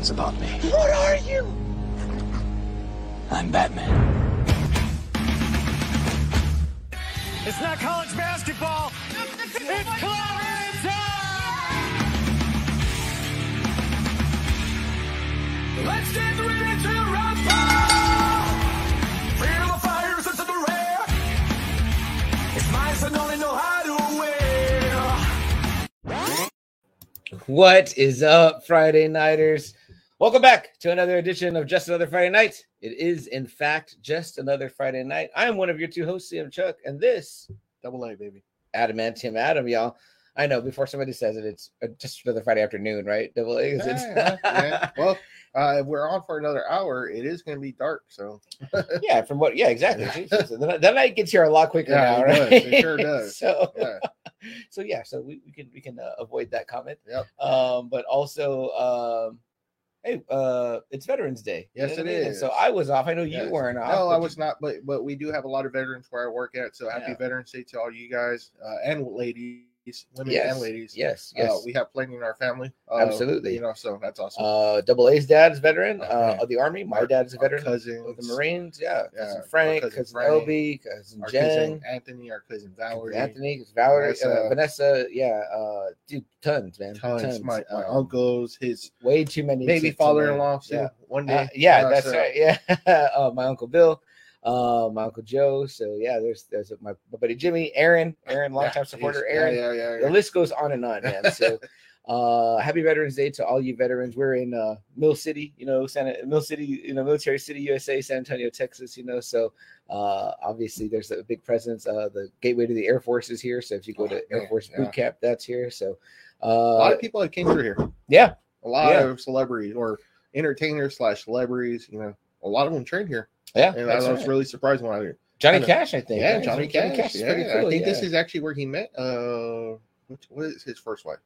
tell friends about me. What are you? I'm Batman. It's not college basketball. It's Clarence Let's get ready to rumble. Feel the fires into the rare. It's nice and only know how to wear. What is up, Friday Nighters? Welcome back to another edition of Just Another Friday Night. It is, in fact, just another Friday night. I am one of your two hosts, Sam Chuck, and this Double A, baby. Adam and Tim Adam, y'all. I know before somebody says it, it's uh, just another Friday afternoon, right? Double A. is? Yeah, yeah. Well, uh, if we're on for another hour, it is going to be dark. So, yeah, from what? Yeah, exactly. Jesus, the, the night gets here a lot quicker Yeah, now, it right? does. It sure does. so, yeah. so yeah, so we, we can we can uh, avoid that comment. Yep. Um, but also, um, hey, uh, it's Veterans Day. you Yes, know it what I mean? Is. So I was off. I know you Yes. weren't off. No, I you- was not, but but we do have a lot of veterans where I work at. So happy Yeah. Veterans Day to all you guys uh, and ladies, women Yes. and ladies. Yes, yes. Uh, we have plenty in our family. Uh, Absolutely. You know, so that's awesome. uh, Double A's dad dad's veteran uh, Okay. of the Army. My Our- dad's a veteran cousins, of the Marines. Yeah, Yeah, cousin Frank, cousin cousin, Frank, LB, cousin Jen, cousin Anthony, our cousin Valerie, Anthony, cousin Valerie, Vanessa. Vanessa. Uh, Vanessa. Yeah, uh, dude, tons, man, tons, my, my Uh, uncles, his way too many. maybe to- to father-in-law. too, Yeah. one day. Uh, yeah, Uh, that's so- right. Yeah, uh, my uncle Bill, uh, my uncle Joe. So yeah, there's there's my, my buddy Jimmy, Aaron, Aaron, longtime Yeah, supporter, yeah, Aaron. Yeah, yeah, The list goes on and on, man. So uh happy Veterans Day to all you veterans. We're in uh Mill City, you know, Santa Mill City, you know, Military City, USA, San Antonio, Texas, you know. So uh obviously there's a big presence. Uh the gateway to the Air Force is here. So if you go to Oh, Air man, Force yeah. boot camp, that's here. So uh, a lot of people that came through here. yeah, A lot Yeah. of celebrities or entertainers slash celebrities. You know, a lot of them trained here, yeah. and I was right. really surprised when I heard. Johnny kinda- Cash, I think. Yeah, right? Johnny Cash. is yeah, pretty I cool, think this is actually where he met. Uh, what, what is his first wife?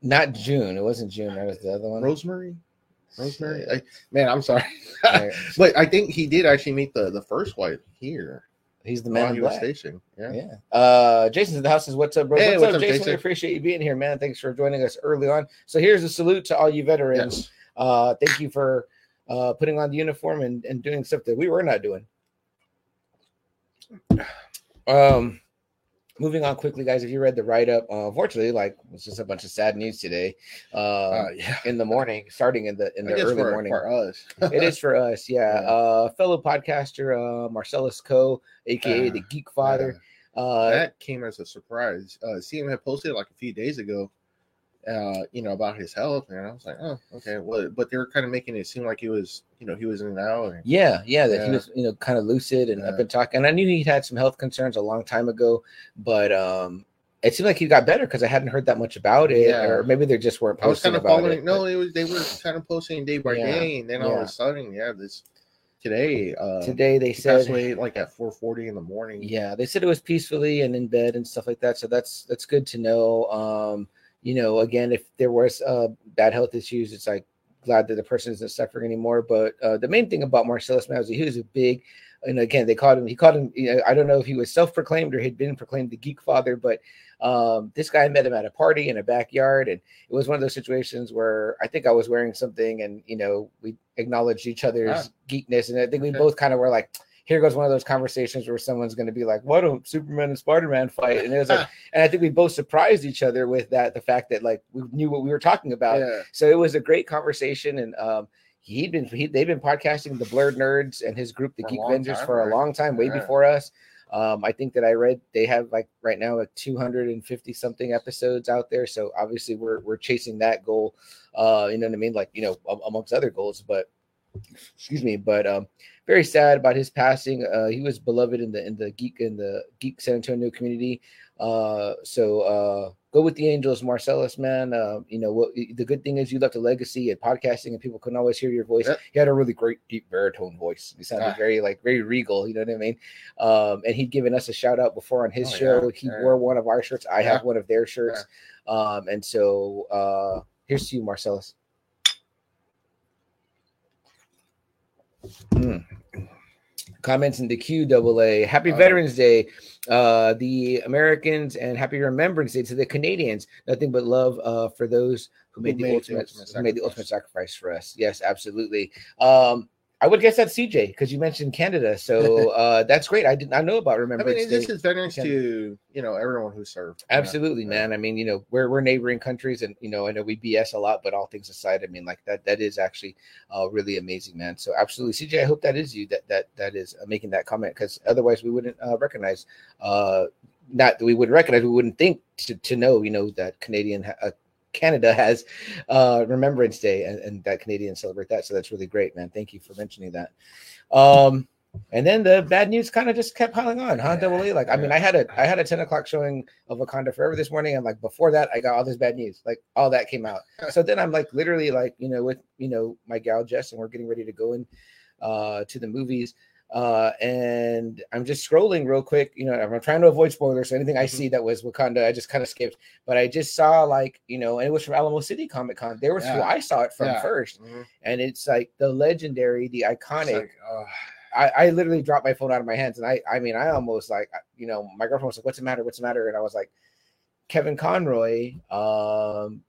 not June. It wasn't June. That was the other one. Rosemary. Rosemary. I, man, I'm sorry, but I think he did actually meet the the first wife here He's the man he in was black. stationed. Yeah. Yeah. Uh Jason's in the house says, What's up, bro? Hey, what's, what's up, up, Jason? Jason? We appreciate you being here, man. Thanks for joining us early on. So here's a salute to all you veterans. Yes. Uh thank you for uh putting on the uniform and, and doing stuff that we were not doing. Um moving on quickly, guys. If you read the write-up, uh, unfortunately, like it's just a bunch of sad news today. Uh, Uh, yeah. in the morning, starting in the in the early for, morning. for us. it is for us, yeah. Yeah. Uh fellow podcaster uh Marcellus Coe, aka the Uh, Geek Father. Yeah. Uh that came as a surprise. Uh, CM had posted like a few days ago, uh, you know, about his health, and I was like, oh, okay. Well, but they were kind of making it seem like he was, you know, he was in and out. And, Yeah, yeah, that he was, you know, kind of lucid, and I've Yeah. been talking. And I knew he'd had some health concerns a long time ago, but um, it seemed like he got better because I hadn't heard that much about it, Yeah. or maybe they just weren't I was posting kind of about following. it. no, it was they were kind of posting day by Yeah. day, and then all of a sudden, yeah, this today, uh, today they said, away like at four forty in the morning. yeah, they said it was peacefully and in bed and stuff like that. So that's that's good to know. Um, you know, again, if there was uh bad health issues, it's like glad that the person isn't suffering anymore. But uh, the main thing about Marcellus Mousy, he was a big, and again, they called him. He called him. You know, I don't know if he was self-proclaimed or had been proclaimed the geek father, but um, this guy met him at a party in a backyard, and it was one of those situations where I think I was wearing something, and you know, we acknowledged each other's geekness, and I think we Okay. both kind of were like. Here goes one of those conversations where someone's going to be like, "What a Superman and Spider Man fight!" And it was like, and I think we both surprised each other with that the fact that like we knew what we were talking about. Yeah, so it was a great conversation and um he'd been he, they've been podcasting the blurred nerds and his group the For geek avengers for a long time way Yeah. before us. Um i think that i read they have like right now like 250 something episodes out there. So obviously we're we're chasing that goal uh you know what i mean? Like you know am- amongst other goals but excuse me but um very sad about his passing. Uh he was beloved in the in the geek in the geek san antonio community. Uh so uh go with the angels marcellus man. Uh you know what the good thing is you left a legacy at podcasting and people couldn't always hear your voice. Yep. he had a really great deep baritone voice. He sounded Ah. very like very regal you know what i mean? Um and he'd given us a shout out before on his Oh, show. yeah. he Yeah. wore one of our shirts. I have one of their shirts. Um and so uh here's to you marcellus. Mm. Comments in the Q double A. Happy Veterans Day, uh, the Americans, and Happy Remembrance Day to the Canadians. Nothing but love uh, for those who made, the, made the ultimate, ultimate who made the sacrifice. ultimate sacrifice for us. Yes, absolutely. Um, I would guess that's CJ because you mentioned Canada, so uh, that's great. I did not know about I Remembrance mean, just veterans Can- to you know everyone who served. Absolutely, Yeah. man. I mean, you know, we're we're neighboring countries, and you know, I know we BS a lot, but all things aside, I mean, like that that is actually uh, really amazing, man. So, absolutely, CJ. I hope that is you that that that is uh, making that comment because otherwise we wouldn't uh, recognize. Uh, not that we wouldn't recognize, we wouldn't think to, to know, you know, that Canadian ha- uh, Canada has uh, Remembrance Day, and, and that Canadians celebrate that. So that's really great, man. Thank you for mentioning that. Um, and then the bad news kind of just kept piling on, huh? Yeah, Double E. Like, I mean. I had a I had a 10 o'clock showing of Wakanda Forever this morning, and like before that, I got all this bad news. Like all that came out. So then I'm like literally like, you know, with you know, my gal Jess, and we're getting ready to go in uh to the movies. Uh and I'm just scrolling real quick, you know, I'm trying to avoid spoilers. So anything I Mhm. see that was Wakanda, I just kind of skipped. But I just saw like, you know, and it was from Alamo City Comic Con. There was who I saw it from Yeah. first. Mhm. And it's like the legendary, the iconic like, uh, I, I literally dropped my phone out of my hands, and I, I mean, I almost like, you know, my girlfriend was like, "What's the matter? What's the matter?" And I was like, "Kevin Conroy, um,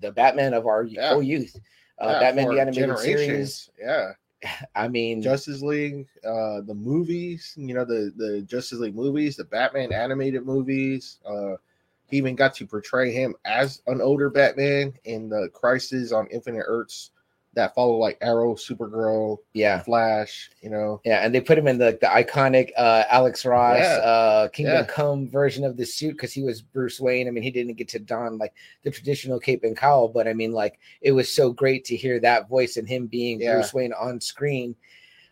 the Batman of our Yeah. whole youth, uh, yeah, Batman the animated series." Yeah, I mean, Justice League, uh, the movies. You know the the Justice League movies, the Batman animated movies. Uh, he even got to portray him as an older Batman in the Crisis on Infinite Earths that follow like Arrow, Supergirl, yeah, Flash. You know, yeah, and they put him in the the iconic uh, Alex Ross, Yeah. uh, Kingdom Yeah. Come version of the suit because he was Bruce Wayne. I mean, he didn't get to don like the traditional cape and cowl, but I mean, like it was so great to hear that voice and him being Yeah. Bruce Wayne on screen.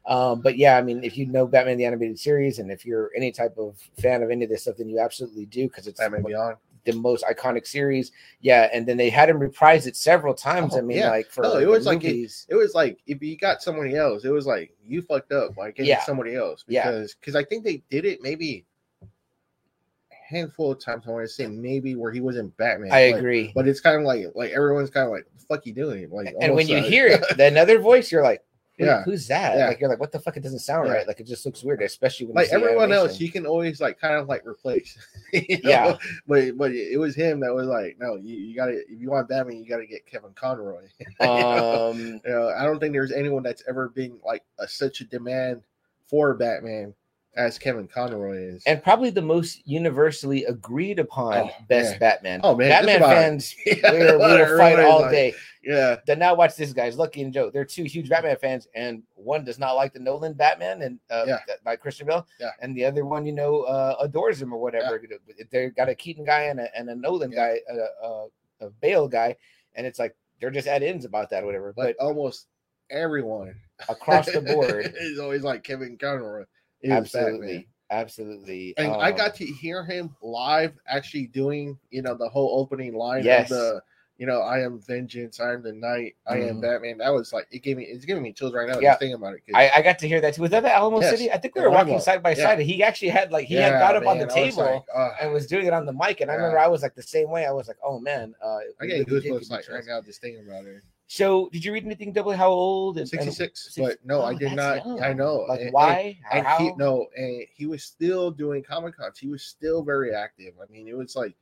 Um, but yeah, I mean, if you know Batman the animated series, and if you're any type of fan of any of this stuff, then you absolutely do because it's Batman Beyond. The most iconic series. Yeah, and then they had him reprise it several times. Oh, I mean, yeah. like for No, it was like it-. It was like if you got somebody else, it was like you fucked up. Like getting Yeah. somebody else Yeah. because because I think they did it maybe a handful of times. I want to say maybe where he wasn't Batman. I but- agree. But it's kind of like like everyone's kind of like, "The fuck you doing?" Like, and when you like- hear it, the another voice, you're like, Yeah. who's that? Yeah. Like you're like, what the fuck? It doesn't sound Yeah. right. Like it just looks weird, especially when like everyone else, you can always like kind of like replace. you know? Yeah. but but it was him that was like, no, you, you gotta if you want Batman, you gotta get Kevin Conroy. You know? um, You know, I don't think there's anyone that's ever been like a, such a demand for Batman as Kevin Conroy is. and probably the most universally agreed upon Oh, best man. Batman. Oh, man, Batman fans, we were, we were fight all like, day. Yeah, Then now watch this, guys. Lucky and Joe, they're two huge Batman fans, and one does not like the Nolan Batman and uh, Yeah. by Christian Bale, Yeah. and the other one, you know, uh, adores him or whatever. They got a Keaton guy and a, and a Nolan Yeah. guy, a, a, a Bale guy, and it's like they're just at ins about that or whatever. but But almost everyone across the board, is always like Kevin Conroy. absolutely, Batman. absolutely. And I Um, got to hear him live actually doing, you know, the whole opening line Yes. of the, you know, I am vengeance, I am the night, I am Mhm. Batman. That was like it gave me it's giving me chills right now Yeah. just thinking about it. I, I got to hear that too. Was that the Alamo Yes. City? I think we were walking side by Yeah. side. He actually had like he had Yeah, got up on the I was table like, uh, and was doing it on the mic. And I remember I was like the same way. I was like, oh man, uh, I get goosebumps like right now just thinking about it. So, did you read anything? Double how old? And, and- 66, six- but no, I oh, did not. young. I know. Like and- why? And, How? and he no, and he was still doing comic cons. He was still very active. I mean, it was like,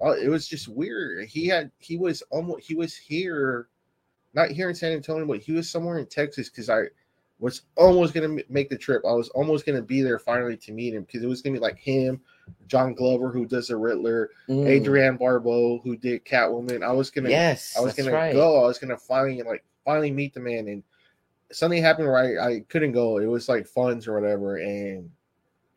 oh, it was just weird. He had he was almost he was here, not here in San Antonio, but he was somewhere in Texas because I was almost gonna make the trip. I was almost gonna be there finally to meet him because it was gonna be like him, John Glover who does the Riddler, Mm. Adrienne Barbeau who did Catwoman. I was gonna Yes, I was gonna right. go. I was gonna finally like finally meet the man, and something happened where I, I couldn't go. It was like funds or whatever, and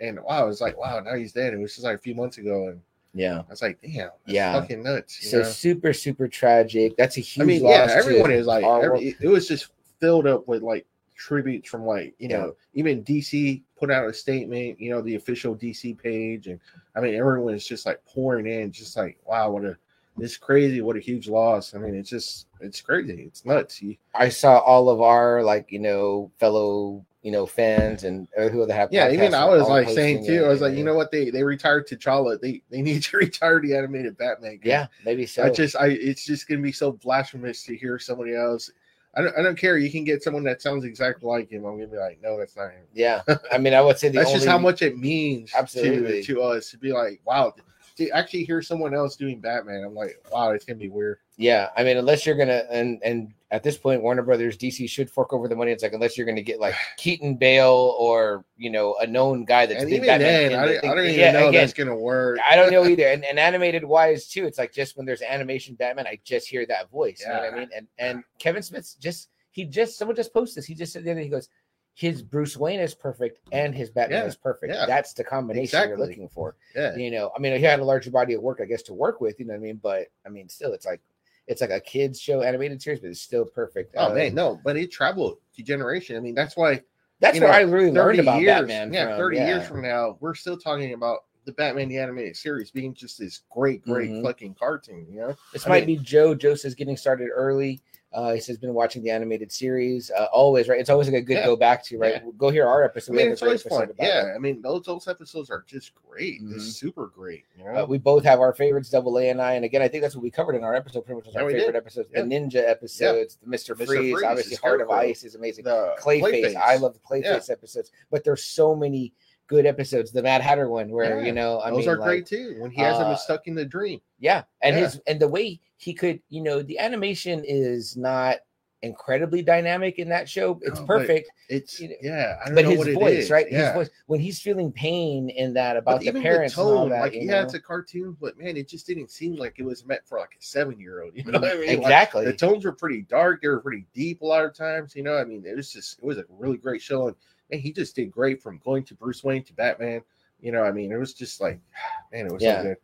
and wow, it was like wow, now he's dead. It was just like a few months ago, and Yeah. I was like, damn, that's Yeah. fucking nuts. So know? super, super tragic. That's a huge. I mean, yeah, everyone is like, every, it, was just filled up with like tributes from like you Yeah. know even DC put out a statement, you know, the official DC page, and I mean everyone is just like pouring in, just like wow, what a this crazy, what a huge loss. I mean, it's just it's crazy, it's nuts. You, I saw all of our like you know fellow you know fans and who other have Yeah, even I was like saying too. I was like, and- you know what? They they retired T'Challa. They they need to retire the animated Batman. yeah, maybe so. I just I it's just gonna be so blasphemous to hear somebody else I don't, I don't care. You can get someone that sounds exactly like him. I'm gonna be like, no, that's not him. Yeah, I mean, I would say the That's only just how much it means Absolutely. to to us to be like, wow, to actually hear someone else doing Batman. I'm like, wow, it's gonna be weird. Yeah, I mean, unless you're gonna and and at this point, Warner Brothers DC should fork over the money. It's like unless you're gonna get like Keaton Bale or you know a known guy that's and been even then, I, I don't even yeah, know again, that's gonna work. I don't know either. And, and animated wise too, it's like just when there's animation Batman, I just hear that voice. You know what I mean? And and Kevin Smith's just he just someone just posted this. He just said the other day, he goes, his Bruce Wayne is perfect and his Batman Yeah, is perfect. yeah. That's the combination you're looking for. yeah, You know, I mean, he had a larger body of work, I guess, to work with. You know what I mean? But I mean, still, it's like it's like a kids show animated series, but it's still perfect. oh Uh, man, no, but it traveled to generation. I mean, that's why that's where know, I really learned about years, Batman. Yeah, from, 30 yeah. years from now, we're still talking about the Batman the animated series being just this great, great Mhm. fucking cartoon. You know, This I might mean- be Joe. Joe says getting started early. Uh, he says been watching the animated series. Uh, always right. It's always like a good Yeah. go back to. Right. Yeah. Go hear our episode. I mean, it's always fun. Yeah, it. I mean, those those episodes are just great. Mhm. It's super great. You know, Uh, we both have our favorites, Double A and I. And again, I think that's what we covered in our episode. Pretty much was our favorite did. episodes. The Ninja episodes, the Mr. Mr. Freeze, Freeze, obviously Heart of Ice is amazing. the Clayface. I love the Clayface episodes, but there's so many good episodes. The Mad Hatter one, where Yeah, you know, I those mean, are like, great too. When he has uh, them stuck in the dream. Yeah, and Yeah. his and the way he could, you know, the animation is not incredibly dynamic in that show. It's perfect, It's you know, yeah, I don't but know his voice, right? Yeah. His voice when he's feeling pain in that about But the even parents the tone, that. like yeah, know? it's a cartoon, but man, it just didn't seem like it was meant for like a seven year old. You know what I mean? Like, exactly. the tones were pretty dark. They were pretty deep a lot of times. You know, I mean, it was just it was a really great show, and man, he just did great from going to Bruce Wayne to Batman. You know, I mean, it was just like, man, it was Yeah. so good.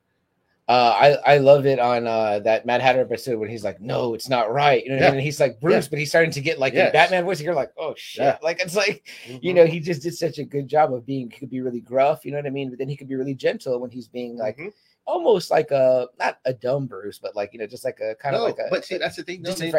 Uh, I I love it on uh, that Mad Hatter episode when he's like, "No, it's not right," you know, what I mean? and he's like Bruce, but he's starting to get like Yes. Batman voice. And you're like, "Oh shit!" Yeah. Like it's like you Mhm. know, he just did such a good job of being. He could be really gruff, you know what I mean, but then he could be really gentle when he's being like Mhm. Almost like a not a dumb Bruce, but like you know, just like a kind no, of like a. but see, that's the thing. just they,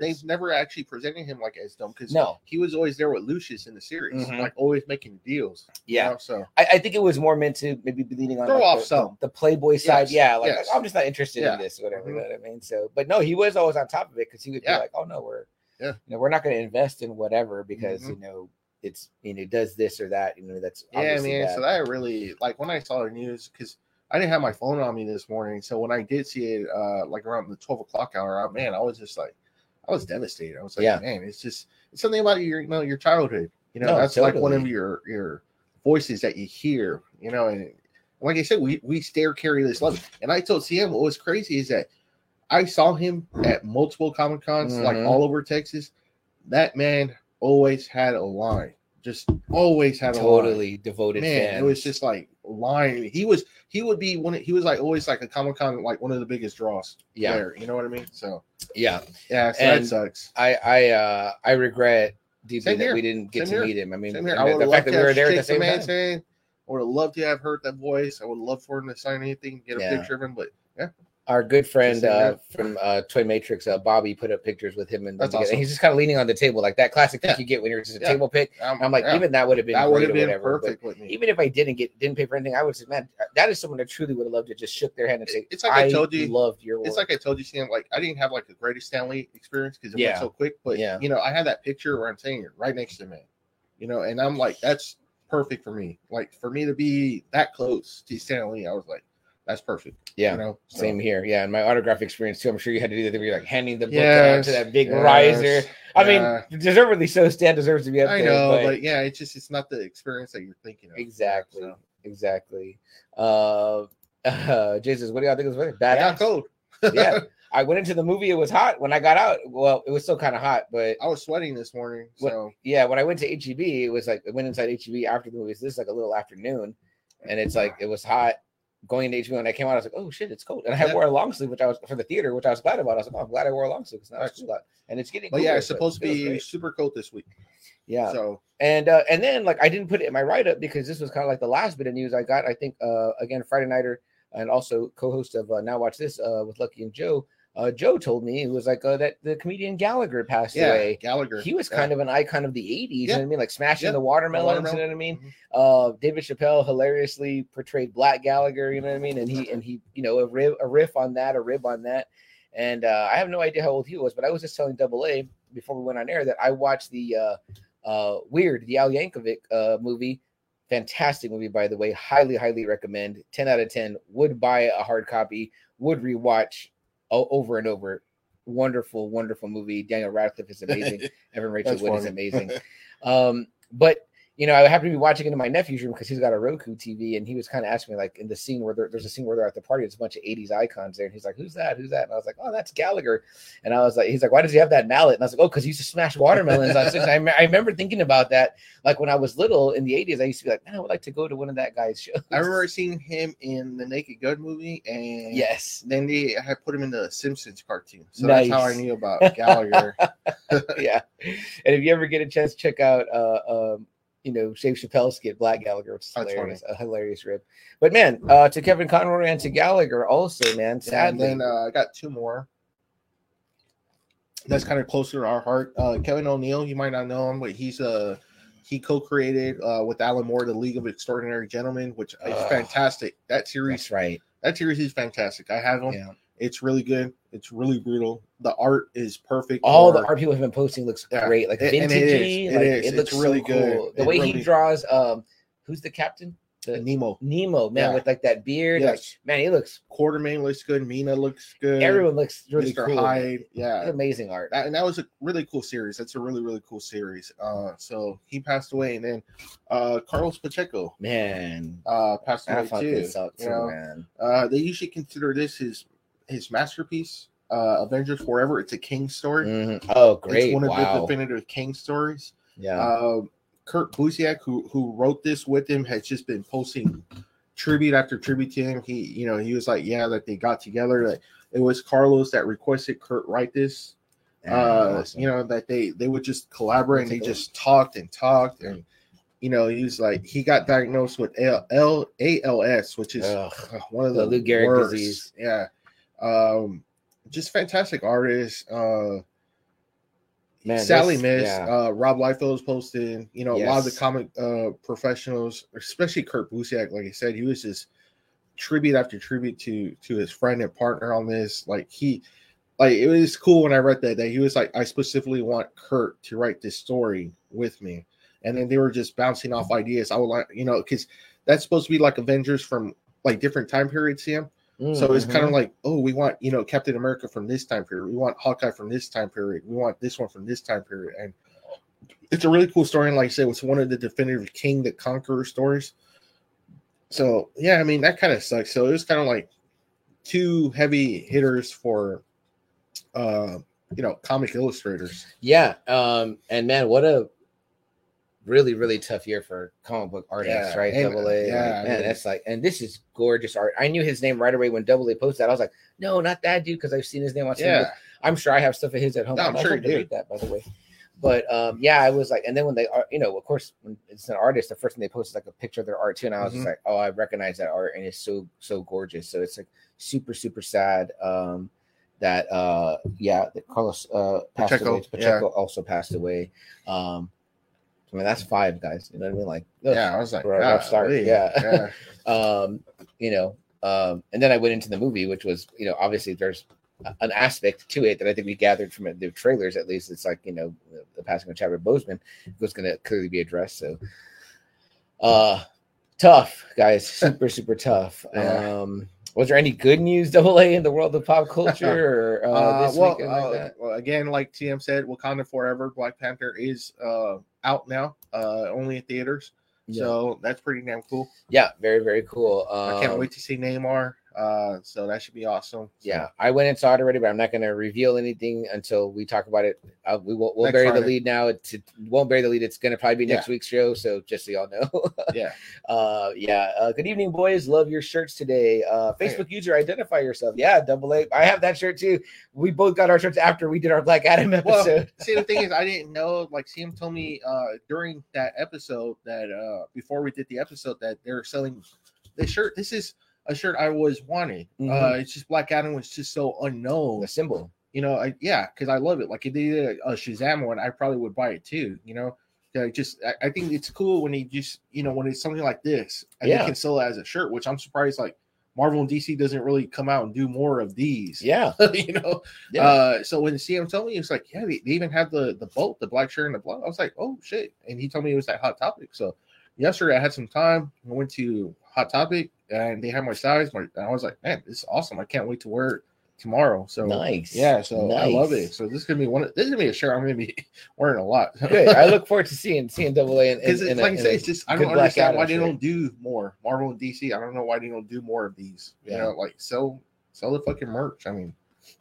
they've never actually presented him like as dumb because no, he was always there with Lucius in the series, Mhm. like always making deals. you yeah, know, so I, I think it was more meant to maybe be leaning on Throw like, off the, some. the, Playboy side. Yes, Yeah, like, yes. I'm just not interested Yeah. in this, whatever. Mhm. You know what I mean? So, but no, he was always on top of it because he would Yeah. be like, "Oh no, we're Yeah. you know, we're not going to invest in whatever because Mhm. you know it's you know it does this or that. You know, that's yeah, man. bad. So that really like when I saw the news because I didn't have my phone on me this morning. So when I did see it, uh, like around the twelve o'clock hour, man, I was just like, I was devastated. I was like, Yeah. man, it's just it's something about your, you know, your childhood. You know, No, that's like one of your your voices that you hear. You know, and like I said, we we stare carry this love. And I told CM what was crazy is that I saw him at multiple comic cons, like Mhm. all over Texas. That man always had a line. Just always had a line totally devoted man, fan. it was just like lying. He was he would be one. of- He was like always like a Comic Con like one of the biggest draws. yeah, there, you know what I mean. So yeah. yeah, so And that sucks. I I uh I regret deeply that we didn't get Same to here. meet him. I mean. I the, would the fact that we were there at the same time. hand. I would have loved to have heard that voice. I would love for him to sign anything, get a Yeah. picture of him. But Our good friend uh, from uh, Toy Matrix, uh, Bobby, put up pictures with him and them That's together. awesome. And he's just kind of leaning on the table, like that classic thing Yeah. you get when you're just a Yeah. table pick. I'm, I'm like, yeah, even that would have been that would have been whatever. perfect with me. even if I didn't get didn't pay for anything, I would say, man, that is someone I truly would have loved to just shook their hand and say, It's like I I told you- loved your work. It's like I told you, Sam. Like I didn't have like the greatest Stan Lee experience because it went so quick. But Yeah. you know, I had that picture where I'm saying it right next to me. You know, and I'm like, that's perfect for me. Like for me to be that close to Stan Lee, I was like, that's perfect. yeah. You know, So- Same here, yeah. And my autograph experience too. I'm sure you had to do that. thing where You're like handing the book Yes, to that big yes, riser. I yeah. mean, deservedly so. Stan deserves to be up I there. I know, but, but, yeah, it's just it's not the experience that you're thinking of. exactly, So, exactly. Uh, uh, Jesus, what do y'all think was funny? I Badass. got cold. yeah, I went into the movie. It was hot. When I got out, well, it was still kind of hot, but I was sweating this morning. So yeah, when I went to HEB, it was like I went inside HEB after the movie. So this is like a little afternoon, and it's like it was hot. Going into HEB when I came out, I was like, "Oh shit, it's cold!" And I Yeah. wore a long sleeve, which I was for the theater, which I was glad about. I was like, "Oh, I'm glad I wore a long sleeve it's cool out, and it's getting." but yeah, it's supposed to be super cold this week. Yeah, So and uh, and then like I didn't put it in my write up because this was kind of like the last bit of news I got. I think uh, again Friday nighter and also co-host of uh, Now Watch This uh, with Lucky and Joe. Uh, Joe told me it was like uh, that the comedian Gallagher passed yeah, away. Gallagher. He was yeah. kind of an icon of the 80s, Yeah. you know what I mean? Like smashing the watermelons, watermelon. you know what I mean? Mhm. Uh David Chappelle hilariously portrayed Black Gallagher, you know what I mean? And he and he, you know, a rib a riff on that, a rib on that. And uh, I have no idea how old he was, but I was just telling Double A before we went on air that I watched the uh, uh, Weird, the Al Yankovic uh, movie. Fantastic movie, by the way. Highly, highly recommend. 10 out of 10. Would buy a hard copy, would rewatch over and over. Wonderful, wonderful movie. Daniel Radcliffe is amazing. Evan Rachel Wood is amazing. Um, but you know, I happened to be watching it in my nephew's room because he's got a Roku TV, and he was kind of asking me like in the scene where there, there's a scene where they're at the party, there's a bunch of '80s icons there, and he's like, "Who's that? Who's that?" And I was like, "Oh, that's Gallagher." And I was like, "He's like, why does he have that mallet?" And I was like, "Oh, because he used to smash watermelons." on six. I, I remember thinking about that, like when I was little in the '80s. I used to be like, "Man, I would like to go to one of that guy's shows." I remember seeing him in the Naked Gun movie, and Yes. then they had put him in the Simpsons cartoon. So that's how I knew about Gallagher. yeah. And if you ever get a chance, check out uh um you know Dave Chappelle's skit Black Gallagher, which is That's hilarious, a hilarious rip. But man, uh to Kevin Conroy and to Gallagher also, man, and sadly. then uh, I got two more. That's kind of closer to our heart. Uh, Kevin O'Neill, you might not know him, but he's uh he co-created uh, with Alan Moore the League of Extraordinary Gentlemen, which is fantastic. That series, right. that series is fantastic. I have them. Yeah. It's really good. It's really brutal. The art is perfect. All for- the art people have been posting looks Yeah. great, like and it is. vintagey. It like, is. It looks really so good. cool. The It way he draws, um, who's the captain? The Nemo. Nemo man Yeah. with like that beard. Like, Yes. man, he looks. Quatermain looks good. Mina looks good. Everyone looks really Mr. cool. Hyde. It's Yeah. amazing art. That, and that was a really cool series. That's a really, really cool series. Uh, so he passed away, and then uh, Carlos Pacheco Man, uh, passed away too. you know? man. Uh, they usually consider this his his masterpiece, uh, Avengers Forever. It's a Kang story. Mhm. Oh, great! It's one of wow. the definitive Kang stories. yeah. Uh, Kurt Busiek, who who wrote this with him, has just been posting tribute after tribute to him. He, you know, he was like, yeah, that they got together. That it was Carlos that requested Kurt write this. Yeah, uh, awesome. you know, that they they would just collaborate and they just talked and talked and you know, he was like he got diagnosed with L, L ALS, which is Ugh. one of The the, Lou Gehrig disease. Yeah. Um just fantastic artists. Uh Man, Sally Miss, yeah. uh, Rob Liefeld was posting, you know, a lot of the comic uh, professionals, especially Kurt Busiek, like I said, he was just tribute after tribute to to his friend and partner on this. Like he, like it was cool when I read that that he was like, I specifically want Kurt to write this story with me, and then they were just bouncing off ideas. I would like, you know, because that's supposed to be like Avengers from like different time periods. Sam, so it's kind of Mhm. like, oh, we want you know Captain America from this time period. We want Hawkeye from this time period. We want this one from this time period. And it's a really cool story. And like I said, it's one of the definitive Kang the Conqueror stories. So yeah, I mean that kind of sucks. So it was kind of like two heavy hitters for uh you know comic illustrators. yeah. Um, and man, what a really, really tough year for comic book artists, Yeah, right? and- Double A. yeah, like, I man, mean- that's like, and this is gorgeous art. I knew his name right away when Double A posted that. I was like, no, not that dude, because I've seen his name on Yeah, I'm sure I have stuff of his at home. No, I'm sure you do. read that, by the way. But um, yeah, I was like, and then when they are, you know, of course, when it's an artist, the first thing they post is like a picture of their art too, and I was Mhm. just like, oh, I recognize that art, and it's so so gorgeous. So it's like super super sad um, that uh, yeah, that Carlos uh, passed Pacheco, away. Pacheco also passed away. Um, I mean, that's five guys. You know what I mean? Like, yeah. I was like, a rough start, yeah. yeah. um, you know, um, and then I went into the movie, which was, you know, obviously there's an aspect to it that I think we gathered from the trailers, at least. It's like, you know, the, passing of Chadwick Boseman was going to clearly be addressed. So, uh, tough, guys, super, super tough. Um, was there any good news, double A, in the world of pop culture or uh, Uh, this well, like uh, well, again, like TM said, Wakanda Forever, Black Panther is uh, out now, uh, only in theaters. Yeah. So that's pretty damn cool. yeah, very, very cool. Um, I can't wait to see Namor. Uh, so that should be awesome. So, Yeah, I went and saw it already, but I'm not going to reveal anything until we talk about it. Uh, we will we'll Next bury the lead now. It won't bury the lead. It's going to probably be next Yeah. week's show. So just so y'all know. yeah. uh, yeah. Uh, good evening, boys. Love your shirts today. Uh, Facebook user, identify yourself. Yeah, double A. I have that shirt too. We both got our shirts after we did our Black Adam Well, episode. see, the thing is, I didn't know. Like, Sam told me uh, during that episode that uh, before we did the episode that they're selling this shirt. This is a shirt I was wanting. Uh, Mhm. it's just Black Adam was just so unknown. the symbol. you know, I, yeah, because I love it. Like if they did a, a Shazam one, I probably would buy it too. You know, I just I, I think it's cool when he just you know when it's something like this and Yeah. they can sell it as a shirt, which I'm surprised like Marvel and DC doesn't really come out and do more of these. Yeah. you know. Yeah. Uh, so when CM told me, he was like, "Yeah, they, they even have the the boat, the black shirt and the blood." I was like, "Oh shit!" And he told me it was that Hot Topic. So yesterday I had some time. I went to Hot Topic and they had my size. My, and I was like, "Man, this is awesome! I can't wait to wear it tomorrow." So nice. yeah, so I love it. So this is gonna be one. Of, this is gonna be a shirt I'm gonna be wearing a lot. Good. I look forward to seeing seeing Double A and, Because it's like I say, it's just I don't understand why they shirt. don't do more Marvel and DC. I don't know why they don't do more of these. You Yeah. know, like sell sell the fucking merch. I mean,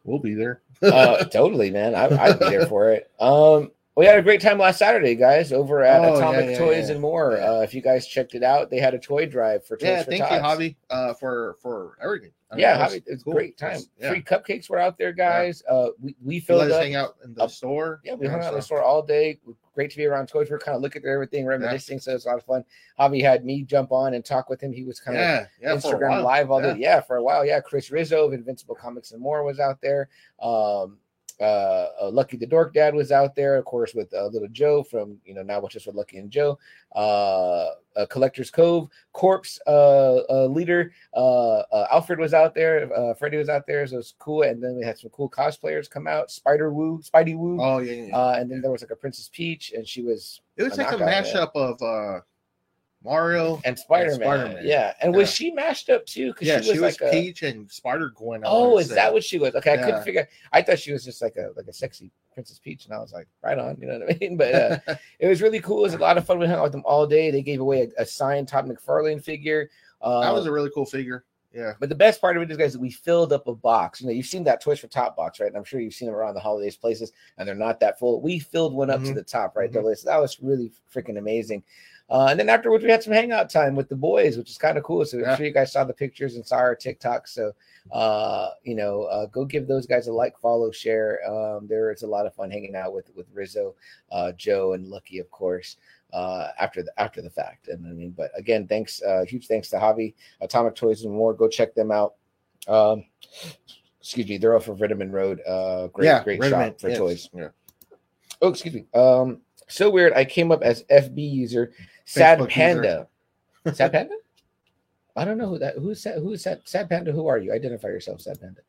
we'll be there. uh, totally, man. I, I'd be there for it. Um, we had a great time last Saturday, guys, over at Oh, Atomic yeah, Toys yeah. and More. Yeah. Uh, if you guys checked it out, they had a toy drive for Toys yeah, for thank you, Javi, uh, for for everything. I Yeah, Javi, it's cool. great time. Yeah, Free cupcakes were out there, guys. Uh, we we you filled let us up. hang out in the up- store. Yeah, we hung out in the store all day. Great to be around toys. We're kind of looking at everything, reminiscing. So it was a lot of fun. Javi had me jump on and talk with him. He was kind of Yeah, yeah, Instagram live all yeah. day. Yeah, for a while. Yeah, Chris Rizzo of Invincible Comics and More was out there. Um, uh, uh, Lucky the Dork Dad was out there, of course, with uh, Little Joe from you know now what's just with Lucky and Joe. Uh, uh, Collector's Cove, Corpse uh, uh, leader uh, uh, Alfred was out there. Uh, Freddie was out there, so it was cool. And then we had some cool cosplayers come out. Spider Woo, Spidey Woo. Oh yeah, yeah. Uh, and then there was like a Princess Peach, and she was it was a like a knockout, man. mashup of uh Mario. and Spider Man. Spider-Man. Yeah, and was she mashed up too? Because Yeah, she was, like a, Peach and Spider Gwen. Oh, is that what she was? Okay, I couldn't figure. I thought she was just like a like a sexy Princess Peach, and I was like, right on, you know what I mean? But uh, it was really cool. It was a lot of fun. We hung out with them all day. They gave away a, a signed Todd McFarlane figure. Uh, that was a really cool figure. Yeah. but the best part of it is, guys, that we filled up a box. You know, you've seen that Toys for Tots box, right? And I'm sure you've seen them around the holidays places, and they're not that full. We filled one up to Mhm. the top, right? Mhm. So that was really freaking amazing. Uh, and then afterwards, we had some hangout time with the boys, which is kind of cool. So Yeah. I'm sure you guys saw the pictures and saw our TikTok. So, uh, you know, uh, go give those guys a like, follow, share. Um, there is a lot of fun hanging out with with Rizzo, uh, Joe, and Lucky, of course. Uh, after the after the fact, and I mean, but again, thanks, uh, huge thanks to Javi, Atomic Toys and more. Go check them out. Um, excuse me, they're off of Rittiman Road. Uh, great, yeah, great shop for yes, toys. Yeah. Oh, excuse me. Um, so weird. I came up as FB user, Sad Facebook user. Panda. Sad Panda? I don't know who that. Who's Sad? Who's Sad? Sad Panda? Who are you? Identify yourself, Sad Panda.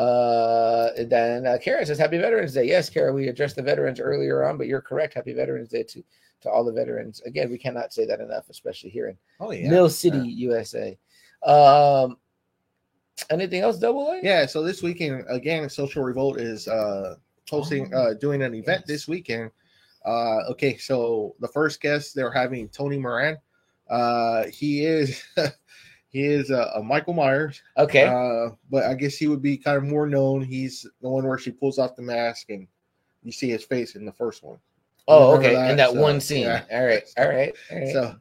Uh, then uh, Kara says, "Happy Veterans Day." Yes, Kara, we addressed the veterans earlier on, but you're correct. Happy Veterans Day to to all the veterans. Again, we cannot say that enough, especially here in Oh yeah. Mill City, USA. Um, anything else? Double A? Yeah, so this weekend again, Social Revolt is uh hosting Oh, uh doing an event yes. this weekend. Uh okay, so the first guest they're having Tony Moran. Uh he is he is uh, a Michael Myers. Okay. Uh but I guess he would be kind of more known. He's the one where she pulls off the mask and you see his face in the first one. oh, remember okay. that? In that So, one scene. yeah. All right. All right. All right. So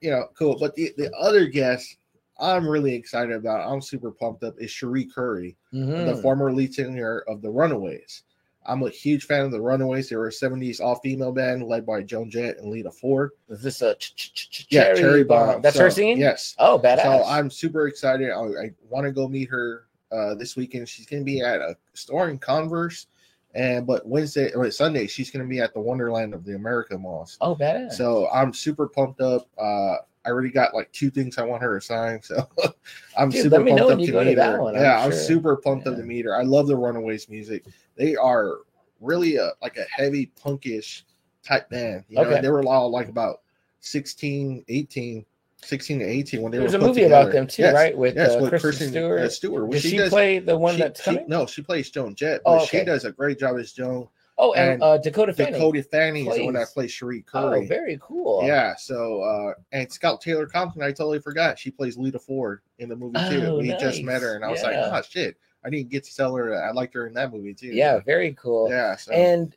you know, cool. But the, the other guest I'm really excited about, I'm super pumped up, is Cherie Currie. the Mhm. former lead singer of the Runaways. I'm a huge fan of the Runaways. They were a 70s all female band led by Joan Jett and Lita Ford. Is this a ch- ch- ch- Yeah, Cherry Bomb. That's So, her singing. Yes. Oh, badass. So I'm super excited. I, I want to go meet her uh, this weekend. She's going to be at a store in Converse, and but Wednesday or Sunday she's going to be at the Wonderland of the Americas Mall. oh, badass. So I'm super pumped up. Uh, I already got like two things I want her to sign. So I'm Dude, super pumped up to meet her. one, I'm yeah, I'm super pumped up to meet her. I love the Runaways music. They are really a like a heavy punkish type band. You know, Okay. they were all like about 16, 18, 16 to 18 when they There's were a movie together. about them too, Yes, right? With, Yes, uh, with Kristen, Kristen Stewart. uh, Stewart. Well, Does she, does- play the one she- that's she- no, she plays Joan Jett, Oh, but she does a great job as Joan. Oh, and, and uh, Dakota Fanning. Dakota Fanning is the one that plays- plays Cherie oh, very cool. Yeah, so uh and Scout Taylor Compton, I totally forgot. She plays Lita Ford in the movie too. Oh, we just met her and I was Yeah. like, oh shit. I didn't get to tell her I liked her in that movie too. Yeah, very cool. Yeah. So And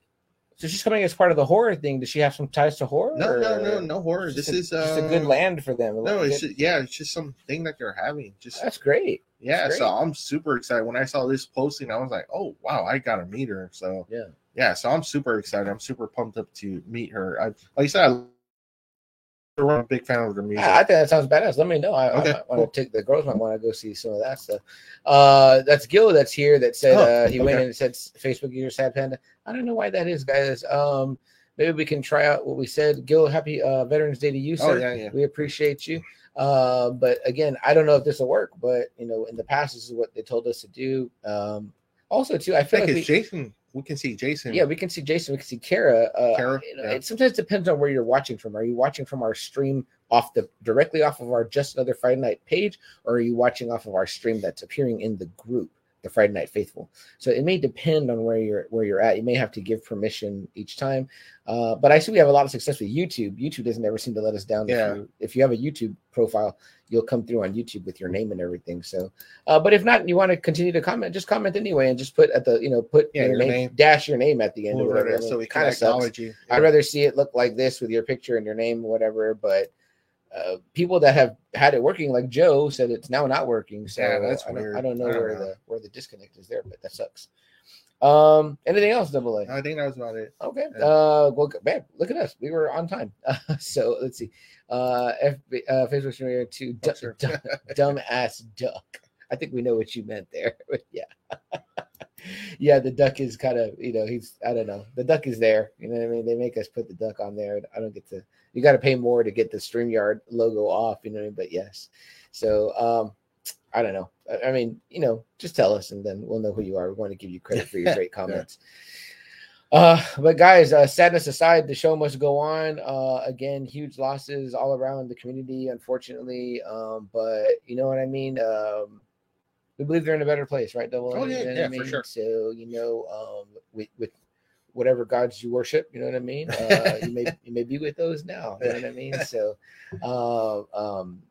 so she's coming as part of the horror thing. Does she have some ties to horror? no, no, no, no horror. This a- is uh, just a good land for them. No, it's just, yeah, it's just something that they're having. Just that's great. yeah, that's so. I'm super excited. When I saw this posting, I was like, oh wow, I gotta meet her. So Yeah. Yeah, so I'm super excited. I'm super pumped up to meet her. I like I said, I- I'm a big fan of her music. I, I think that sounds badass. Let me know. I, Okay, I cool. want to take the girls might want to go see some of that stuff. Uh, that's Gil that's here that said Oh, uh, he went in and said Facebook user sad panda. I don't know why that is, guys. Um, maybe we can try out what we said. Gil, happy uh, Veterans Day to you, Oh yeah, yeah. We appreciate you. Uh, but again, I don't know if this will work, but you know, in the past, this is what they told us to do. Um, also, too, I I feel think like it's we, Jason. We can see Jason. yeah, we can see Jason, we can see Kara. Uh, Kara, you know, yeah. It sometimes depends on where you're watching from. Are you watching from our stream off the directly off of our Just Another Friday Night page, or are you watching off of our stream that's appearing in the group, the Friday Night Faithful? So it may depend on where you're where you're at. You may have to give permission each time. Uh, but I see we have a lot of success with YouTube. YouTube doesn't ever seem to let us down. Yeah. If you, if you have a YouTube profile, you'll come through on YouTube with your name and everything. So, uh, but if not, you want to continue to comment, just comment anyway, and just put at the you know put Yeah, your, name, name. dash your name at the end. or Whatever, so we kinda sucks. acknowledge you. Yeah. I'd rather see it look like this with your picture and your name, whatever. But uh, people that have had it working, like Joe, said it's now not working. So Yeah, that's I don't, weird. I don't know I don't where know. the where the disconnect is there, but that sucks. Um, anything else, Double A? I think that was about it. Okay. Yeah. Uh, well, man, look at us. We were on time. so let's see. Uh, FB, uh, Facebook streamer to Oh, sure. dumb ass duck. I think we know what you meant there. But yeah. yeah, the duck is kind of, you know, he's, I don't know. The duck is there. You know what I mean? They make us put the duck on there. I don't get to, you got to pay more to get the StreamYard logo off, you know what I mean? But yes. So, um, I don't know. I- I mean, you know, just tell us and then we'll know who you are. We want to give you credit for your great comments. Uh, but guys, uh, sadness aside, the show must go on. Uh, again, huge losses all around the community, unfortunately. Um, but you know what I mean. Um, we believe they're in a better place, right? Double. Oh, yeah, You know yeah, I for sure. So you know, um, with with whatever gods you worship, you know what I mean. Uh, you may you may be with those now. You know what I mean. So, uh, um,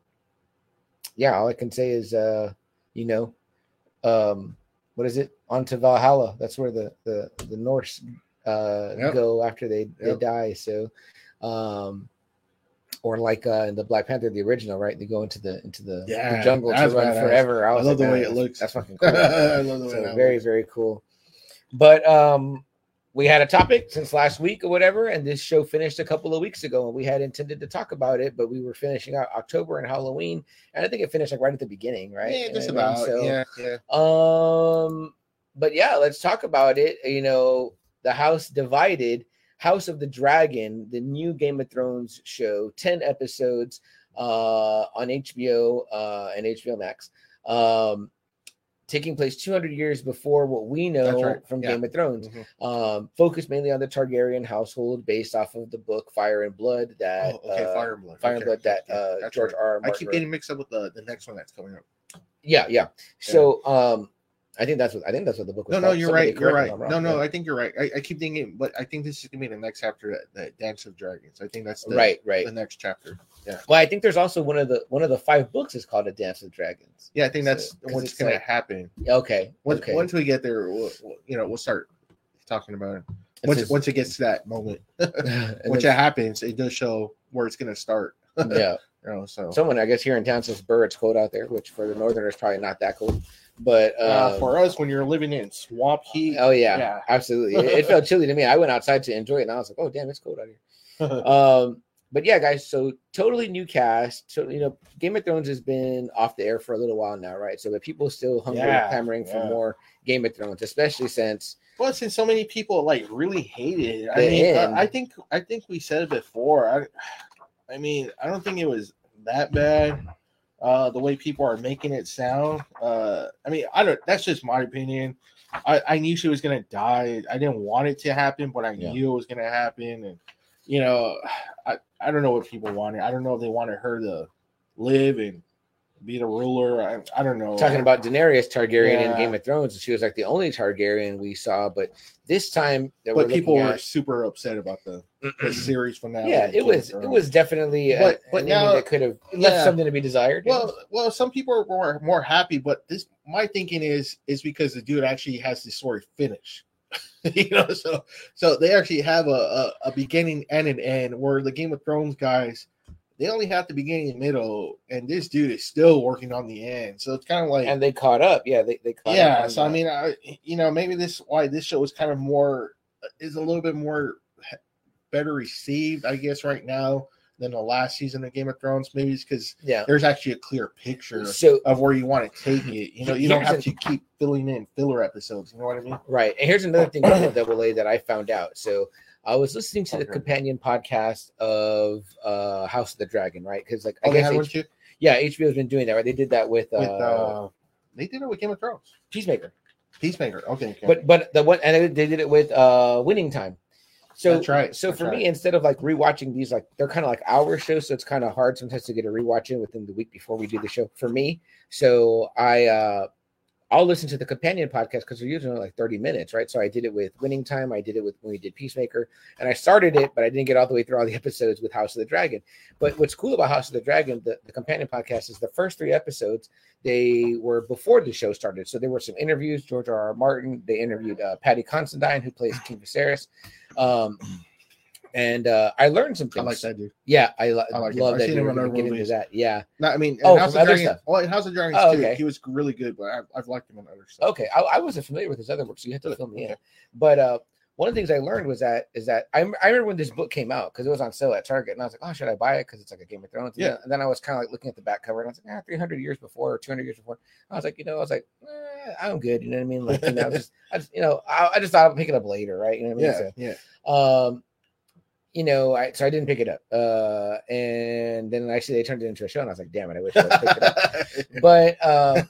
yeah, all I can say is, uh, you know, um, what is it? On to Valhalla. That's where the the the Norse uh Yep. go after they they Yep. die. So, um, or like uh in the Black Panther, the original, right? They go into the into the, the jungle to run forever. I was love the way it looks. That's fucking cool. I love the way So very looks. very cool. But um, we had a topic since last week or whatever, and this show finished a couple of weeks ago, and we had intended to talk about it, but we were finishing out October and Halloween, and I think it finished like right at the beginning, right? Yeah, just know what I about. So, yeah, yeah. um, but yeah, let's talk about it. You know, the House Divided, House of the Dragon, the new Game of Thrones show, 10 episodes uh on HBO uh and HBO Max. Um taking place 200 years before what we know right, from yeah. Game of Thrones. Mhm. Um focused mainly on the Targaryen household based off of the book Fire and Blood that Oh, okay, uh, Fire and Blood. Fire and okay, Blood that uh George right. R. R. I Martin keep getting mixed up with the, the next one that's coming up. Yeah, yeah. So um I think that's what I think that's what the book was No, no, you're Somebody right. You're correct me if right. Wrong. No, no, Yeah. I think you're right. I, I keep thinking, but I think this is gonna be the next chapter, uh, that, that Dance of Dragons. I think that's the, right, right. the next chapter. Yeah. Well, I think there's also one of the one of the five books is called A Dance of Dragons. Yeah, I think that's So, what's gonna like- happen. Okay. Once, okay. once we get there, we'll, we'll- you know, we'll start talking about it. Once, just- once it gets to that moment, once it happens, it does show where it's gonna start. yeah. You know, so Someone I guess here in town says Burr, it's cold out there, which for the northerners probably not that cold. But uh, um, for us, when you're living in swamp heat, oh yeah, yeah. absolutely. It, it felt chilly to me. I went outside to enjoy it, and I was like, oh damn, it's cold out here. um but yeah guys so totally new cast so you know game of thrones has been off the air for a little while now right so but people still hungry Yeah, clamoring for more game of thrones especially since Well, since so many people like really hated it, I mean, uh, I think I think we said it before. I, I mean, I don't think it was that bad. Uh, the way people are making it sound. Uh, I mean, I don't. That's just my opinion. I, I knew she was gonna die. I didn't want it to happen, but I Yeah. knew it was gonna happen. And you know, I, I don't know what people wanted. I don't know if they wanted her to live and be the ruler. I, I don't know. talking about Daenerys Targaryen in Game of Thrones, she was like the only Targaryen we saw. But this time, that but we're people were at- super upset about the, the series finale. yeah, it Game was it was definitely a, But- but now- that could have left yeah. something to be desired. Well, well, some people are more, more happy, but this my thinking is is because the dude actually has the story finished. you know, so so they actually have a, a, a beginning and an end where the Game of Thrones guys they only have the beginning and middle, and this dude is still working on the end. So it's kind of like and they caught up. Yeah, they they caught up yeah. So I mean, I you know maybe this why this show is kind of more is a little bit more better received, I guess, right now than the last season of Game of Thrones. Maybe it's because yeah. there's actually a clear picture So of where you want to take it. You know, you don't have to keep filling in filler episodes. You know what I mean? Right. And here's another thing with the double A that I found out. So I was listening to the companion podcast of uh House of the Dragon, right? Because like I Oh, guess H- yeah, HBO's been doing that, right? They did that with, uh, With uh, they did it with Game of Thrones. Peacemaker, Peacemaker. Okay. okay. but but the one and they- they did it with uh Winning Time. So That's right, So that's for right. me, instead of like rewatching these, like they're kind of like hour shows, so it's kind of hard sometimes to get a rewatch in within the week before we do the show. For me, so I uh I'll listen to the companion podcast because they're usually like 30 minutes, right? So I did it with Winning Time, I did it with when we did Peacemaker, and I started it, but I didn't get all the way through all the episodes with House of the Dragon. But what's cool about House of the Dragon, the, the companion podcast, is the first three episodes they were before the show started. So there were some interviews. George R. R. Martin. They interviewed uh, Paddy Considine, who plays King Viserys. Um, and uh, I learned some things. I like that dude. Yeah, I, lo- I like love I've that. seen you him in other get into movies. that. Yeah. No, I mean, Oh, House of stuff. Well, in House of Dragons Oh, too, okay. he was really good, but I've, I've liked him in other stuff. Okay, I, I wasn't familiar with his other work, so you have to fill me in. But uh, one of the things I learned was that is that I, I remember when this book came out because it was on sale at Target, and I was like, oh, should I buy it because it's like a Game of Thrones? And Yeah. then, and then I was kind of like looking at the back cover, and I was like, ah, 300 years before or 200 years before. I was like, you know, I was like, eh, I'm good. You know what I mean? Like, you know, just, I just, you know, I, I just thought I'd pick it up later, right? You know what I mean? Yeah, So, yeah. um you know i so i didn't pick it up uh and then actually they turned it into a show and i was like damn it i wish i picked it up. But um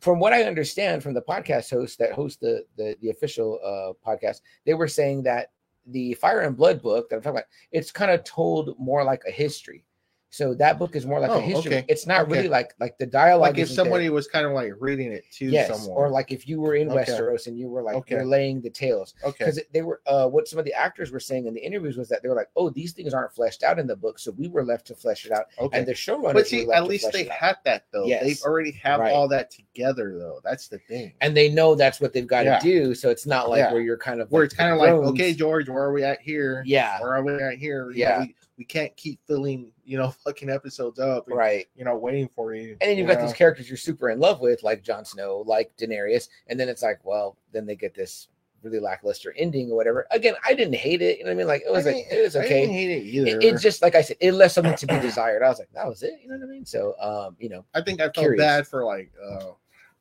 from what i understand from the podcast host that host the the, the official uh podcast they were saying that the fire and blood book that i'm talking about it's kind of told more like a history so that book is more like Oh, a history okay. it's not Okay. really like like the dialogue like if isn't there. somebody was kind of like reading it to yes someone. or like if you were in Okay. westeros and you were like Okay. you're laying the tales okay, because they were uh what some of the actors were saying in the interviews was that they were like oh these things aren't fleshed out in the book so we were left to flesh it out okay. and the showrunners but see, at least they had that though. Yes. They already have Right. all that together though. That's the thing. and they know that's what they've got to Yeah. do so it's not like Yeah. where you're kind of Where like it's kind of like, okay, George, where are we at here? yeah Where are we at here? You Yeah. we, we can't keep filling, you know, fucking episodes up. and, right You know, waiting for you. and then you've you got know? these characters you're super in love with like Jon Snow like Daenerys and then it's like well then they get this really lackluster ending or whatever again I didn't hate it you know what I mean like it was like it was okay. I didn't hate it either. it, it just like I said, it left something to be desired. I was like, that was it. You know what I mean? So, um, you know, I think I felt Curious. bad for like uh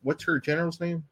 what's her general's name?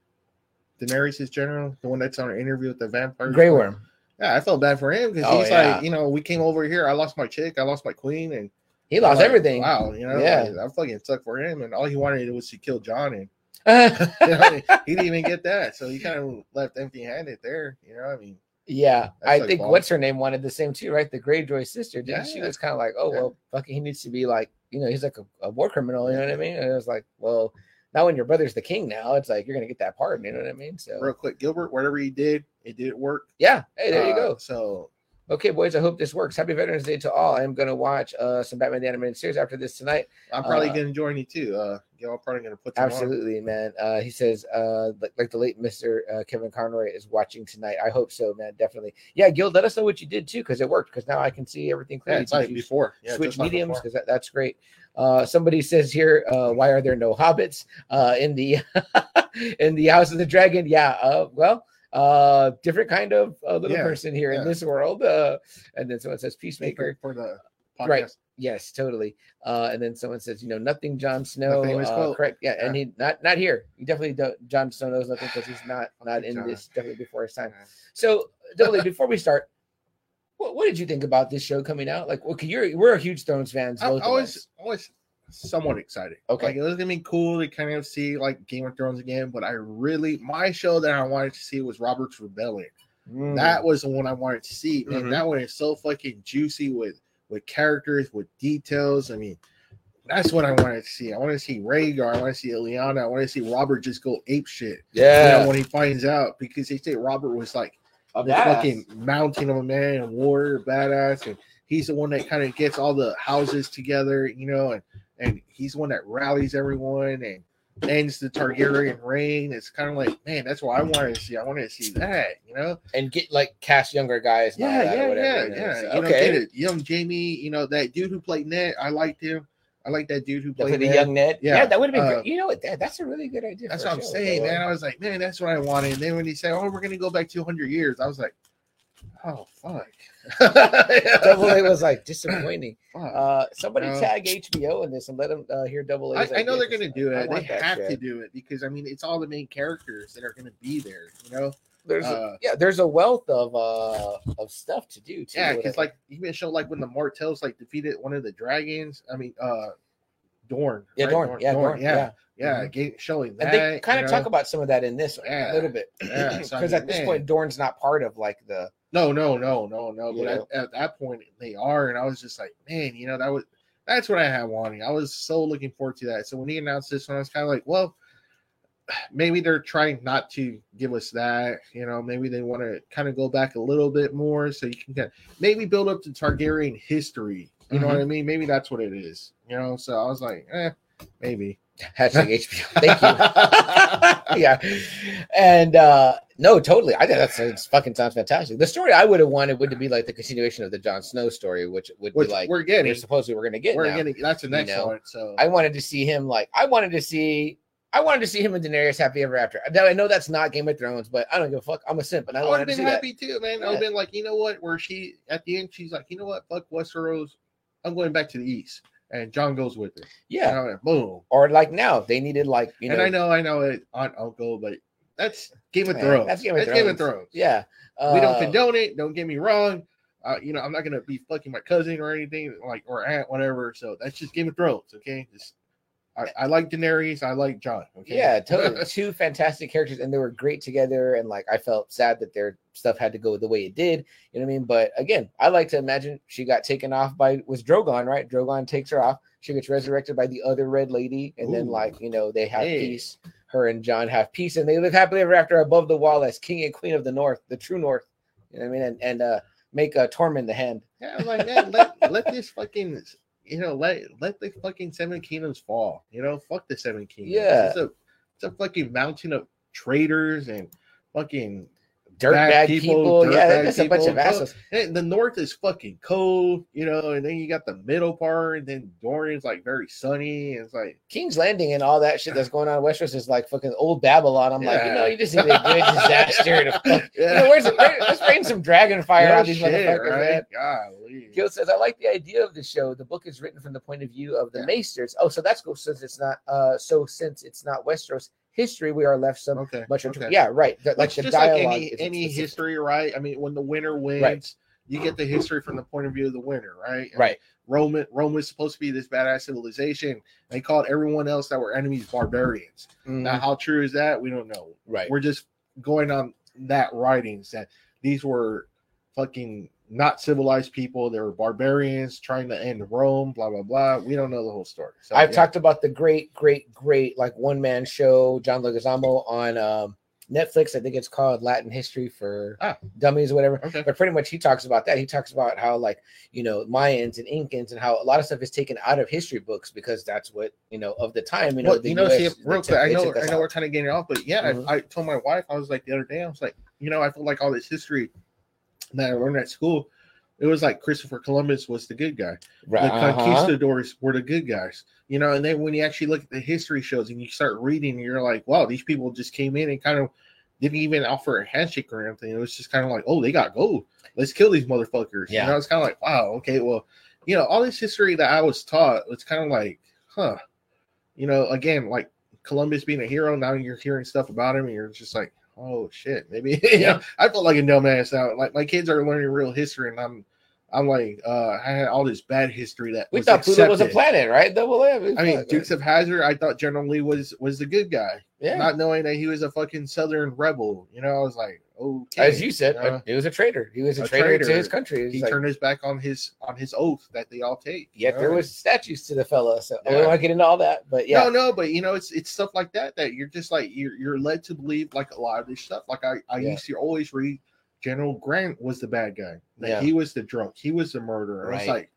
Daenerys' general, the one that's on an interview with the vampire. Grey Worm. Yeah, I felt bad for him because Oh, he's yeah. like, you know, we came over here, I lost my chick, I lost my queen, and He lost like, everything. Wow, you know, Yeah. like, that fucking sucked for him, and all he wanted was to kill Jon, and you know, he didn't even get that, so he kind of left empty-handed there. You know, I mean, yeah, I like think what's her name wanted the same too, right? The Greyjoy sister. Didn't she Yeah. was kind of like, oh Yeah. well, fucking, he needs to be like, you know, he's like a, a war criminal. You know what I mean? And it was like, well, now when your brother's the king, now it's like you're gonna get that pardon. You know what I mean? So real quick, Gilbert, whatever he did, it did work. yeah, hey, there you Uh, go. So Okay, boys, I hope this works. Happy Veterans Day to all. I am gonna watch uh some Batman the Animated Series after this tonight. I'm probably Uh, gonna join you too. Uh, you know, I'm probably gonna put some on. Absolutely, man. Uh, he says, uh, like, like the late Mr. Uh, Kevin Conroy is watching tonight. I hope so, man. Definitely. Yeah, Gil, let us know what you did too, because it worked. Because now I can see everything Yeah, clearly. it's like before. Yeah, switch mediums because that, that's great. Uh, somebody says here, uh, why are there no hobbits uh, in the in the House of the Dragon? Yeah, uh, well, uh, different kind of uh, little Yeah, person here in this world. Uh, and then someone says peacemaker. for the podcast. Right. Yes, totally. Uh, and then someone says, you know, nothing. Jon Snow. Uh, correct. Yeah, and he not not here. He definitely don't, Jon Snow knows nothing because he's not not in Jon. this. Definitely before his time. So, definitely before we start, what, what did you think about this show coming out? Like, okay, you're we're a huge Thrones fans. I, Both I of was us. Somewhat excited. Okay. like it was gonna be cool to kind of see like Game of Thrones again. But I really my show that I wanted to see was Robert's Rebellion. Mm. That was the one I wanted to see, and Mhm. that one is so fucking juicy with with characters, with details. I mean, that's what I wanted to see. I want to see Rhaegar. I want to see Lyanna. I want to see Robert just go ape shit. You yeah, know, when he finds out, because they say Robert was like badass. fucking mountain of a man, a warrior, badass, and he's the one that kind of gets all the houses together, you know, and and he's the one that rallies everyone and ends the Targaryen reign. It's kind of like, man, that's what I wanted to see. I wanted to see that, you know. and get like cast younger guys. and Yeah, or yeah, whatever, yeah, you know, yeah. so- You know, okay, get it. Young Jaime, you know that dude who played Ned. I liked him. I like that dude who played the Ned. young Ned. Yeah, Yeah, that would have been uh, great. You know what? That, that's a really good idea. That's what I'm show, saying, man. I was like, man, that's what I wanted. And then when he said, "Oh, we're gonna go back 200 years," I was like, "Oh, fuck." Double A was like disappointing. Uh, somebody tag HBO in this and let them uh, hear Double A. I, I know they're gonna do I it. They want that have to do it because I mean, it's all the main characters that are gonna be there. You know, there's Uh, yeah, there's a wealth of uh of stuff to do too. Yeah, because like even show like when the Martells like defeated one of the dragons. I mean, uh, Dorne. yeah, right? Dorne, yeah, Dorne, yeah. yeah, yeah. Mhm. ga- showing that. And they kind of know? talk about some of that in this Yeah. a little bit, Yeah, because so I mean, at this man. point, Dorne's not part of like the No, no, no, no, no. But at, at that point, they are, and I was just like, man, you know, that was that's what I had wanting. I was so looking forward to that. So when he announced this one, I was kind of like, well, maybe they're trying not to give us that. You know, maybe they want to kind of go back a little bit more, so you can kind of maybe build up the Targaryen history. You know what I mean? Maybe that's what it is. You know, so I was like, eh, maybe. hashtag HBO. Thank you. yeah, and uh no, totally. I think that's it's fucking sounds fantastic. The story I would have wanted would be like the continuation of the Jon Snow story, which would Which be like we're we're getting. supposedly we're gonna get We're now. getting. That's the next know? one. So I wanted to see him like I wanted to see I wanted to see him and Daenerys happy ever after. Now I know that's not Game of Thrones, but I don't give a fuck. I'm a simp, and I, I would have to been see that. happy too, man. I would have been like, you know what? Where she at the end, she's like, you know what? Fuck Westeros. I'm going back to the east, and Jon goes with her. Yeah, know, boom. or like now they needed like you know. and I know, I know it on Uncle, but that's Game of Man, Thrones. that's Game of Game of Thrones. Thrones. Yeah, we don't uh, condone it. Don't get me wrong. Uh, you know, I'm not gonna be fucking my cousin or anything like or aunt, whatever. So that's just Game of Thrones, okay? Just I, I like Daenerys. I like Jon. Okay. Yeah, totally. Two fantastic characters, and they were great together. And like, I felt sad that their stuff had to go the way it did. You know what I mean? But again, I like to imagine she got taken off by was Drogon, right? Drogon takes her off. She gets resurrected by the other red lady, and then like you know they have Hey. peace. Her and Jon have peace, and they live happily ever after above the wall as king and queen of the North, the true North. You know what I mean? And and uh, make uh, Tormund the hand. Yeah, I'm like, man, let, let this fucking, you know, let let the fucking seven kingdoms fall. You know, fuck the seven kingdoms. Yeah. it's a it's a fucking mountain of traitors and fucking. Dirtbag Bad people, people, yeah, dirtbag that's a bunch of assholes. And the north is fucking cold, you know, and then you got the middle part, and then Dorian's like very sunny, and it's like, King's Landing and all that shit that's going on in Westeros is like fucking old Babylon. I'm like, you know, you just need a good disaster to fuck. You know, where's? Where, let's rain some dragon fire No on these shit, motherfuckers, right? man. Golly. Gil says, I like the idea of the show. The book is written from the point of view of the Yeah. Maesters. Oh, so that's cool. Since it's not uh so since it's not Westeros history, we are left some Okay, much okay. yeah, right. The- like the dialogue. like any is any history, right? I mean, when the winner wins, you get the history from the point of view of the winner, right? And Right. Rome, Rome was supposed to be this badass civilization. They called everyone else that were enemies barbarians. Now, Mhm. how true is that? We don't know. Right. We're just going on that writings that these were fucking not civilized people. They were barbarians trying to end Rome. Blah blah blah. We don't know the whole story. So I've yeah. talked about the great, great, great like one man show, John Leguizamo on um, Netflix. I think it's called Latin History for Ah. Dummies or whatever. Okay. But pretty much he talks about that. He talks about how like you know Mayans and Incans and how a lot of stuff is taken out of history books because that's what you know of the time. You know, Well, you know, see, real quick, I know, I know, out. we're kind of getting off, but yeah, Mhm. I, I told my wife, I was like the other day, I was like, you know, I feel like all this history that I learned at school, it was like Christopher Columbus was the good guy, Right, the uh-huh. conquistadors were the good guys, you know, and then when you actually look at the history shows and you start reading, you're like, wow, these people just came in and kind of didn't even offer a handshake or anything. It was just kind of like, oh, they got gold. Let's kill these motherfuckers. Yeah. You know, it's kind of like, wow, okay, well, you know, all this history that I was taught, it's kind of like, huh, you know, again, like Columbus being a hero. Now you're hearing stuff about him, and you're just like, oh shit, maybe. you know, I feel like a dumbass now. Like my kids are learning real history, and I'm, I'm like, uh, I had all this bad history that We thought Pluto was a planet, right? Double M. I mean, Dukes of Hazzard, I thought General Lee was was the good guy, yeah. not knowing that he was a fucking Southern rebel. You know, I was like, okay. As you said, uh, he was a traitor. He was a, a traitor, to his country. He like, turned his back on his on his oath that they all take. yet there was statues to the fella. So I Yeah. don't want to get into all that, but yeah, No, no, but you know, it's it's stuff like that that you're just like you're you're led to believe like a lot of this stuff. Like I I Yeah. used to always read General Grant was the bad guy. That Yeah. he was the drunk. He was the murderer. And I was like,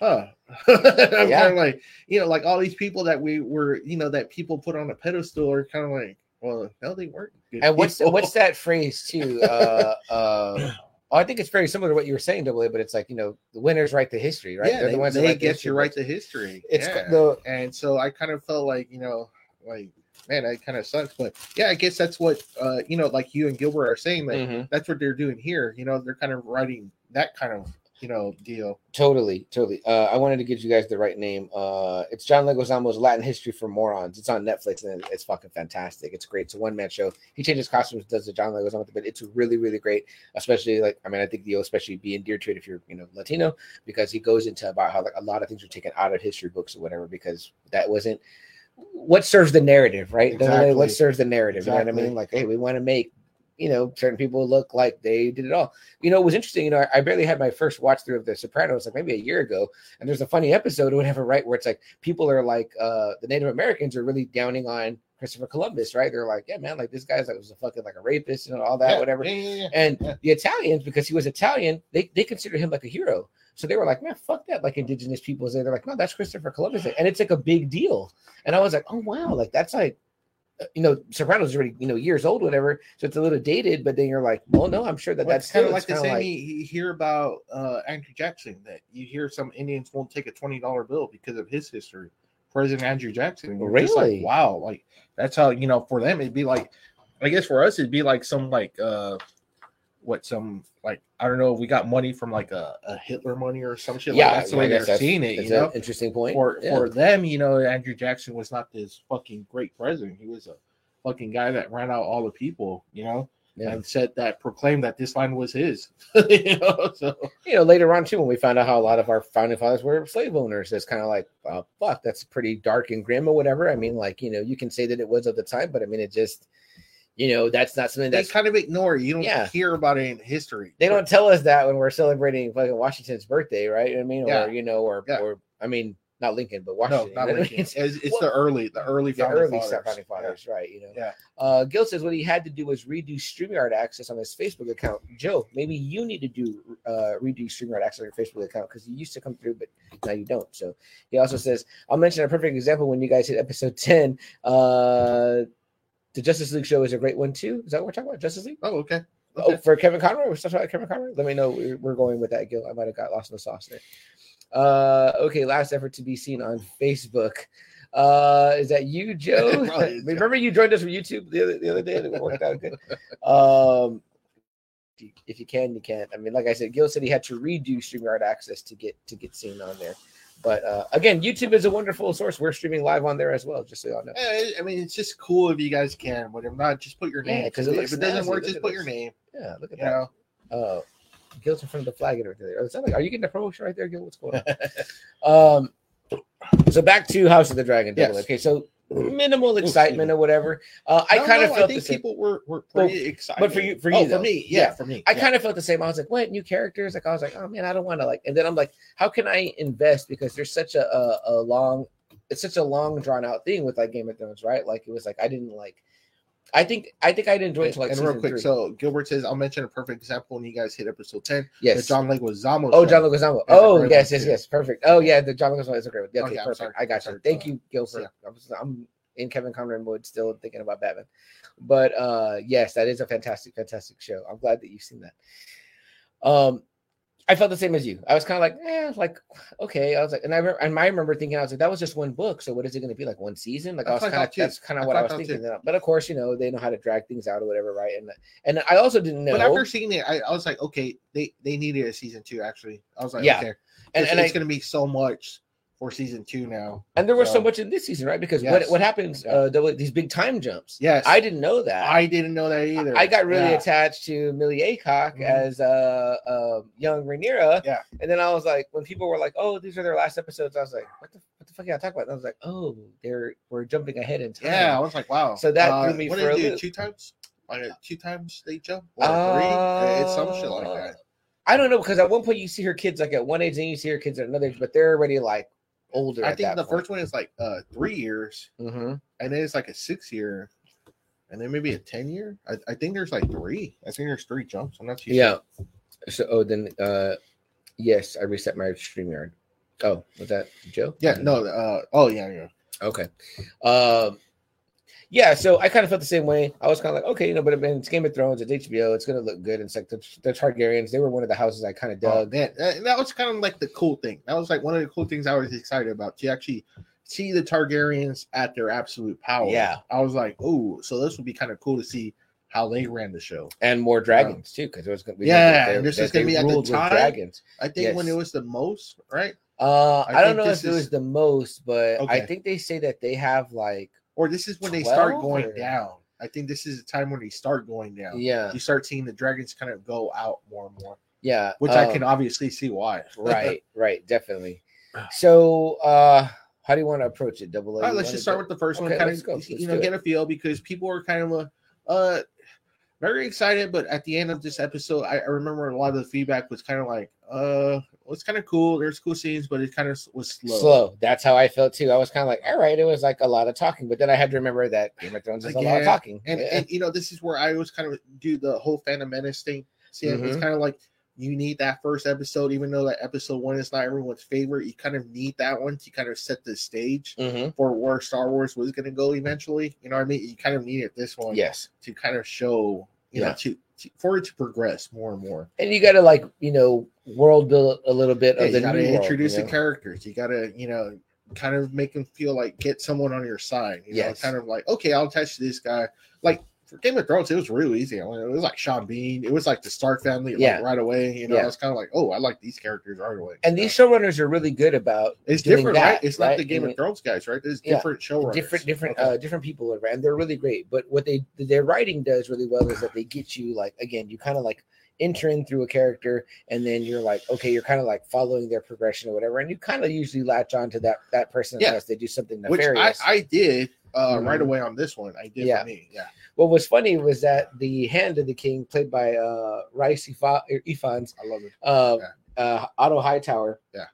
huh. I'm Yeah. kind of like you know, like all these people that we were you know that people put on a pedestal are kind of like, well, no, they weren't. good and what's people. what's that phrase too? Uh, uh, I think it's very similar to what you were saying, Double A, but it's like you know the winners write the history, right? Yeah, They're they, the ones that they the get history you right to history. It's yeah. the and so I kind of felt like you know, like man, that kind of sucks. But yeah, I guess that's what uh, you know, like you and Gilbert are saying that Mhm. that's what they're doing here. You know, they're kind of writing that kind of you know, deal. Totally, totally. Uh, I wanted to give you guys the right name. Uh, it's John Leguizamo's Latin History for Morons. It's on Netflix and it's fucking fantastic. It's great. It's a one man show. He changes costumes, does the John Leguizamo, but it's really, really great. Especially like, I mean, I think you'll especially be endeared to it if you're, you know, Latino, because he goes into about how like a lot of things were taken out of history books or whatever because that wasn't what serves the narrative, right? Exactly. What serves the narrative? You know what I mean? Like, hey, we want to make you know certain people look like they did it all. You know, it was interesting. You know, I, I barely had my first watch through of The Sopranos like maybe a year ago, and there's a funny episode or whatever, right, where it's like people are like uh the Native Americans are really downing on Christopher Columbus, right? They're like, yeah, man, like this guy's like was a fucking like a rapist and all that, Yeah, whatever. Yeah, yeah. And the Italians, because he was Italian, they they consider him like a hero. So they were like, man, fuck that, like indigenous peoples. They're like, no, that's Christopher Columbus, and it's like a big deal. And I was like, oh wow, like that's like, uh, you know, Sopranos is already you know years old, whatever. So it's a little dated, but then you're like, well, no, I'm sure that Well, that's kind of like the same like- you, hear about uh, Andrew Jackson that you hear some Indians won't take a twenty dollar bill because of his history. President Andrew Jackson. You're just like, Really? wow, like that's how you know for them it'd be like, I guess for us it'd be like some like uh, what some like I don't know if we got money from like a, a Hitler money or some shit. yeah, like that's the way they're seeing it. You know, interesting point. for Yeah. for them, you know, Andrew Jackson was not this fucking great president. He was a fucking guy that ran out all the people, you know, Yeah. and said that proclaimed that this land was his. you know, so you know, later on too, when we found out how a lot of our founding fathers were slave owners, it's kind of like, well, fuck, that's pretty dark and grim or whatever. I mean, like, you know, you can say that it was at the time, but I mean, it just, you know, that's not something they that's kind of ignore. You don't Yeah. hear about it in history. they don't tell us that when we're celebrating fucking Washington's birthday, right? You know I mean, Yeah. or you know, or Yeah. or I mean, not Lincoln, but washington No, not you know what I Lincoln. It's, it's Well, the early, the early the founding early fathers. founding fathers, right? You know. Yeah. Uh, Gil says what he had to do was redo StreamYard access on his Facebook account. Joe, maybe you need to do uh, redo StreamYard access on your Facebook account because you used to come through, but now you don't. So he also says, I'll mention a perfect example when you guys hit episode 10. Uh, the Justice League show is a great one too. Is that what we're talking about? Justice League? Oh, okay. Oh, for Kevin Conroy, we're still talking about Kevin Conroy. Let me know we're, we're going with that, Gil. I might have got lost in the sauce there. Uh, okay, last effort to be seen on Facebook. Uh, is that you, Joe? Is. Remember you joined us from YouTube the other the other day. It worked out good. Um, if you, if you can, you can. I mean, like I said, Gil said he had to redo StreamYard access to get to get seen on there. But uh, again, YouTube is a wonderful source. We're streaming live on there as well, just so y'all know. I mean, it's just cool if you guys can, but if not, just put your Yeah, name. 'cause it if it doesn't snazzy. work, Look just put this. your name. Yeah, look at You that. know, Uh, Gil's in front of the flag and everything. Is that like, are you getting a promotion right there, Gil? What's going on? um, so back to House of the Dragon. Yes. Okay, so minimal excitement or whatever. Uh, I No, kind of no, felt I the same. people were were Well, pretty excited. but for you- for oh, you, though. for me, yeah, Yeah. for me. I yeah. kind of felt the same. I was like, what new characters? Like I was like, oh man, I don't want to like. And then I'm like, how can I invest because there's such a, a a long, it's such a long drawn out thing with like Game of Thrones, right? Like it was like I didn't like. I think I think I'd enjoy it And, like and real quick, three. so Gilbert says, "I'll mention a perfect example when you guys hit episode ten. yes, The John Leguizamo. Oh. John Leguizamo. Oh, yes, yes, yes. Perfect. Oh, yeah, the John Leguizamo is a great one. Oh, Okay, yeah, I'm perfect. sorry. I got you. Sorry. Thank you, Gil. For, Yeah. I'm, I'm in Kevin Conroy mode, still thinking about Batman. But uh, yes, that is a fantastic, fantastic show. I'm glad that you've seen that. Um, I felt the same as you. I was kind of like, eh, like okay. I was like, and I remember, and I remember thinking, I was like, that was just one book. So what is it going to be like one season? Like I was I kind of that's kind of what I was thinking. But of course, you know, they know how to drag things out or whatever, right? And and I also didn't know. But after seeing it, I, I was like, okay, they they needed a season two. Actually, I was like, Yeah. okay, and, and it's going to be so much for season two now. And there was so So- much in this season, right? Because what Yes. what happens? Yeah. Uh, these big time jumps. Yes, I didn't know that. I didn't know that either. I got really Yeah. attached to Milly Alcock Mhm. as uh, uh, young Rhaenyra. Yeah. And then I was like, when people were like, "Oh, these are their last episodes," I was like, "What the what the fuck are you talking about?" And I was like, "Oh, they're we're jumping ahead in time." Yeah, I was like, wow. So that uh, threw me what for did they do? Two times, like uh, two times they jump, or three? It's some shit like that. I don't know because at one point you see her kids like at one age, and you see her kids at another age, but they're already like older. I think the point. first one is like uh three years, Mhm. and then it's like a six year, and then maybe a ten year. I, I think there's like three. I think there's three jumps. I'm not too Yeah. sure. So oh then uh yes, I reset my StreamYard. Oh, was that Joe? Yeah, no. Uh, oh yeah, yeah. Okay. Um yeah, so I kind of felt the same way. I was kind of like, okay, you know, but it's Game of Thrones, it's HBO, it's gonna look good. And It's like the, the Targaryens, they were one of the houses I kind of Oh, dug. man, that, that was kind of like the cool thing. That was like one of the cool things I was excited about to actually see the Targaryens at their absolute power. Yeah. I was like, oh, so this would be kind of cool to see how they ran the show. and more dragons too, because it was going to be Yeah, and this is gonna be at the time. dragons. I think when it was the most, right? Uh, I I, don't know if it was the most, but I think they say that they have like Or this is when they start going or- down. I think this is the time when they start going down. yeah, You start seeing the dragons kind of go out more and more, yeah, which I um, can obviously see why. right, right, definitely. So, uh, how do you want to approach it? Double A. All right, let's just start go- with the first one. Kind go. of, Let's you know, it. get a feel because people are kind of uh, very excited. But at the end of this episode, I, I remember a lot of the feedback was kind of like, uh, well, it's kind of cool. There's cool scenes, but it kind of was slow. slow. That's how I felt too. I was kind of like, all right, it was like a lot of talking, but then I had to remember that Game of Thrones is a lot of talking. And, Yeah. and you know, this is where I was kind of do the whole Phantom Menace thing. See, it's Mhm. kind of like you need that first episode, even though that episode one is not everyone's favorite. You kind of need that one to kind of set the stage Mhm. for where Star Wars was going to go eventually. You know what I mean? You kind of needed this one Yes, to kind of show, you know, to, to for it to progress more and more. and you got to like you know world build a little bit Yeah, of the you got to new world, introduce you the know? characters. You got to, you know, kind of make them feel like get someone on your side. You know, kind of like okay, I'll attach to this guy. Like for Game of Thrones, it was real easy. I mean, it was like Sean Bean. It was like the Stark family. Like, right away. You know, Yeah. I was kind of like, oh, I like these characters right away. And these showrunners are really good about it's different, that, right? It's not the Game I of Thrones guys, right? There's Yeah. different showrunners, different different Okay. uh different people and they're really great but what they their writing does really well is that they get you like again you kind of like enter in through a character and then you're like okay you're kind of like following their progression or whatever and you kind of usually latch on to that that person Yeah. unless they do something nefarious. which I, I did uh, right Mhm. away on this one. I did Yeah. for me. Yeah, what was funny was that the hand of the king played by uh Rhys Ifa- ifans I love it. uh uh otto hightower Yeah.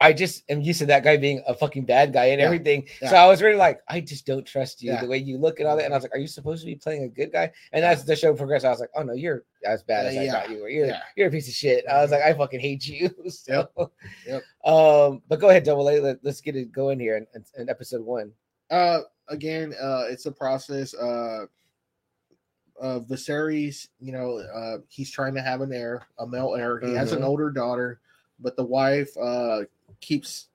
I just am used to that guy being a fucking bad guy and Yeah. everything. So I was really like, I just don't trust you Yeah. the way you look and all that. And I was like, Are you supposed to be playing a good guy? And as the show progressed, I was like, Oh no, you're as bad Uh, as I thought you were. You're Yeah. you're a piece of shit. I was like, I fucking hate you. so, Yep. Um, but go ahead, double A. Let, us get it going here in, in, in episode one. Uh, again, uh, it's a process. Uh, uh, Viserys, you know, uh, he's trying to have an heir, a male heir. He has an Mhm. older daughter, but the wife uh keeps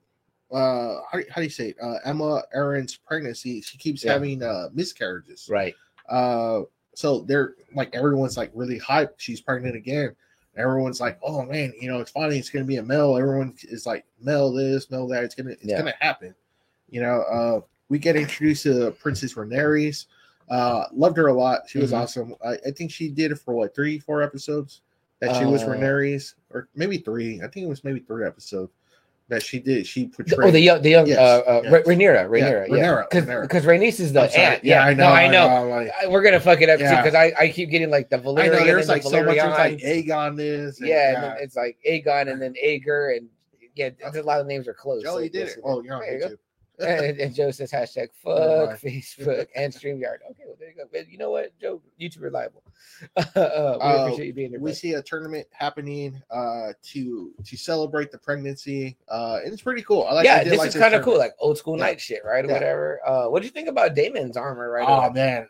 uh how, how do you say it? Uh, Aemma Arryn's pregnancy. She keeps Yeah. having uh miscarriages. Right. Uh, so they're like everyone's like really hyped. She's pregnant again. Everyone's like, oh man, you know, it's finally it's gonna be a male. Everyone is like, male this, male that. It's gonna it's Yeah. gonna happen. You know, uh, we get introduced to Princess Rhaenyra. Uh, loved her a lot. She was Mhm. awesome. I, I think she did it for what three, four episodes that she was Uh, Rhaenyra, or maybe three. I think it was maybe three episodes that she did. She portrayed. oh, the young, the young, Yes, uh, uh, yes. Ra- Rhaenyra, Rhaenyra, yeah, Rhaenyra, because because Rhaenys is the aunt. Yeah, I know. No, I know. I'm like, We're gonna fuck it up too because I, I keep getting like the I know there's like the so much. There's like. Aegon this. and- yeah, and it's like Aegon and then Ager and yeah, a lot of names are close. Joe, you like did it. Oh, you're on. YouTube. And, and Joe says hashtag fuck Facebook and StreamYard. Okay, well there you go. But you know what, Joe, YouTube reliable. uh, we Uh, appreciate you being here. we bud. see a tournament happening uh to to celebrate the pregnancy uh and it's pretty cool i like yeah, did this like is kind of cool, like old school Yeah. knight shit, right? Or Yeah. whatever. Uh, what do you think about Daemon's armor, right? oh man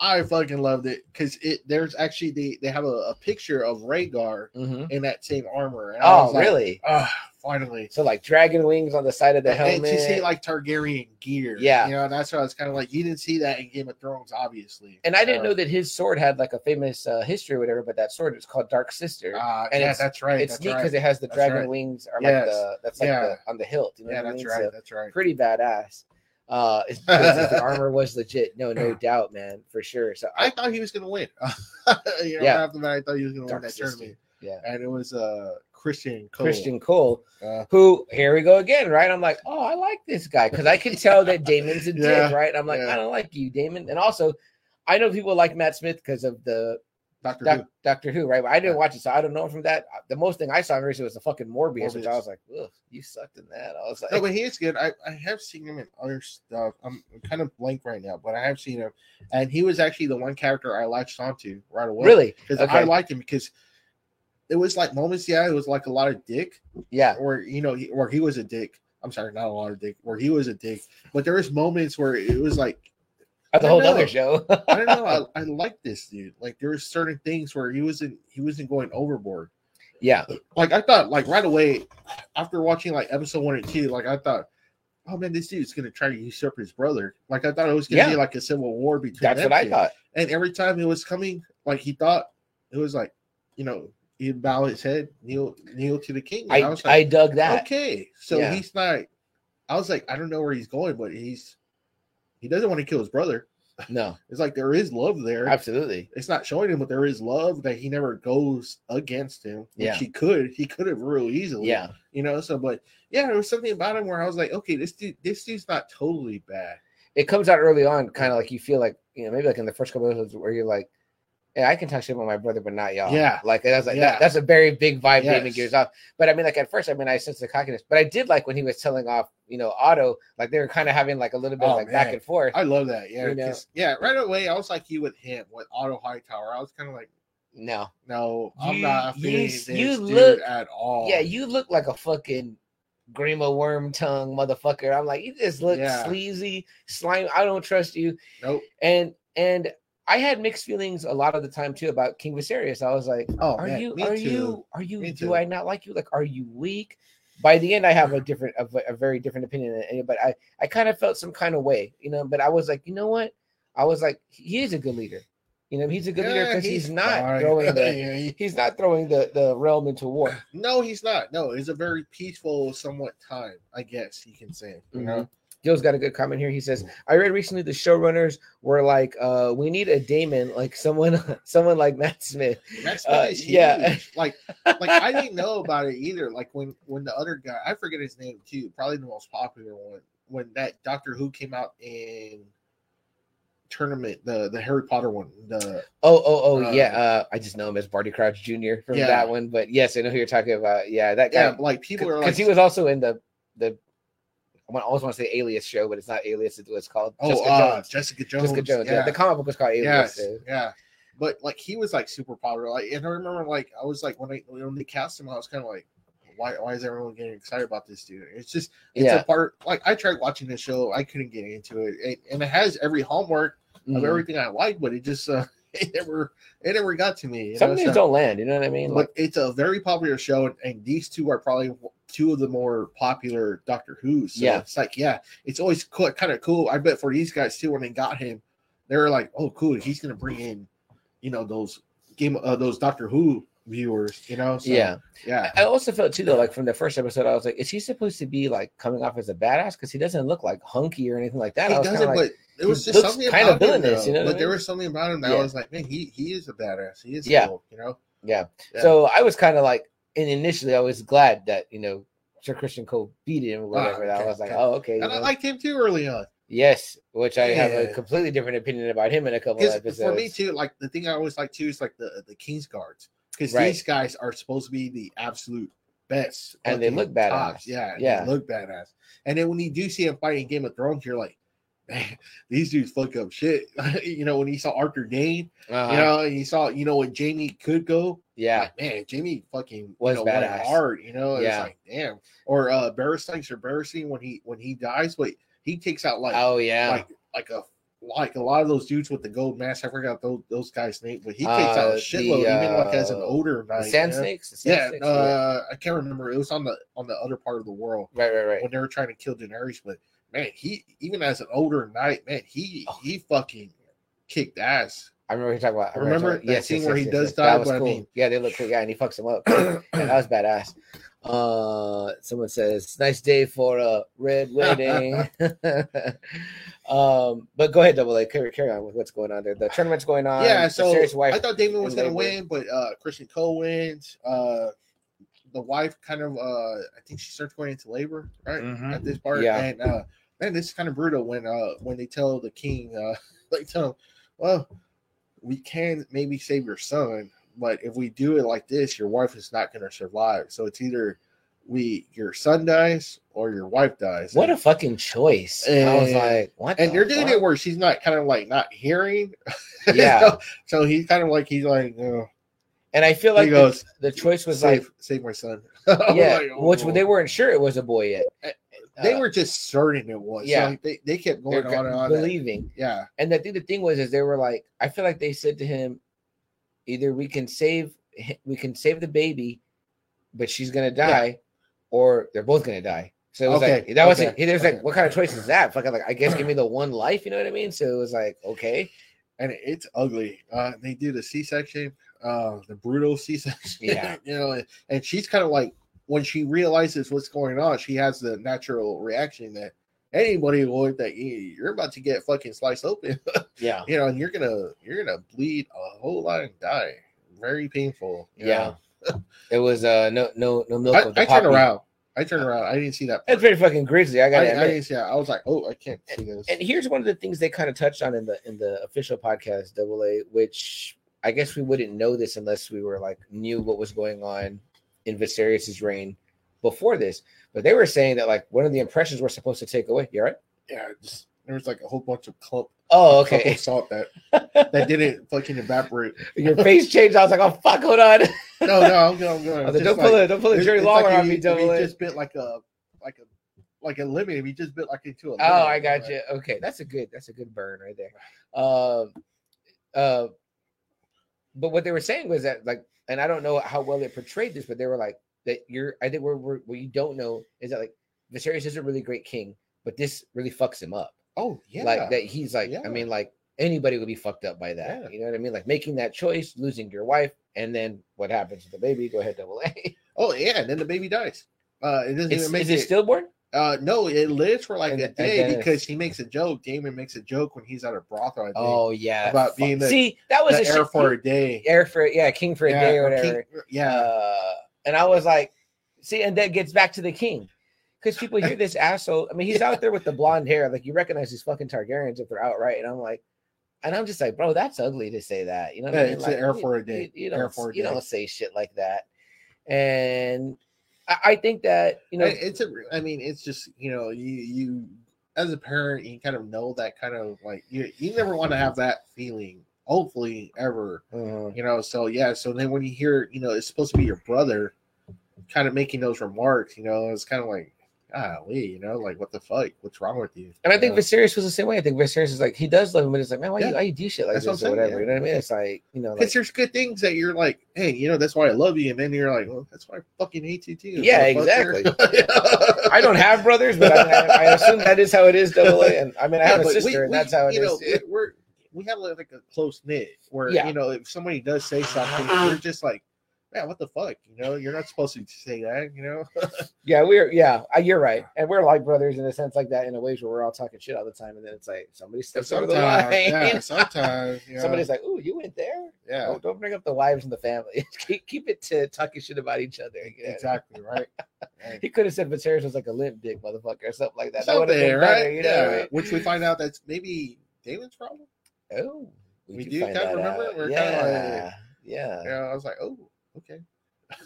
i fucking loved it because it there's actually they they have a, a picture of Rhaegar Mhm. in that same armor and I Oh, like, really? Finally So like dragon wings on the side of the and helmet. to see like targaryen gear Yeah. you know that's why i was kind of like you didn't see that in game of thrones obviously and I didn't know that his sword had like a famous uh, history or whatever, but that sword is called Dark Sister. uh, and yeah that's right it's that's neat right. because it has the That's dragon right. wings or Yes. like the that's like Yeah. the on the hilt. You know yeah I that's mean? right So that's right pretty badass. Uh, it's- because the armor was legit. No, no doubt, man, for sure. So I thought he was gonna win. you know, Yeah. after that, I thought he was gonna Dark win that Sister. tournament, yeah, and it was uh Criston Cole. Criston Cole, Uh, who here we go again, right? I'm like, oh, I like this guy because I can tell that Daemon's a Yeah, dick, right? I'm like, yeah. I don't like you, Daemon, and also. I know people like Matt Smith because of the Doctor Doc, Who. Doctor Who, right? But I didn't Yeah. watch it, so I don't know from that. The most thing I saw in recently was the fucking Morbius, which I was like, ugh, you sucked in that. I was like, No, but he is good. I, I have seen him in other stuff. I'm kind of blank right now, but I have seen him, and he was actually the one character I latched onto right away. really? because Okay. I liked him because it was like moments. Yeah, it was like a lot of dick, Yeah, or you know, he, where he was a dick. I'm sorry, not a lot of dick, where he was a dick. But there was moments where it was like that's a whole other show. I don't know. I, I like this dude. Like there were certain things where he wasn't he wasn't going overboard. yeah, Like I thought, like right away after watching like episode one and two, like I thought oh man, this dude's gonna try to usurp his brother. Like I thought it was gonna Yeah. be like a civil war between. That's what I thought. And every time it was coming, like he thought it was like, you know, he'd bow his head, kneel, kneel to the king. And I, was I dug that. okay, so Yeah. he's not. I was like, I don't know where he's going, but he's he doesn't want to kill his brother. No, It's like there is love there. absolutely. It's not showing him, but there is love that he never goes against him. Which Yeah. he could. He could have real easily. Yeah. You know, so but yeah, there was something about him where I was like, okay, this dude, this dude's not totally bad. It comes out early on, kind of like you feel like, you know, maybe like in the first couple of episodes where you're like, yeah, I can talk shit about my brother, but not y'all. Yeah. Like that's like Yeah. that, that's a very big vibe Daemon Yes. gears off. But I mean, like at first, I mean, I sensed the cockiness, but I did like when he was telling off, you know, Otto, like they were kind of having like a little bit of Oh, like back and forth. I love that. Yeah. You know? yeah. Right away, I was like you with him with Otto Hightower. I was kind of like, no, no, I'm You- not you you dude look- at all. yeah, you look like a fucking grima worm tongue motherfucker. I'm like, you just look Yeah. sleazy, slime. I don't trust you. Nope. And and I had mixed feelings a lot of the time too about King Viserys. I was like, Oh, are man, you are too. you are you Me do too. I not like you? Like, are you weak? By the end, I have a different, a, a very different opinion but I, I kind of felt some kind of way, you know. But I was like, you know what? I was like, he is a good leader. You know, he's a good leader because he's, not fine. throwing the, Yeah, he- he's not throwing the the realm into war. no, he's not. No, it's a very peaceful, somewhat time, I guess you can say. You know, mm-hmm. Joe's got a good comment here. He says, "I read recently the showrunners were like, uh, we need a Daemon, like someone, someone like Matt Smith. That's Uh, is yeah. huge. Like, like I didn't know about it either. Like when when the other guy, I forget his name too, probably the most popular one. When that Doctor Who came out in tournament, the the Harry Potter one, the Oh, oh, oh, Uh, yeah. Uh, I just know him as Barty Crouch Jr. from Yeah. that one, but yes, I know who you're talking about. Yeah, that yeah, guy. like people are Because like, he was also in the the. I always want to say Alias show, but it's not Alias. It's what's called oh, Jessica uh, Jones. Jessica Jones, Jessica Jones. Yeah. the comic book was called Alias. yes, yeah. But like he was like super popular. Like, and I remember like I was like when I when they cast him, I was kind of like, why why is everyone getting excited about this dude? It's just it's Yeah. a part. Like I tried watching the show, I couldn't get into it, and, and it has every hallmark of Mhm. everything I like, but it just uh, it never it never got to me. Some know, things so- don't land. You know what I mean? Like, but it's a very popular show, and, and these two are probably two of the more popular Doctor Who's. So Yeah. it's like yeah, it's always cool, kind of cool. I bet for these guys too, when they got him, they were like, oh cool, he's gonna bring in, you know, those game uh, those Doctor Who viewers, you know. So, yeah. yeah. I also felt too though, like from the first episode, I was like, is he supposed to be like coming off as a badass? Because he doesn't look like hunky or anything like that. He doesn't, like, but it was just something about him, villainous, you know But I there was something about him that Yeah. I was like, man, he he is a badass. He is Yeah. cool, you know. yeah. Yeah. So I was kind of like, and initially I was glad that you know Sir Criston Cole beat him or whatever. Ah, okay, I was like, okay. oh okay. And I liked him too early on. yes, which I have a completely different opinion about him in a couple of episodes. for me too, like the thing I always like too is like the the King's guards because Right. these guys are supposed to be the absolute best, And they look badass. tops. Yeah, Yeah. they look badass. And then when you do see him fighting Game of Thrones, you're like, man, these dudes fuck up shit. you know, when he saw Arthur Dayne, Uh-huh. you know, and you saw, you know, when Jaime could go, yeah, like, man, Jaime fucking Was you know, badass. hard, you know. It's Yeah. like, damn. Or uh or Barristan when he when he dies, but he takes out like oh yeah, like like a like a lot of those dudes with the gold mask. I forgot those those guys' name, but he takes Uh, out a the, shitload, even like as an uh, older knight. sand snakes. Sand Yeah, snakes, uh, I can't remember. It was on the on the other part of the world right, right, right. when they were trying to kill Daenerys. But man, he even as an older knight, man, he Oh. he fucking kicked ass. I remember he talking about. I Remember talking- that scene where he does That die, was but I mean- yeah, they look cool. Yeah, and he fucks him up. that was badass. Uh, someone says, "Nice day for a red wedding." um, but go ahead, Double A. Carry, carry on with what's going on there. The tournament's going on. yeah, so. I thought Daemon was gonna labor. win, but uh Criston Cole wins. Uh the wife kind of uh I think she starts going into labor, right? Mhm. At this part. Yeah. And uh this is kind of brutal when uh when they tell the king uh like tell him, well, we can maybe save your son, but if we do it like this, your wife is not gonna survive. So it's either we your son dies or your wife dies. what a fucking choice! I was And- like, what? and the they're doing fuck? it where she's not kind of like not hearing. Yeah. so, so he's kind of like he's like, oh, And I feel like the, goes, the choice was save, like, save my son. Yeah, like, which oh. they weren't sure it was a boy yet. They uh, were just certain it was. yeah. Yeah, like they, they kept going on and on. that- believing. Yeah, And I think the thing was is they were like, I feel like they said to him, either we can save we can save the baby, but she's gonna die, or they're both gonna die. So it was Okay, like that was okay, there's like okay. what kind of choice is that? Fucking like I guess give me the one life, you know what I mean? So it was like okay, and it's ugly. Uh, they do the C section, uh, the brutal C section. Yeah. you know, and, and she's kind of like when she realizes what's going on, she has the natural reaction that anybody would that you, you're about to get fucking sliced open, yeah, you know, and you're gonna you're gonna bleed a whole lot and die. Very painful. yeah. It was uh no no no milk. I, I turned around. I turned around. I didn't see that. It's part. pretty fucking grisly. I I, got I to didn't see that. I was like, oh, I can't see this. And here's one of the things they kind of touched on in the in the official podcast, Double A, which I guess we wouldn't know this unless we were like knew what was going on in Viserys's reign before this. But they were saying that like one of the impressions we're supposed to take away. You all right? yeah, just, there was like a whole bunch of clump, Oh, clump okay. of salt that that didn't fucking evaporate. Your face changed. I was like, oh fuck, hold on. No, no, I'm good. I'm was like, don't pull it, don't pull it, Jerry Lawler like on me, Double A. just bit like a like a like a lemon. If you just bit like into a lemon, Oh, I got like- you. Okay, that's a good that's a good burn right there. Um, uh, but what they were saying was that like, and I don't know how well they portrayed this, but they were like that you're. I think what you don't know is that like Viserys is a really great king, but this really fucks him up. Oh yeah, Like that he's like. Yeah. I mean, like anybody would be fucked up by that. Yeah. You know what I mean? Like making that choice, losing your wife, and then what happens to the baby? Go ahead, double A. Oh yeah, and then the baby dies. Uh, it doesn't Is, even make is it. it stillborn? Uh, no, it lives for like And- a day because he makes a joke. Daemon makes a joke when he's at a brothel. I think, Oh yeah, about being the- see that was the a heir shit- for a day. heir for yeah, king for a Yeah, day or whatever. King- yeah, Uh, and I was like, see, and that gets back to the king. Because people hear this asshole. I mean, he's out there with the blonde hair. Like you recognize these fucking Targaryens if they're outright. And I'm like, and I'm just like, bro, that's ugly to say that. You know what Yeah, I mean? it's Like, an heir for a day. You, you Air don't, for a you day. don't say shit like that. And I, think that you know, it's a. I mean, it's just you know, you you as a parent, you kind of know that kind of like you you never want to have that feeling. Hopefully, ever. uh, you know so yeah so then when you hear you know it's supposed to be your brother kind of making those remarks you know it's kind of like golly you know like what the fuck what's wrong with you and I think you know? Viserys was the same way. I think Viserys is like he does love him, but it's like, man, why you why you do shit like That's this I'm or saying, whatever? You know what I mean? It's like you know, like, because there's good things that you're like hey you know that's why i love you and then you're like well that's why i fucking hate you too Yeah, motherfucker. I don't have brothers, but I, I, I assume that is how it is. Double A, and I mean, I have a sister, we- and we- that's how it you is. know, we- we're we have like a close knit where Yeah. you know if somebody does say something you're uh-huh. just like man what the fuck you know you're not supposed to say that you know Yeah, we're yeah, you're right, and we're like brothers in a sense like that in a ways where we're all talking shit all the time, and then it's like somebody steps over the line. yeah sometimes you know, Somebody's like, "Ooh, you went there." yeah Don't, don't bring up the wives and the family. keep, keep it to talking shit about each other. you know? exactly right. Right. He could have said Viserys was like a limp dick motherfucker or something like that. That would Something, have been better, right? you know. yeah. right? Which we find out that's maybe Daemon's problem. Oh, We do do kinda remember? out. We're kinda like- yeah. Yeah, I was like, oh, okay.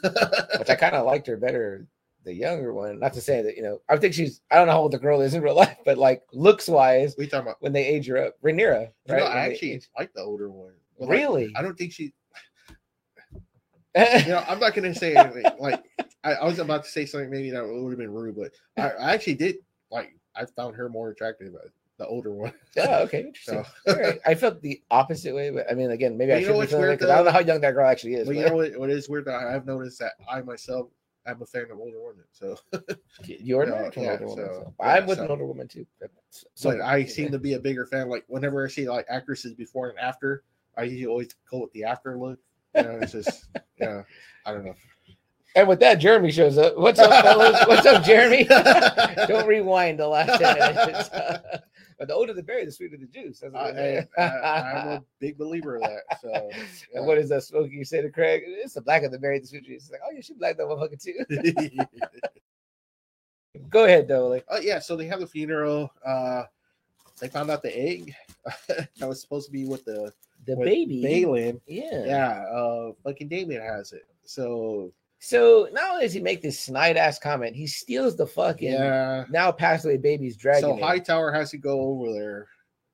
Which I kind of liked her better, the younger one. Not to say that you know, I think she's. I don't know how old the girl is in real life, but like looks wise, we talking about. when they age her up, Rhaenyra, right? I actually like the older one. But, like, really. I don't think she. You know, I'm not gonna say anything. Like, I, I was about to say something maybe that would have been rude, but I, I actually did like. I found her more attractive, uh, the older one. oh, okay, interesting. So- All right. I felt the opposite way, but I mean, again, maybe But I should be feeling like because I don't know how young that girl actually is. But but you know what? What is weird that I have noticed that I myself am a fan of older women. So, you're Yeah, to an yeah, older woman. so- yeah, I'm with so- an older woman too. So but I seem to be a bigger fan. Like whenever I see like actresses before and after, I usually always go with the after look. You know, it's just yeah, I don't know. And with that, Jeremy shows up. What's up, fellas? What's up, Jeremy? Don't rewind the last 10 minutes. But the older the berry, the sweeter the juice. That's what I, they say. I, I'm a big believer of that. So yeah. And what is that, Smokey? You say to Craig, it's the black of the berry, the sweeter juice. He's like, oh, yeah, she black that motherfucker too. Go ahead, though. Like, oh yeah, so they have the funeral. Uh they found out the egg that was supposed to be with the the with baby. Baelon. Yeah. Yeah, uh fucking Damien has it. So So not only does he make this snide ass comment, he steals the fucking yeah. now passed away baby's dragon. So Hightower has to go over there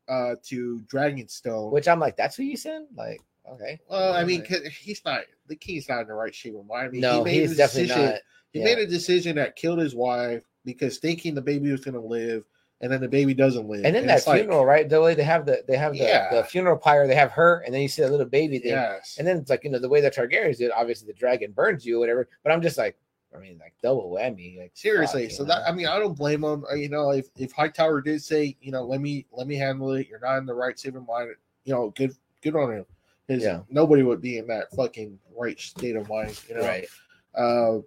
uh to Dragonstone. which I'm like, that's who you send? Like, okay. Well, I mean, he's not the king's not in the right shape of mind. I mean, no, he made he's a definitely decision, not. He yeah. made a decision that killed his wife because thinking the baby was going to live, and then the baby doesn't live. And then that it's like, funeral, right? The way they have the they have the, Yeah. the funeral pyre, they have her, and then you see a little baby thing. yes, And then it's like, you know, the way the Targaryens did, obviously the dragon burns you or whatever. But I'm just like, I mean, like double whammy. Like Seriously, fuck, so you that know? I mean, I don't blame them. You know, if if Hightower did say, you know, let me let me handle it, you're not in the right state of mind. You know, good good on him. Because Yeah. nobody would be in that fucking right state of mind. You know, right. Uh,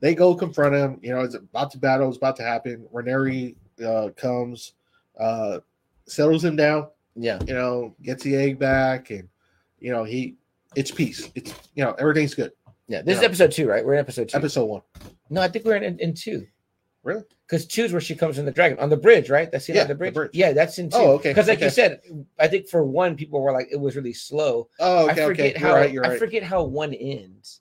they go confront him. You know, it's about to battle. It's about to happen. Rhaenyra uh, comes, uh, settles him down. Yeah. You know, gets the egg back, and you know he, it's peace. It's you know everything's good. Yeah. This is Yeah. episode two, right? We're in episode two. Episode one. No, I think we're in, in two. Really? Because two's where she comes from the dragon on the bridge, right? That's Yeah, the the bridge. bridge. Yeah, that's in two. Oh, okay, Because like you said, I think for one, people were like, it was really slow. Oh, okay, I forget okay. how You're right. You're I right. forget how one ends.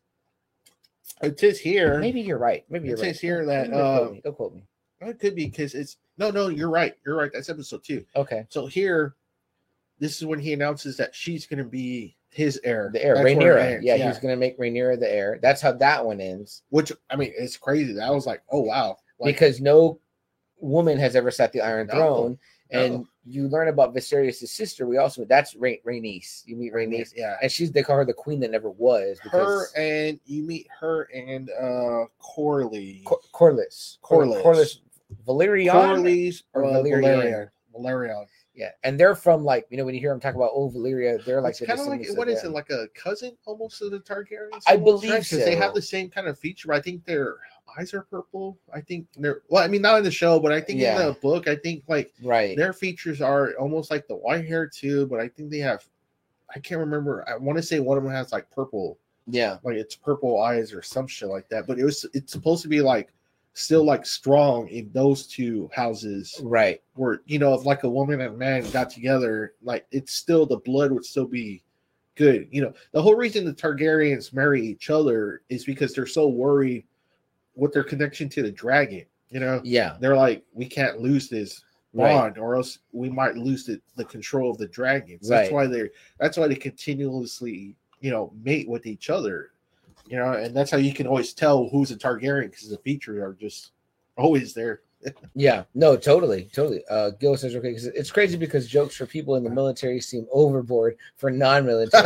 It is here. Maybe you're right. Maybe you're It right. says here that, Don't quote uh, me. Don't quote me. It could be because it's no, no. You're right. You're right. That's episode two. Okay. So here, this is when he announces that she's going to be his heir. The heir, That's Rhaenyra. ends, Yeah, he's gonna make Rhaenyra the heir. That's how that one ends. Which I mean, it's crazy. That was like, oh wow. Like, because no woman has ever sat the Iron No, Throne. And you learn about Viserys' sister. We also that's Rha- Rhaenys. You meet Rhaenys, yeah. and she's they call her the queen that never was. Her and you meet her and uh Corley. Cor- Corlys, Corlys. Corlys, Velaryon, Corlys or uh, Velaryon? Velaryon. Velaryon. yeah, and they're from like you know when you hear them talk about oh Valyria, they're like kind of like what is it like a cousin almost of the Targaryens? I believe Because they have the same kind of feature. I think their eyes are purple. I think they're well. I mean, not in the show, but I think Yeah. in the book, I think like right? their features are almost like the white hair too. But I think they have. I can't remember. I want to say one of them has like purple, Yeah, like it's purple eyes or some shit like that. But it was it's supposed to be like still like strong in those two houses right. where you know if like a woman and a man got together like it's still the blood would still be good you know. The whole reason the targaryens marry each other is because they're so worried with their connection to the dragon you know. Yeah, they're like we can't lose this Right. bond or else we might lose the, the control of the dragons. That's why they're that's why they continuously you know mate with each other you know and that's how you can always tell who's a targaryen because the features are just always there Yeah, no, totally, totally. Uh, Gil says okay, 'cause it's crazy because jokes for people in the military seem overboard for non-military.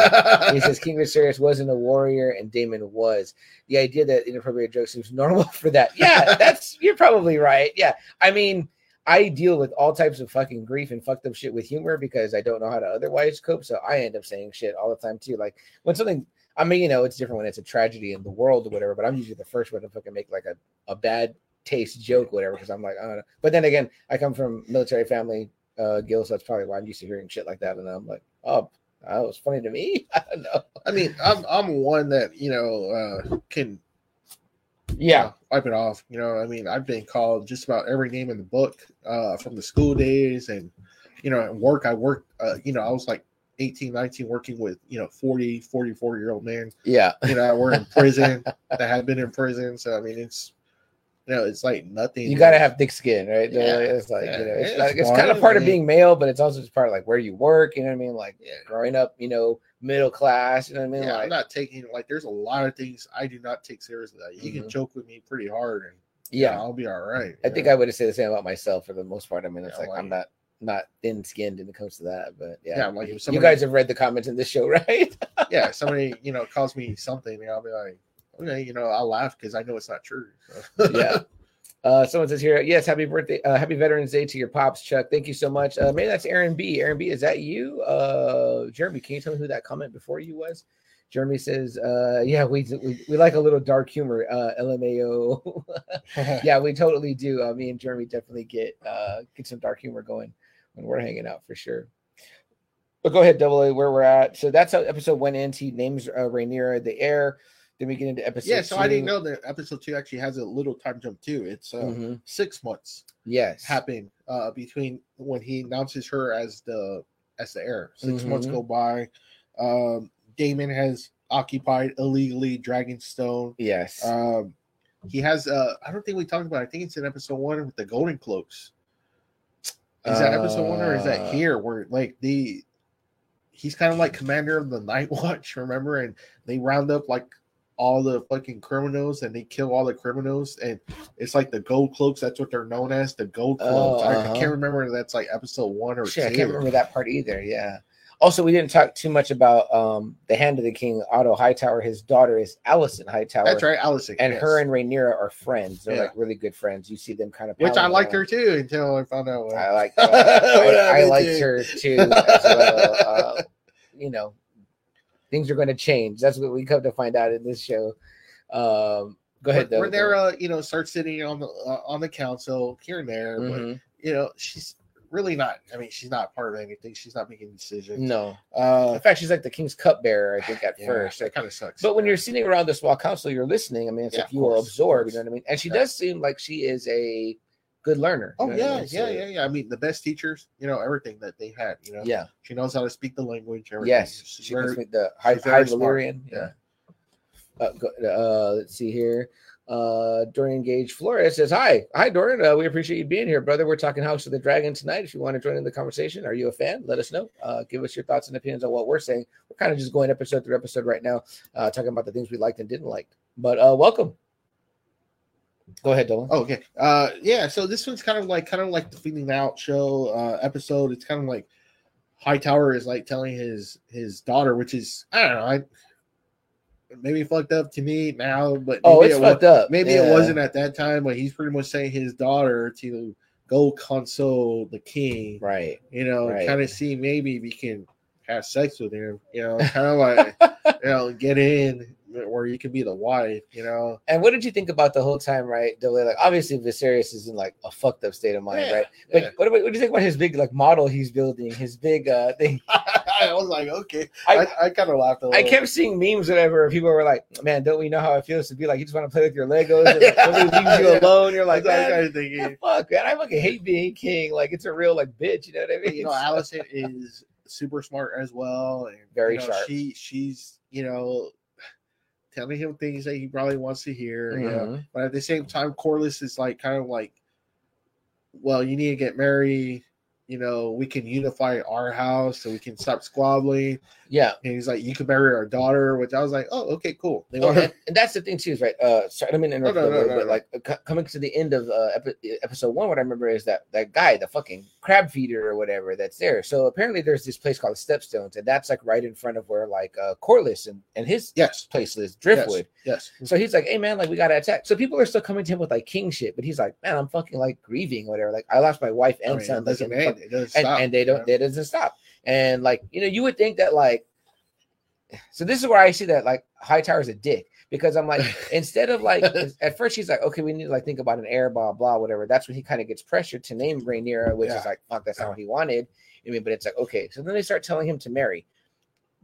he says King Viserys wasn't a warrior and Daemon was. The idea that inappropriate jokes seems normal for that. Yeah, that's you're probably right. Yeah, I mean, I deal with all types of fucking grief and fucked up shit with humor because I don't know how to otherwise cope. So I end up saying shit all the time too. Like when something, I mean, you know, it's different when it's a tragedy in the world or whatever. But I'm usually the first one to fucking make like a, a bad taste joke, whatever, because I'm like, I don't know. But then again, I come from military family, uh, Gil, so that's probably why I'm used to hearing shit like that. And I'm like, oh, that was funny to me. I don't know. I mean, I'm I'm one that you know uh, can Yeah, wipe it off. You know, I mean, I've been called just about every name in the book uh, from the school days, and you know, at work. I worked. Uh, you know, I was like 18, 19, working with you know 40, 44 year old men. yeah, You know, we're in prison that had been in prison. So I mean, it's you know, it's like nothing. you gotta have thick skin, right? Yeah, it's like yeah, you know, it's, it's like, it's kind of part of being male, but it's also just part of like where you work. You know what I mean? Like Yeah. growing up, you know, middle class. You know what I mean? Yeah, like, I'm not taking like. There's a lot of things I do not take seriously. Like, you Mhm. can joke with me pretty hard, and yeah. I'll be all right. I think I would have said the same about myself for the most part. I mean, it's Yeah, like I'm not not thin skinned when it comes to that, but yeah. Yeah, like if you guys have read the comments in this show, right? yeah, somebody you know calls me something, and I'll be like, okay, you know, I'll laugh because I know it's not true. So. yeah. Uh, someone says here, yes, happy birthday, uh, happy Veterans Day to your pops, Chuck. Thank you so much. Uh, maybe that's Aaron B. Aaron B, is that you? Uh, Jeremy, can you tell me who that comment before you was? Jeremy says, uh, yeah, we, we we like a little dark humor, uh, LMAO. yeah, we totally do. Uh, me and Jeremy definitely get uh get some dark humor going when we're hanging out for sure. But go ahead, double A, where we're at. So that's how episode one ends. He names uh, Rhaenyra the heir. Then we get into episode. yeah, so I didn't know that episode two actually has a little time jump too. It's uh, Mhm. six months Yes. happen uh, between when he announces her as the as the heir. 6 months Mhm. go by. Um, Daemon has occupied illegally Dragonstone. Yes. Um, he has. Uh, I don't think we talked about. It. I think it's in episode one with the Golden Cloaks. Is that episode one or is Uh, that here where like the he's kind of like commander of the Night Watch, remember? And they round up like all the fucking criminals and they kill all the criminals and it's like the gold cloaks that's what they're known as the gold cloaks Oh, I, I uh-huh. can't remember if that's like episode one or Shit, I can't remember that part either. Yeah. Also, we didn't talk too much about um the Hand of the King, Otto Hightower. His daughter is Alicent Hightower. That's right, Alicent. And yes. her and Rhaenyra are friends. They're Yeah. like really good friends. You see them kind of which I liked around. her too until I found out. I what- like What I, I liked her too as well. Uh, you know, things are going to change. That's what we come to find out in this show. Um, go ahead, though. Rhaenyra, you know, starts sitting on the uh, on the council here and there, but Mhm. you know, she's really not. I mean, she's not part of anything. She's not making decisions. No, Uh, in fact, she's like the king's cupbearer. I think at yeah, first. that kind of sucks. But when you're sitting around this small council, you're listening. I mean, it's Yeah, like you will course, of absorb. You know what I mean? And she Yeah. does seem like she is a good learner. you Oh know what I yeah, mean? yeah, yeah, yeah. I mean, the best teachers, you know, everything that they had, you know, yeah. she knows how to speak the language. Everything. Yes, She's she very- the high, high. Valyrian. Yeah. Uh, uh, let's see here. Uh, Dorian Gage Flores says, "Hi, hi, Dorian. Uh, we appreciate you being here, brother. We're talking House of the Dragon tonight. If you want to join in the conversation, are you a fan? Let us know. Uh, give us your thoughts and opinions on what we're saying. We're kind of just going episode through episode right now, uh, talking about the things we liked and didn't like. But uh, welcome. Go ahead, Dylan. Oh, okay. Uh yeah, so this one's kind of like kind of like the feeling out show uh episode. It's kind of like Hightower is like telling his his daughter, which is I don't know, I maybe fucked up to me now, but oh, maybe it's it fucked up. maybe Yeah. it wasn't at that time, but he's pretty much saying his daughter to go console the king, right. you know, Right. kind of see maybe we can have sex with him, you know, kind of like you know, get in where you could be the wife, you know. And what did you think about the whole time, right? Dylan? Like, obviously, Viserys is in like a fucked up state of mind, Yeah, right? But yeah. what, about, what do you think about his big like model he's building? His big uh thing. I was like, okay. I- I, I, kind of laughed a I little. I kept seeing memes, whatever. People were like, "Man, don't we know how it feels to be like you just want to play with your Legos? And, like, nobody leaves you alone. You're like, That's man, fuck, man. I fucking hate being king. Like it's a real like bitch. You know what I mean? You know, Alicent is super smart as well, and Very you know, sharp. She she's you know telling him things that he probably wants to hear. You know, Mhm. but at the same time, Corlys is like kind of like, well, you need to get married. You know, we can unify our house so we can stop squabbling. Yeah. And he's like, you can marry our daughter, which I was like, oh, okay, cool. They want and, and that's the thing too, is right. Uh, sorry, I mean, interrupt no, no, no, bit. no. Like uh, coming to the end of uh, epi- episode one, what I remember is that that guy, the fucking crab feeder or whatever, that's there. So apparently, there's this place called Stepstones, and that's like right in front of where like uh, Corlys and and his yes, place is Driftwood. yes. So he's like, "Hey man, like we gotta attack." So people are still coming to him with like king shit, but he's like, "Man, I'm fucking like grieving, whatever. Like I lost my wife I and mean, son, like, doesn't in end. fuck- It doesn't and, stop. and they don't. know? That doesn't stop. And like you know, you would think that like, so this is where I see that like Hightower's a dick because I'm like, instead of like at first he's like, okay, we need to like think about an heir, blah blah, whatever. That's when he kind of gets pressured to name Rhaenyra, which Yeah. is like, fuck, that's not what he wanted. I mean, but it's like okay, so then they start telling him to marry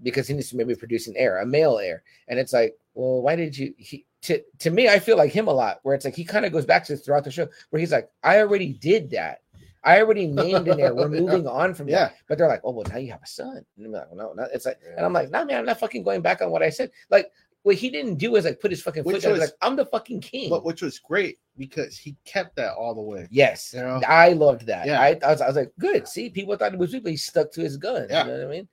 because he needs to maybe produce an heir, a male heir, and it's like, well, why did you? He to to me, I feel like him a lot, where it's like he kind of goes back to throughout the show where he's like, I already did that. I already named an heir. We're moving on from that. Yeah. But they're like, oh well, now you have a son. And I'm like, no, no. It's like, and I'm like, no, man, I'm not fucking going back on what I said. Like, what he didn't do is like put his fucking foot Which down. was- He's like, I'm the fucking king. but which was great because he kept that all the way. yes, You know? I loved that. Yeah. I, I was, I was like, good. See, people thought it was weak, but he stuck to his gun. Yeah. You know what I mean?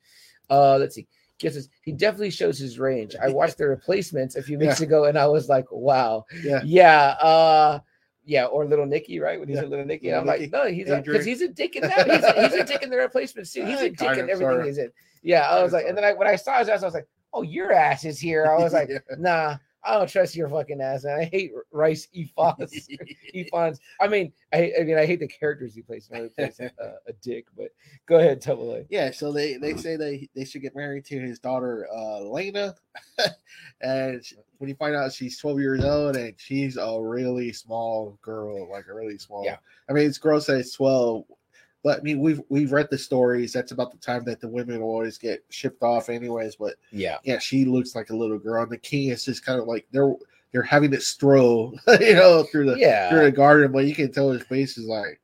Uh, let's see. Guess this- he definitely shows his range. I watched the replacements a few weeks ago, and I was like, wow, Yeah. yeah, uh, yeah, or little Nicky, right? When he's Yeah. a little Nicky, Little I'm like, no, he's because he's a dick in that. He's a, he's a dick in the replacements too. He's a dick in everything sorta. he's in. Yeah, I was like, and then I when I saw his ass, I was like, oh, your ass is here. I was like, Yeah. nah, I don't trust your fucking ass. And I hate Rhys Ifans. Ifans. I mean, I, I mean, I hate the characters he plays. He plays uh, a dick, but go ahead, Double A. Yeah, so they they say they they should get married to his daughter uh Laena, and when you find out she's 12 years old and she's a really small girl, like a really small. Yeah. I mean it's gross that it's 12, but I mean we've we've read the stories. That's about the time that the women always get shipped off, anyways. But Yeah. yeah, she looks like a little girl, and the king is just kind of like they're they're having it stroll, you know, through the Yeah. through the garden, but you can tell his face is like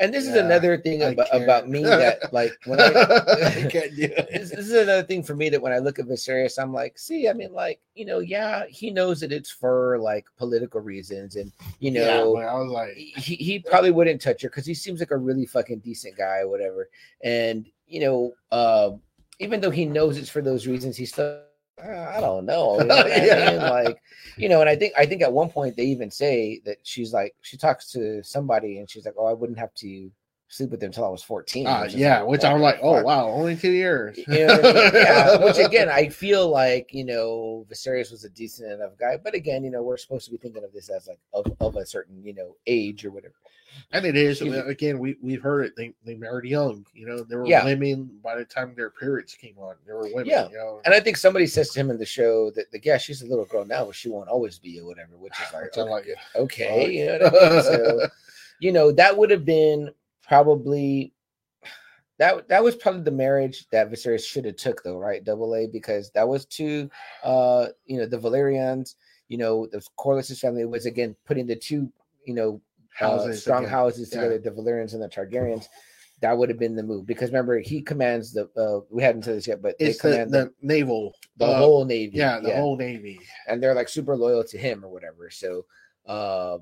And this is another thing about, about me that, like, when I, I can't do it. this, this is another thing for me that when I look at Viserys, I'm like, see, I mean, like, you know, yeah, he knows that it's for like political reasons, and you Yeah, know, but I was like, he, he probably wouldn't touch her because he seems like a really fucking decent guy or whatever. And you know, uh, even though he knows it's for those reasons, he still "Uh, I don't know. You know what I mean? Like, you know, and I think I think at one point they even say that she's like she talks to somebody and she's like, Oh, I wouldn't have to sleep with them until I was 14. Ah, which yeah, like, which I'm like, oh fuck? wow, only two years. You know I mean? yeah, which again, I feel like you know Viserys was a decent enough guy, but again, you know, we're supposed to be thinking of this as like of, of a certain you know age or whatever. And it is again. We we've heard it. They they married young. You know, there were Yeah. women by the time their periods came on. There were women. Yeah. you know, And I think somebody says to him in the show that like, yeah, she's a little girl now, but she won't always be or whatever, which is like, I'm like, okay, you know I mean? So, you know, that would have been probably that that was probably the marriage that Viserys should have took though, right? Double A, because that was two uh you know the Velaryons, you know, the Corlys's family was again putting the two, you know, uh, strong together. houses Yeah. together, the Velaryons and the Targaryens. That would have been the move because remember he commands the uh we hadn't said this yet, but it's they the, command the, the, naval. the uh, whole navy. Yeah, the whole navy. and they're like super loyal to him or whatever. So, uh,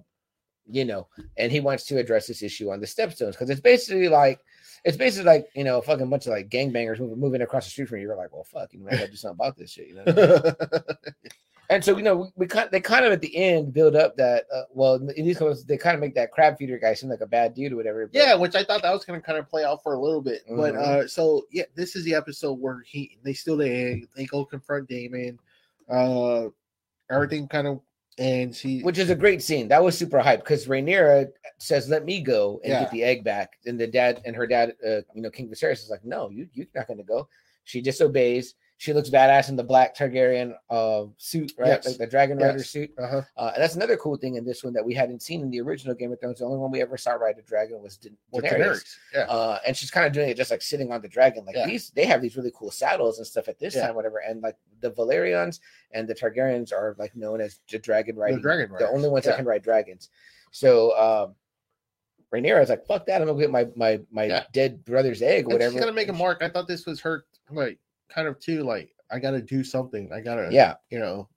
you know, and he wants to address this issue on the stepstones because it's basically like it's basically like you know a fucking bunch of like gangbangers moving, moving across the street from you. You're like, well, fuck, you know, I gotta do something about this shit. You know. what I mean? and so you know, we, kind they kind of at the end build up that uh, well, in these cases they kind of make that crab feeder guy seem like a bad dude or whatever. but- yeah, which I thought that was going to kind of play out for a little bit, but Mhm. uh, so yeah, this is the episode where he they steal the egg, they go confront Daemon, uh, everything kind of, and she which is a great scene. That was super hype because Rhaenyra says, "Let me go and Yeah. get the egg back." And the dad and her dad, uh, you know, King Viserys is like, "No, you you're not going to go." She disobeys. She looks badass in the black Targaryen uh, suit, right? Yes. Like the Dragon Rider Yes. suit. uh-huh. Uh, and that's another cool thing in this one that we hadn't seen in the original Game of Thrones. The only one we ever saw ride a dragon was Da- Daenerys. Daenerys. Yeah, Uh, and she's kind of doing it just like sitting on the dragon. Like Yeah. these, they have these really cool saddles and stuff at this Yeah. time, whatever. And like the Velaryons and the Targaryens are like known as the dragon riding, the dragon. the only ones yeah. that can ride dragons. So um Rhaenyra is like, fuck that, I'm gonna get my my my Yeah. dead brother's egg, whatever. She's gonna make a mark. I thought this was her, like, kind of too. Like, I got to do something. I gotta, Yeah, you know.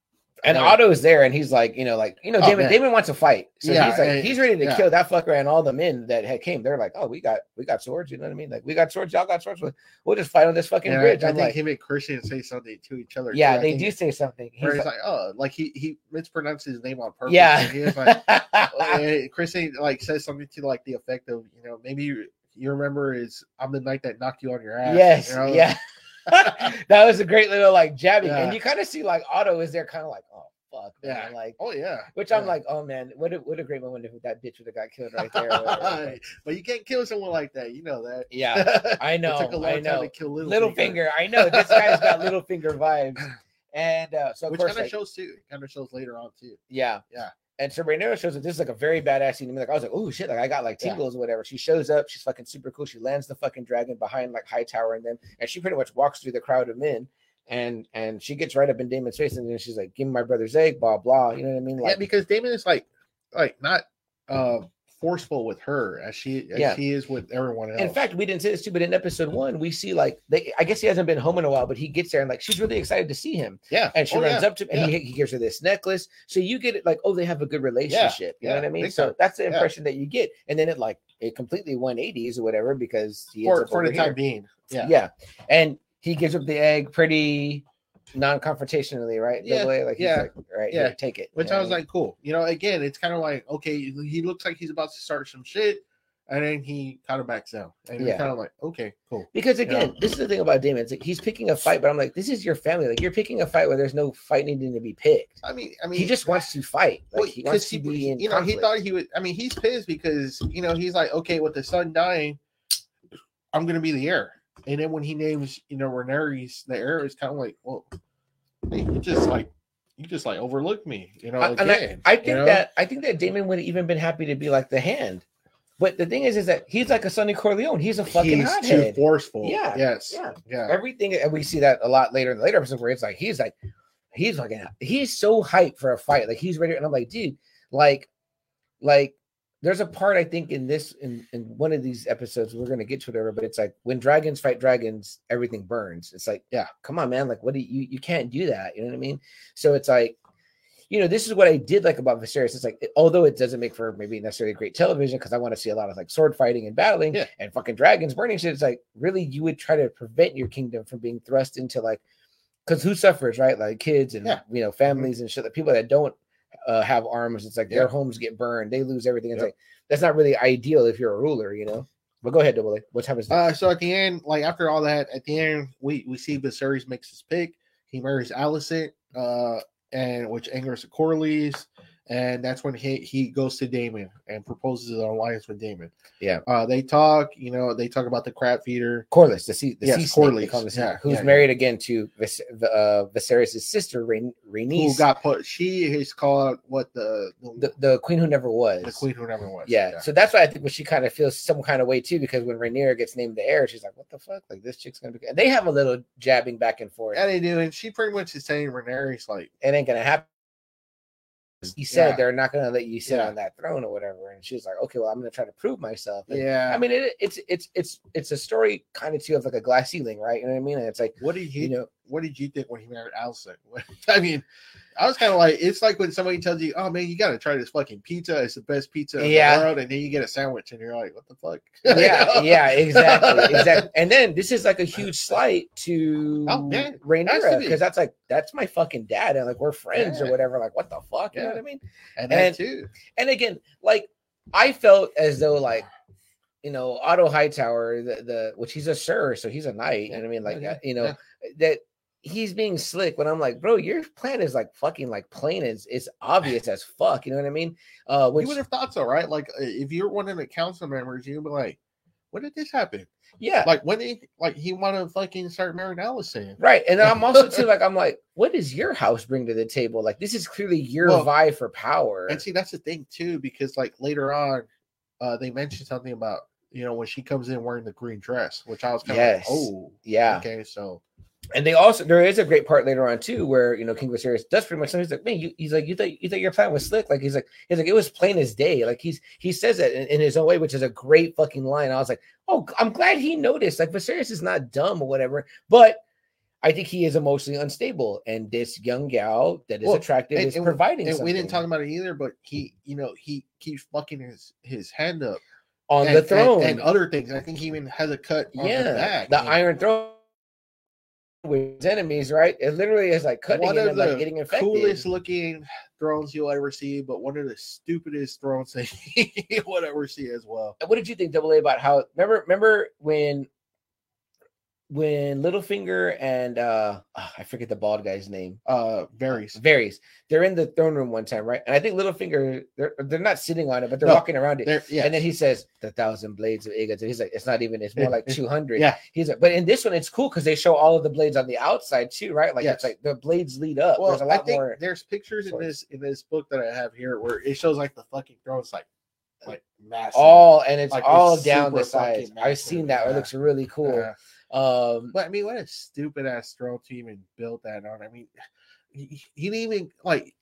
and Otto's there, and he's like, you know, like you know, Oh, Daemon man. Daemon wants to fight, so Yeah, he's like, and- he's ready to yeah. kill that fucker and all the men that had came. They're like, oh, we got we got swords, you know what I mean? Like we got swords, y'all got swords. We'll- We'll just fight on this fucking bridge. I I'm think like, him and Criston say something to each other. yeah, too. They do say something. He's like, like, oh, like he he mispronounced his name on purpose. yeah, and he was like, and Criston like says something to like the effect of, you know, maybe you, you remember is I'm the knight that knocked you on your ass. yes, you know? yeah. that was a great little like jabbing, Yeah. and you kind of see like Otto is there, kind of like, oh fuck, man. Yeah. like. Oh yeah. Which I'm like, oh man, what a, what a great moment if that bitch would have got killed right there. whatever. but you can't kill someone like that. You know that. yeah, I know, it took a long I time to kill Little, Little finger, I know this guy's got little finger vibes, and uh, so which kind of like, shows too. Kind of shows later on too. yeah, Yeah. And so Rhaenyra shows that this is like a very badass scene. to me. Like I was like, oh shit, like I got like Yeah. tingles or whatever. She shows up, she's fucking super cool. She lands the fucking dragon behind like Hightower and them, and she pretty much walks through the crowd of men. And and she gets right up in Daemon's face, and then she's like, "Give me my brother's egg," blah blah. You know what I mean? yeah, because Daemon is like, like not uh forceful with her as she as Yeah. he is with everyone else. In fact, we didn't say this too, but in episode one, we see like they. I guess he hasn't been home in a while, but he gets there and like she's really excited to see him, yeah, and she Oh, runs yeah. up to him and he, he gives her this necklace. So you get it like, oh, they have a good relationship. you know yeah, what I mean? So time. that's the Yeah. impression that you get, and then it like it completely 180s or whatever because he for for the time being. Yeah, yeah, and he gives up the egg pretty non-confrontationally, right? Yeah, A, like he's yeah, like, right, yeah. take it. which You know I was mean? like, cool. You know, again, it's kind of like okay, he looks like he's about to start some shit, and then he kind of backs down, and Yeah. kind of like, okay, cool. Because again, this is the thing about Daemon. It's like he's picking a fight, but I'm like, this is your family. Like you're picking a fight where there's no fight needing to be picked. I mean, I mean, He just wants to fight. Like well, he wants to he- be in. you know, he thought he would. I mean, he's pissed because you know he's like, okay, with the son dying, I'm gonna be the heir. And then when he names, you know, Rhaenyra's the heir, it's kind of like, well, you just like, you just like overlooked me, you know. I, and I, again, I you think know? that I think that Daemon would have even been happy to be like the hand. But the thing is, is that he's like a Sonny Corleone. He's a fucking he's hothead. too forceful. Yeah, Yes. yeah. Yeah. Everything, and we see that a lot later in the later episodes where it's like he's like, he's like, he's so hyped for a fight. Like he's ready, and I'm like, dude, like, like. There's a part I think in this in, in one of these episodes we're gonna get to whatever, but it's like when dragons fight dragons, everything burns. It's like, Yeah. come on, man. Like, what do you you can't do that? You know what I mean? So it's like, you know, this is what I did like about Viserys. It's like, it- although it doesn't make for maybe necessarily great television because I want to see a lot of like sword fighting and battling Yeah. and fucking dragons burning shit. It's like, really, you would try to prevent your kingdom from being thrust into like, because who suffers, right? Like kids and Yeah. you know families and shit. Like people that don't uh, have arms, it's like Yeah. their homes get burned, they lose everything. It's like that's not really ideal if you're a ruler, you know. But go ahead, double A. What happens? Uh, so at the end, like after all that, at the end, we we see Viserys makes his pick. He marries Alicent, uh, and which angers the Corleys, and that's when he he goes to Daemon and proposes an alliance with Daemon. Yeah. Uh, they talk. You know, they talk about the crab feeder. Corlys, the sea, the Yes, sea snake, Corlys. call the sea- Yeah, who's yeah, married again to Vis- uh, Viserys' sister, Rhaen- Who got put? She is called what the the, the, the queen who never was. the queen who never was. Yeah. so that's why I think when she kind of feels some kind of way too, because when Rhaenyra gets named the heir, she's like, "What the fuck? Like this chick's gonna be." And they have a little jabbing back and forth. Yeah, they do, and she pretty much is saying Rhaenyra's like, it ain't gonna happen. You said Yeah. they're not gonna let you sit Yeah. on that throne or whatever, and she's like, "Okay, well, I'm gonna try to prove myself." And, yeah. I mean, it, it's it's it's it's a story kind of too of like a glass ceiling, right? You know what I mean? And it's like, what did you you know, what did you think when he married Alicent? I mean, I was kind of like, it's like when somebody tells you, "Oh man, you got to try this fucking pizza. It's the best pizza in Yeah. the world," and then you get a sandwich, and you're like, "What the fuck?" yeah, yeah, exactly, exactly. And then this is like a huge slight to Oh, yeah, has to Rhaenyra be. because that's like that's my fucking dad, and like we're friends or whatever. Like, what the fuck? You know what I mean? and And- that too. And again, like I felt as though like you know Otto Hightower, the the which he's a sir, so he's a knight. Yeah, and I mean, like yeah, uh, you know yeah. that he's being slick. When I'm like, bro, your plan is like fucking like plain as it's obvious as fuck. You know what I mean? Uh, which you would have thought so, right? Like, uh, if you're one of the council members, you'd be like, "When did this happen?" yeah, Like, when did like he want to fucking start marrying Alicent? Right. And then I'm also too like I'm like, what does your house bring to the table? Like this is clearly your Well, vie for power. And see, that's the thing too, because like later on, uh, they mentioned something about you know when she comes in wearing the green dress, which I was kind of Yes. like, "Oh, yeah. okay." So And they also there is a great part later on too where you know King Viserys does pretty much he's like, man, you, he's like, you thought you thought your plan was slick. Like he's like, he's like, it was plain as day. Like he's he says it in, in his own way, which is a great fucking line. I was like, oh, I'm glad he noticed. Like Viserys is not dumb or whatever, but I think he is emotionally unstable, and this young gal that is Well, attractive and- is and- providing. and we didn't talk about it either, but he, you know, he keeps fucking his his hand up on and, the throne and, other things. I think he even has a cut on yeah, the the Iron Throne with his enemies, right? It literally is like cutting One of and like getting infected. coolest looking thrones you'll ever see, but one of the stupidest thrones that you'll ever see as well. what did you think, Double A, about how? Remember, remember when when Littlefinger and uh ah, I forget the bald guy's name, Uh, varies. Varys, they're in the throne room one time, right? And I think Littlefinger, they're they're not sitting on it, but they're No, walking around it. Yeah, And then he says the thousand blades of. And he's like, it's not even, it's more like 200. Yeah. He's like, but in this one, it's cool because they show all of the blades on the outside too, right? Like it's like the blades lead up. well, There's a I lot think more. there's pictures in this in this book that I have here where it shows like the fucking throne's like like massive. All and it's Like, all it's down the sides. I've seen that. It looks really cool. Yeah. Um, But I mean, what a stupid ass throne team and built that on. I mean, he, he didn't even like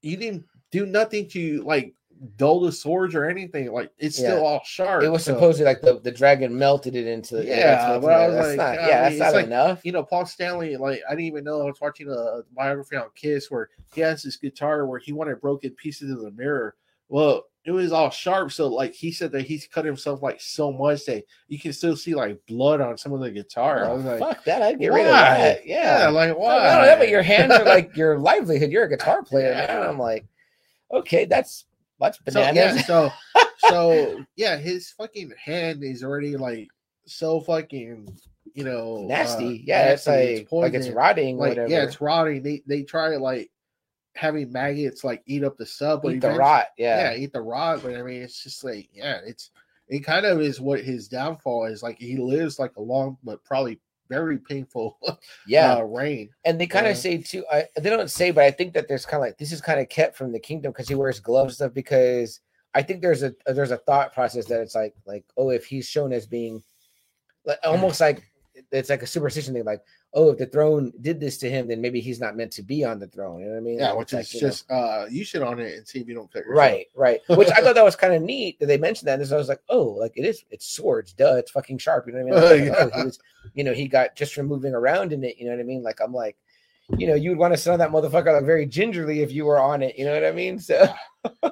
he didn't do nothing to like dull the swords or anything. Like it's still all sharp. it was so- supposedly like the, the dragon melted it into Yeah, that's but I was that's like, not, yeah, that's not like- enough. you know, Paul Stanley, like I didn't even know I was watching a biography on Kiss where he has this guitar where he wanted broken pieces of the mirror. Well, it was all sharp, so like he said that he's cut himself like so much that you can still see like blood on some of the guitar. I Oh, was like, fuck that! I'd get why? rid of that. Yeah, like Fuck, why? Not only that, but your hands are like your livelihood. You're a guitar player. Yeah. I'm like, okay, that's that's so, bananas. yeah, so so yeah, his fucking hand is already like so fucking you know nasty. uh, yeah, it's nasty, like like it's poison. rotting. like whatever. yeah, it's rotting. They they try to like having maggots like eat up the sub, but eat the rot. Yeah. Yeah. eat the rot. But I mean, it's just like yeah, it's it kind of is what his downfall is. Like he lives like a long but probably very painful yeah. uh, reign. And they kind of say too. I, they don't say, but I think that there's kind of like this is kind of kept from the kingdom because he wears gloves stuff. Because I think there's a there's a thought process that it's like like oh if he's shown as being like almost like it's like a superstition thing like oh if the throne did this to him then maybe he's not meant to be on the throne. You know what I mean? Yeah, Like, which is like, you know, just uh you sit on it and see if you don't yourself. Right, right. Which I thought that was kind of neat that they mentioned that. And so I was like, oh, like it is, it's swords, duh, it's fucking sharp. You know what I mean? Like, Yeah. oh, he was, you know, he got just from moving around in it. You know what I mean? Like I'm like, you know, you would want to sit on that motherfucker like very gingerly if you were on it. You know what I mean? So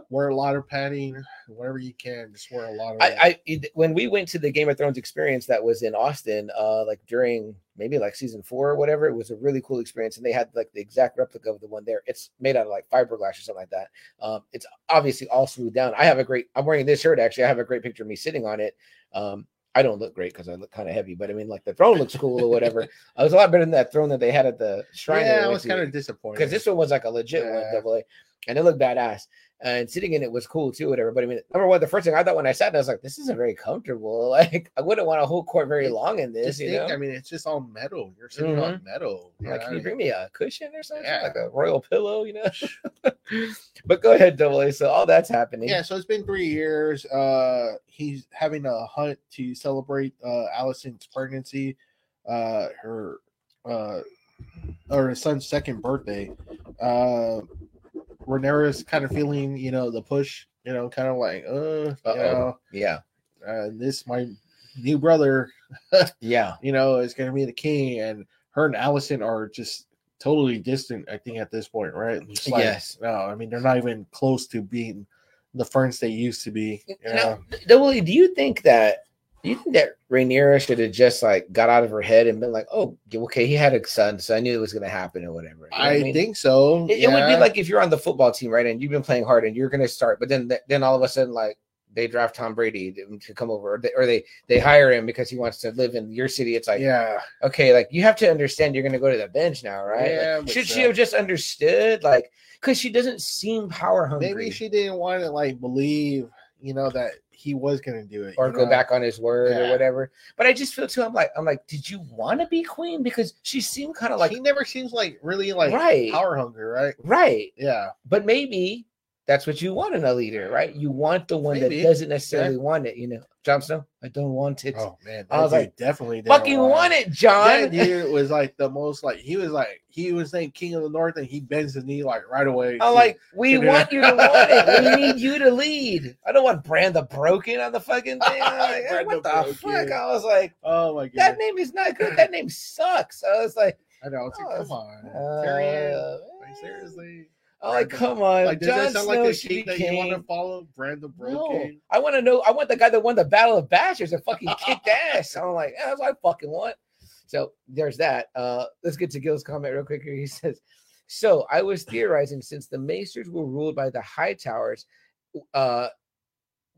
Wear a lot of padding, whatever you can. Just wear a lot of. I, I it- when we went to the Game of Thrones experience that was in Austin, uh, like during maybe like season four or whatever, it was a really cool experience, and they had like the exact replica of the one there. It's made out of like fiberglass or something like that. Um, it's obviously all smoothed down. I have a great. I'm wearing this shirt actually. I have a great picture of me sitting on it. Um, I don't look great because I look kind of heavy, but I mean, like the throne looks cool or whatever. I was a lot better than that throne that they had at the shrine. yeah, I was kind of disappointed because this one was like a legit one, Yeah. double A, and it looked badass. And sitting in it was cool too, whatever. But I mean, number one, the first thing I thought when I sat, down, I was like, "This isn't very comfortable. Like, I wouldn't want to hold court very long in this." You think, know, I mean, it's just all metal. You're sitting on metal. I'm like, can you bring me a cushion or something, Yeah. like a royal pillow? You know. but go ahead, double A. So all that's happening. Yeah, so it's been three years. Uh, he's having a hunt to celebrate uh Alicent's pregnancy, uh, her uh, or his son's second birthday. Uh, Rhaenyra's kind of feeling, you know, the push, you know, kind of like, uh, you Uh-oh. know, yeah, uh, this my new brother, yeah. you know, is going to be the king, and her and Alicent are just totally distant. I think at this point, right? Like, Yes. No, I mean they're not even close to being the friends they used to be. You know? Now, double do you think that? You think that Rhaenyra should have just like got out of her head and been like, "Oh, okay, he had a son, so I knew it was going to happen or whatever." You know what I mean? think so. It, it would be like if you're on the football team, right, and you've been playing hard, and you're going to start, but then then all of a sudden, like they draft Tom Brady to come over, or they, or they they hire him because he wants to live in your city. It's like, yeah, okay, like you have to understand you're going to go to the bench now, right? Yeah, but should she have just understood, like, because she doesn't seem power hungry, maybe she didn't want to like believe, you know, that he was going to do it or go know? back on his word or whatever. But I just feel too. I'm like, I'm like, did you want to be queen? Because she seemed kind of like he never seems like really like right, power hungry, right? right. Yeah, but maybe that's what you want in a leader, right? You want the one Maybe. that doesn't necessarily want it. You know, Jon Snow, I don't want it. oh man, I was like, definitely Fucking want want it. Jon. That dude was like the most like he was like he was saying king of the north and he bends his knee like right away. I'm like, we want you to want it. We need you to lead. I don't want Bran the Broken on the fucking thing. Like, Bran what the Broken. fuck? I was like, oh my god, that name is not good. That name sucks. I was like, I know. It's like, Oh, come on, uh, Like seriously, I'm like, come on. like does Jon that sound Snow like the should king that you want to follow? Brandon the No, I want to know. I want the guy that won the Battle of Bastards and fucking kicked ass. I'm like, yeah, that's what I fucking want. So there's that. Uh, let's get to Gil's comment real quick here. He says, "So I was theorizing since the Maesters were ruled by the High Towers, uh,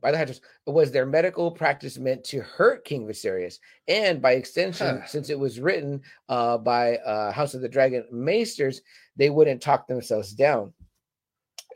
by the Towers, was their medical practice meant to hurt King Viserys, and by extension, Huh. since it was written uh, by uh, House of the Dragon Maesters, they wouldn't talk themselves down."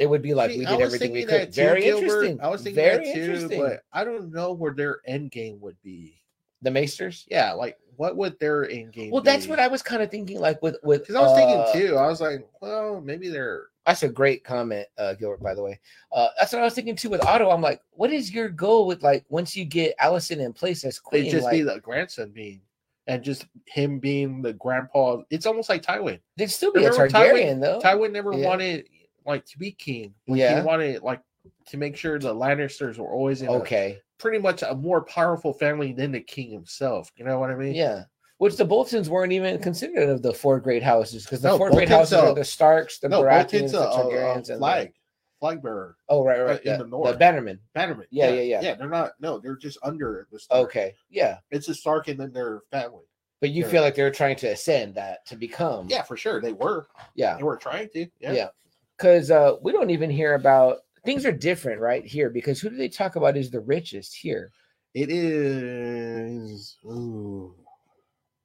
It would be like See, we did everything we could. too, Very Gilbert. interesting. I was thinking Very that too, interesting. but I don't know where their end game would be. the Maesters. Yeah, like what would their end game? Well, that's what I was kind of thinking. Like with with Because I was uh, thinking too. I was like, well, maybe they're That's a great comment, uh, Gilbert. By the way, uh, that's what I was thinking too with Otto. I'm like, what is your goal with like once you get Alicent in place as queen? just like, be the grandson being, and just him being the grandpa. It's almost like Tywin. they'd still be a Remember Targaryen Tywin- though. Tywin never Yeah. wanted like to be king. Yeah. he wanted like to make sure the Lannisters were always in a- okay, pretty much a more powerful family than the king himself. You know what I mean? yeah. Which the Boltons weren't even considered of the four great houses because the No, four great houses are the Starks, the No, Baratheons, the Targaryens, and the- flag, flag bearer, oh right, uh, right, in yeah, the the north. Bannerman. Bannerman. Yeah, yeah, yeah. Yeah, they're not. No, they're just under the Stark. Okay, yeah. It's a Stark and then their family. But you Sure. feel like they're trying to ascend that to become, Yeah, for sure. They were. yeah. They were trying to. Yeah. Yeah. because uh, we don't even hear about things are different right here because who do they talk about is the richest here It is. Ooh.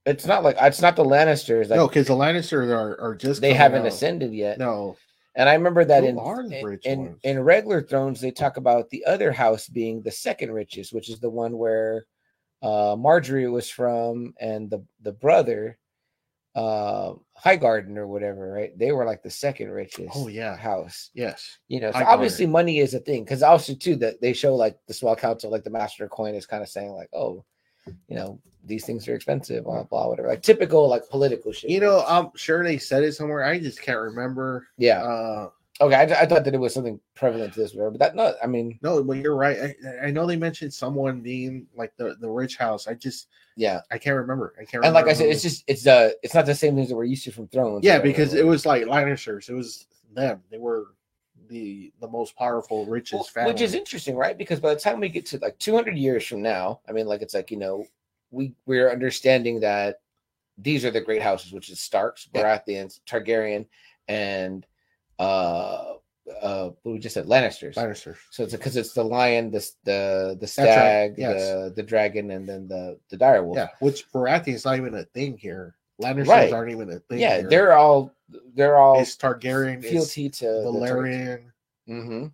It's not like it's not the lannisters like no, because the Lannisters are, are just. they haven't out. ascended yet No. and i remember that Who in in, in in regular thrones they talk about the other house being the second richest which is the one where uh Margaery was from and the the brother uh highgarden or whatever right they were like the second richest Oh, yeah. house Yes. you know so obviously money is a thing because also too that they show like the small council like the master coin is kind of saying like oh you know these things are expensive blah blah whatever like typical like political shit You know, I'm sure they said it somewhere. I just can't remember. yeah Uh, Okay, I, I thought that it was something prevalent to this, whatever, but that no, I mean, No, but you're right. I, I know they mentioned someone being like the the rich house. I just yeah. I can't remember. I can't. And like I said, it's just it's uh it's not the same things that we're used to from Thrones. yeah, because it was like Lannisters. It was them. They were the the most powerful, richest Well, family. which is interesting, right? Because by the time we get to like 200 years from now, I mean, like it's like you know, we we're understanding that these are the great houses, which is Starks, Yeah. Baratheons, Targaryen, and uh uh what we just said Lannisters. Lannisters. So it's because it's the lion, the the the right, stag, yes. the the dragon, and then the the direwolf. Yeah, which Baratheon's not even a thing here. Lannisters Right. aren't even a thing. yeah, here. they're all they're all it's Targaryen, it's fealty to Velaryon. Mm-hmm.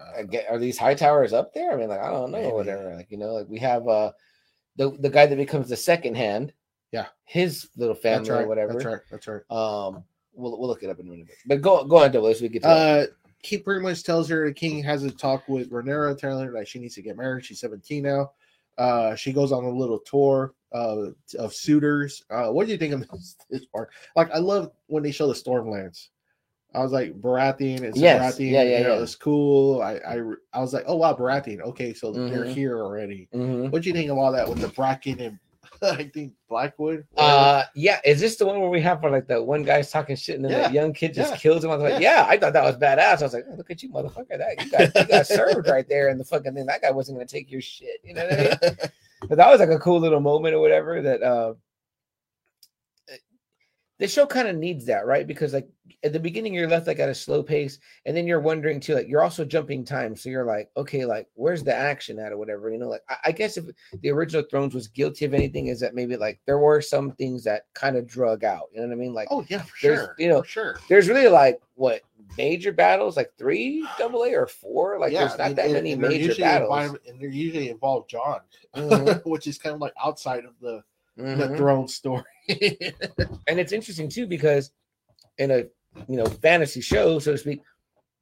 uh, Get, are these high towers up there? I mean, like I don't know, Maybe. whatever. Like you know, like we have uh the the guy that becomes the second hand. Yeah. his little family right. or whatever. That's right. That's right. Um, we'll we'll look it up in a minute. But go go on, Double, as we get to that. Uh, he pretty much tells her the king has a talk with Rhaenyra, telling her that she needs to get married. She's 17 now. Uh, she goes on a little tour uh, of suitors. Uh, what do you think of this, this part? Like, I love when they show the Stormlands. I was like, Baratheon, it's Yes. Baratheon. Yeah, yeah, you know, yeah. It's cool. I, I I was like, oh wow, Baratheon. Okay, so they're Mhm. here already. Mhm. What do you think of all that with the Bracken and I think Blackwood? whatever? Uh, yeah, is this the one where we have for like the one guy's talking shit and then Yeah. that young kid just Yeah. kills him? I was like, yeah. I thought that was badass. I was like, oh, look at you, motherfucker! That you got you got served right there, and the fucking thing. That guy wasn't gonna take your shit. You know what I mean? But that was like a cool little moment or whatever that uh the show kind of needs that right because like at the beginning you're left like at a slow pace and then you're wondering too like you're also jumping time so you're like okay like where's the action at or whatever you know like i, I guess if the original thrones was guilty of anything is that maybe like there were some things that kind of drug out you know what i mean like oh yeah, for There's- sure. you know, sure. there's really like what major battles like three double a or four like there's not and- that and- many and major battles and they're usually involve Jon, Mhm. which is kind of like outside of the, Mhm. the throne story. And it's interesting too because in a you know fantasy show so to speak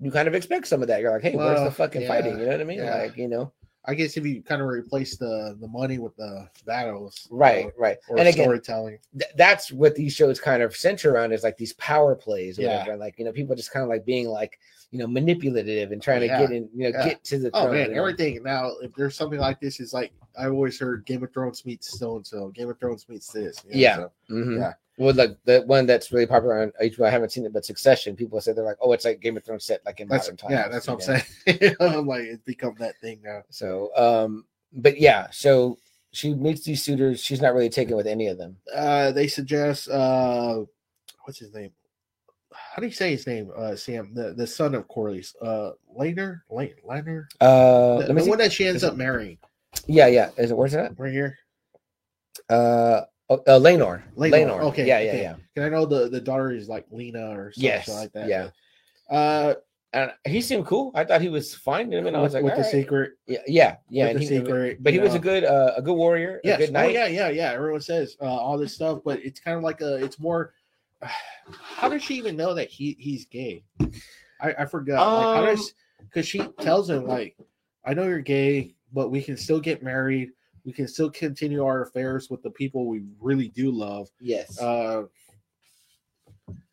you kind of expect some of that. You're like hey where's the fucking yeah, fighting you know what i mean? yeah. like you know I guess if you kind of replace the the money with the battles, right or, right or and again storytelling, th- that's what these shows kind of center around is like these power plays Yeah. whatever like you know people just kind of like being like you know manipulative and trying Yeah, to get in you know yeah. get to the oh man, everything now. If there's something like this, is like I've always heard Game of Thrones meets so and so, Game of Thrones meets this. you know, Yeah. so- Mhm. Yeah. Well, like the one that's really popular on HBO, I haven't seen it, but Succession. People say they're like, "Oh, it's like Game of Thrones set like in that's modern times." yeah, that's what I'm know? saying. I'm like it's become that thing now. So, um, but yeah, so she meets these suitors. She's not really taken with any of them. Uh, they suggest uh, what's his name? How do you say his name? Uh, Sam, the the son of Corley's, uh, Laner, Lane, Laner, Uh, the, the one that she ends Is up marrying. Yeah, yeah. Is it where's it that? Right here. Uh, oh, uh Laenor. Laenor, Laenor. okay, Yeah, yeah, okay. yeah. And I know the the daughter is like Laena or something Yes, like that. yeah. Uh, And he seemed cool. I thought he was fine. I mean, I with, was like, with the right. secret. Yeah, yeah, yeah. with the he, secret, but he you was a good, uh, a good warrior. Yes. A good Oh, knight. yeah, yeah, yeah. Everyone says uh, all this stuff, but it's kind of like a. It's more. How does she even know that he he's gay? I I forgot. like, how Um, does because she tells him like, I know you're gay, but we can still get married. We can still continue our affairs with the people we really do love. Yes. Uh,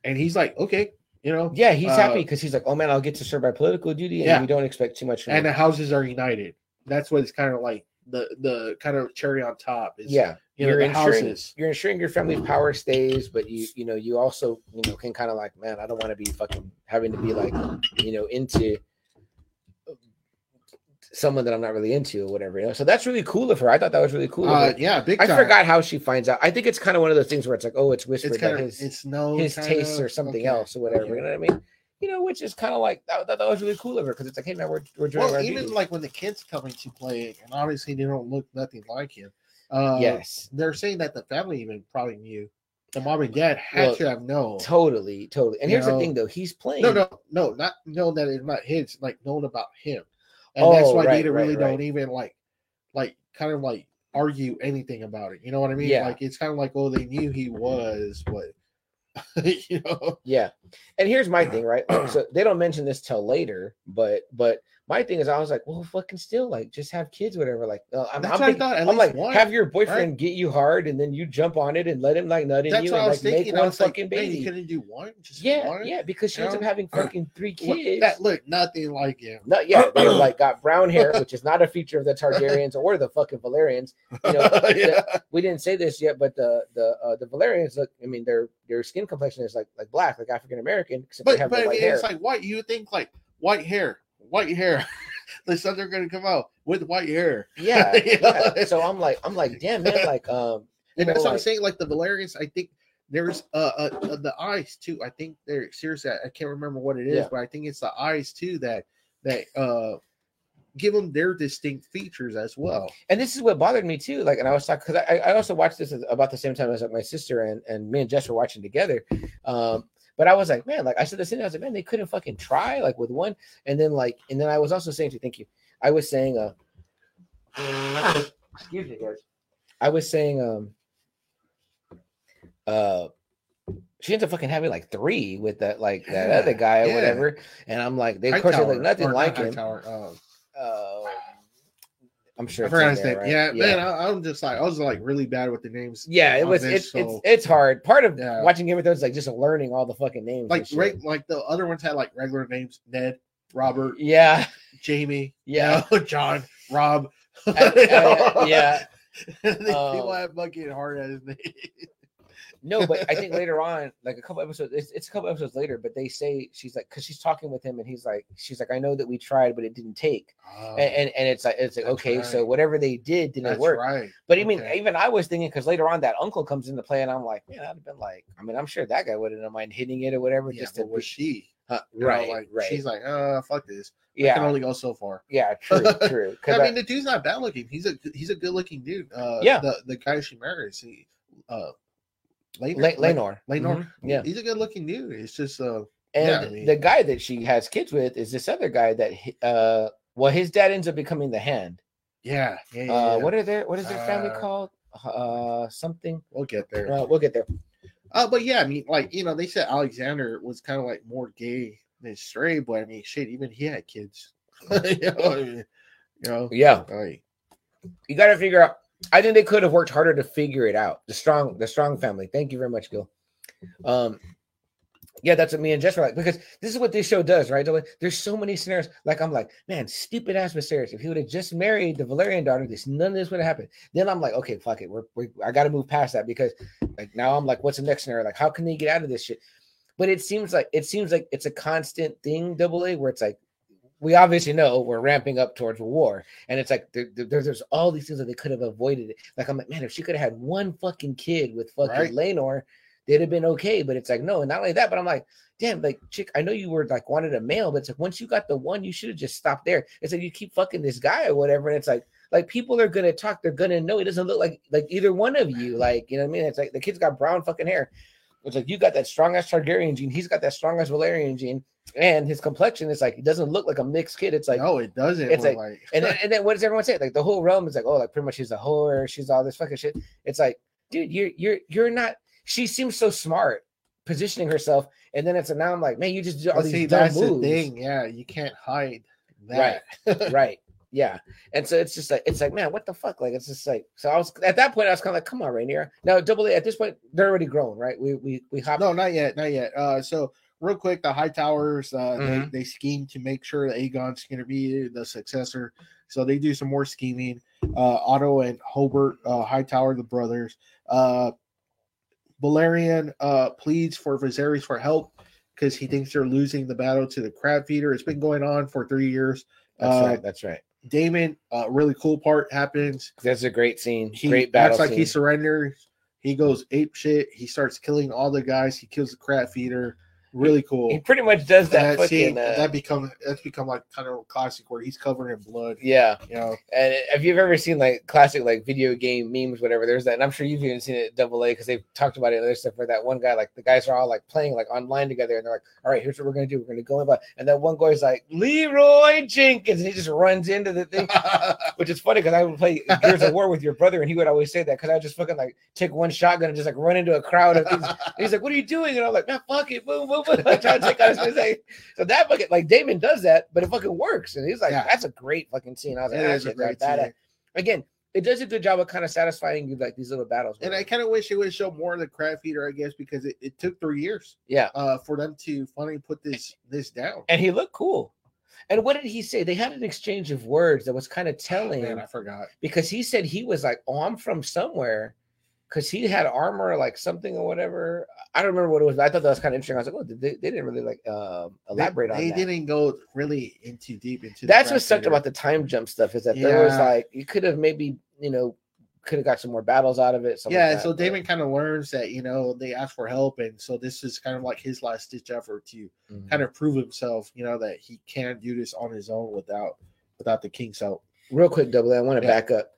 and he's like, okay, you know, yeah, he's uh, happy because he's like, oh man, I'll get to serve my political duty, and Yeah. we don't expect too much from and him. the houses are united. That's what it's kind of like. The the kind of cherry on top is yeah, you know you're ensuring houses. you're ensuring your family's power stays, but you you know you also you know can kind of like, man, I don't want to be fucking having to be like you know into someone that I'm not really into or whatever. You know, so that's really cool of her. I thought that was really cool. Uh, yeah, big I time. forgot how she finds out. I think it's kind of one of those things where it's like, oh, it's whispered It's that of his it's no his tastes or something okay, else or whatever. You know what I mean? You know, which is kind of like that, that, that was really cool of her because it's like, hey man, we're we're doing Well, even like when the kids come into play, and obviously they don't look nothing like him. Uh, yes, they're saying that the family even probably knew. The mom and dad had Well, to have known. totally, totally. And You here's the thing though, he's playing. No, no, no, not know that it's not his. Like known about him, and that's Oh, why right, they right, really right. don't even like, like kind of like argue anything about it. You know what I mean? Yeah. Like it's kind of like, oh, they knew he was what, you know? Yeah. And here's my thing, right? So they don't mention this till later, but but my thing is, I was like, well, fucking still, like, just have kids, whatever. Like, uh, I'm, I'm, thinking- thought, I'm like, one, have your boyfriend get you hard, and then you jump on it and let him like nut in That's you what and I was like thinking. make I one was like, fucking you baby. couldn't do one, just Yeah, one. yeah, because she you ends up having fucking three kids. That look nothing like him. No, yeah, they like got brown hair, which is not a feature of the Targaryens or the fucking Velaryons. You know, yeah. we didn't say this yet, but the the uh, the Velaryons look. I mean, their their skin complexion is like like black, like African American, except they But have but the I mean, hair. it's like white. You think like white hair, white hair. the sun they're gonna come out with white hair. yeah, yeah. So I'm like, I'm like, damn man, like um, And that's know, what I'm saying. Like the Velaryons, I think there's uh, uh, uh the eyes too. I think they're seriously. I I can't remember what it is, Yeah. but I think it's the eyes too that that uh give them their distinct features as well. and this is what bothered me too. Like, and I was talking because I, I also watched this about the same time as like my sister and and me and Jess were watching together. Um, but I was like, man, like I said this in, I was like, man, they couldn't fucking try like with one, and then like, and then I was also saying to thank you. I was saying, uh, excuse me, guys. I was saying, um, uh. She ends up fucking having like three with that like that Yeah, other guy or yeah. whatever, and I'm like, they of course they look nothing or not like him. Hightower, uh, Uh, I'm sure I forgot his name. right? Yeah, man, I, I'm just like I was like really bad with the names. Yeah, it was. this, It's it's so- it's hard. Part of Yeah. watching Game of Thrones is like just learning all the fucking names. like right, like the other ones had like regular names: Ned, Robert, Yeah, Jaime, Yeah. you know, Jon, Robb. Uh, You know? uh, yeah. Uh, people have fucking hard at his name. No, but I think later on, like a couple episodes, it's, it's a couple episodes later, but they say she's like, because she's talking with him, and he's like, she's like, I know that we tried, but it didn't take, Oh, and, and and it's like, it's like, okay, so whatever they did didn't that's work. right. But I mean, Okay. even I was thinking because later on that uncle comes into play, and I'm like, man, I'd have been like, I mean, I'm sure that guy wouldn't have mind hitting it or whatever, Yeah, just to but was she? uh, You know, right, like right, she's like, uh, fuck this. Yeah, I can only go so far. yeah, true, true. I I- mean, the dude's not bad looking. He's a he's a good looking dude. Uh, Yeah. The the guy she marries, he, uh, Laenor. La- Lenor, Laenor. Mhm, yeah. He's a good looking dude. It's just uh, And Yeah, I mean- the guy that she has kids with is this other guy that uh well his dad ends up becoming the hand. yeah, yeah, yeah. Uh what are their what is their family Uh, called? Uh something. We'll get there. Uh, we'll get there. Uh, but yeah, I mean, like you know, they said Alexander was kind of like more gay than straight, but I mean, shit, even he had kids. you know, I mean, you know, Yeah. like, You gotta figure out I think they could have worked harder to figure it out. The strong the strong family. Thank you very much, Gil. Um yeah, that's what me and Jess were like because this is what this show does, right? There's so many scenarios. Like I'm like, man, stupid ass Viserys. If he would have just married the Velaryon daughter, this none of this would have happened. Then I'm like, okay, fuck it. We're, we I got to move past that because like now I'm like, what's the next scenario? Like, how can they get out of this shit? But it seems like it seems like it's a constant thing, double A, where it's like we obviously know we're ramping up towards war, and it's like there, there- there's all these things that they could have avoided. Like I'm like, man, if she could have had one fucking kid with fucking Right. Laenor, they'd have been okay. But it's like no, and not only that, but I'm like, damn, like chick, I know you were like wanted a male, but it's like once you got the one, you should have just stopped there. It's like you keep fucking this guy or whatever, and it's like like people are gonna talk, they're gonna know it doesn't look like like either one of you. Like you know what I mean? It's like the kid's got brown fucking hair. It's like you got that strong ass Targaryen gene, he's got that strong ass Velaryon gene, and his complexion is like it doesn't look like a mixed kid. It's like no, it doesn't. it's look like- and then, and then what does everyone say? Like the whole realm is like, oh, like pretty much she's a whore, she's all this fucking shit. It's like, dude, you're you're you're not. She seems so smart, positioning herself, and then it's a now I'm like, man, you just do all But these see, dumb that's moves, the thing. Yeah, you can't hide that. right? Yeah, and so it's just like it's like, man, what the fuck? Like it's just like so. I was at that point, I was kind of like, come on, Rhaenyra. Now, double A at this point, they're already grown, right? We we we hop. No, not yet, not yet. Uh, so real quick, the High Towers, uh, Mhm. they, they scheme to make sure that Aegon's going to be the successor. So they do some more scheming. Uh, Otto and Hobert uh, Hightower, the brothers. Uh, Velaryon uh, pleads for Viserys for help because he thinks they're losing the battle to the crab feeder. It's been going on for three years. that's uh, right. That's right. Daemon, uh, really cool part happens. That's a great scene. He great battle acts like scene. he surrenders. He goes ape shit. He starts killing all the guys. He kills the crab feeder. Really cool. He pretty much does that. that scene, uh, that become that's become like kind of classic where he's covered in blood. yeah. You know, And if you've ever seen like classic like video game memes, whatever, there's that, and I'm sure you've even seen it double A because they've talked about it and other stuff where that one guy, like the guys are all like playing like online together, and they're like, All right, here's what we're gonna do. We're gonna go in, but and that one guy's like Leeroy Jenkins, and he just runs into the thing, which is funny because I would play Gears of War with your brother, and he would always say that because I just fucking like take one shotgun and just like run into a crowd of things. He's like, What are you doing? And I'm like, Man, fuck it, boom, boom. move, like trying to take out his face. So that fucking like Daemon does that, but it fucking works, and he's like, Yeah. that's a great fucking scene. I was like, It that is a great badass. scene. Again, it does a good job of kind of satisfying you like these little battles. And I kind of wish it would show more of the crab feeder, I guess, because it, it took three years yeah, uh, for them to finally put this this down. and he looked cool. And what did he say? They had an exchange of words that was kind of telling. Man, I forgot. because he said he was like, "Oh, I'm from somewhere," because he had armor, like something or whatever. I don't remember what it was. But I thought that was kind of interesting. I was like, "Oh, they, they didn't really like uh, elaborate they, on they that." didn't go really into deep into. That's what sucked about the time jump stuff is that there was like you could have maybe you know could have got some more battles out of it. like Yeah, that, so Daemon kind of learns that you know they asked for help, and so this is kind of like his last ditch effort to Mhm. kind of prove himself. You know that he can do this on his own without without the king's help. real quick, double. A, I want to Yeah. back up.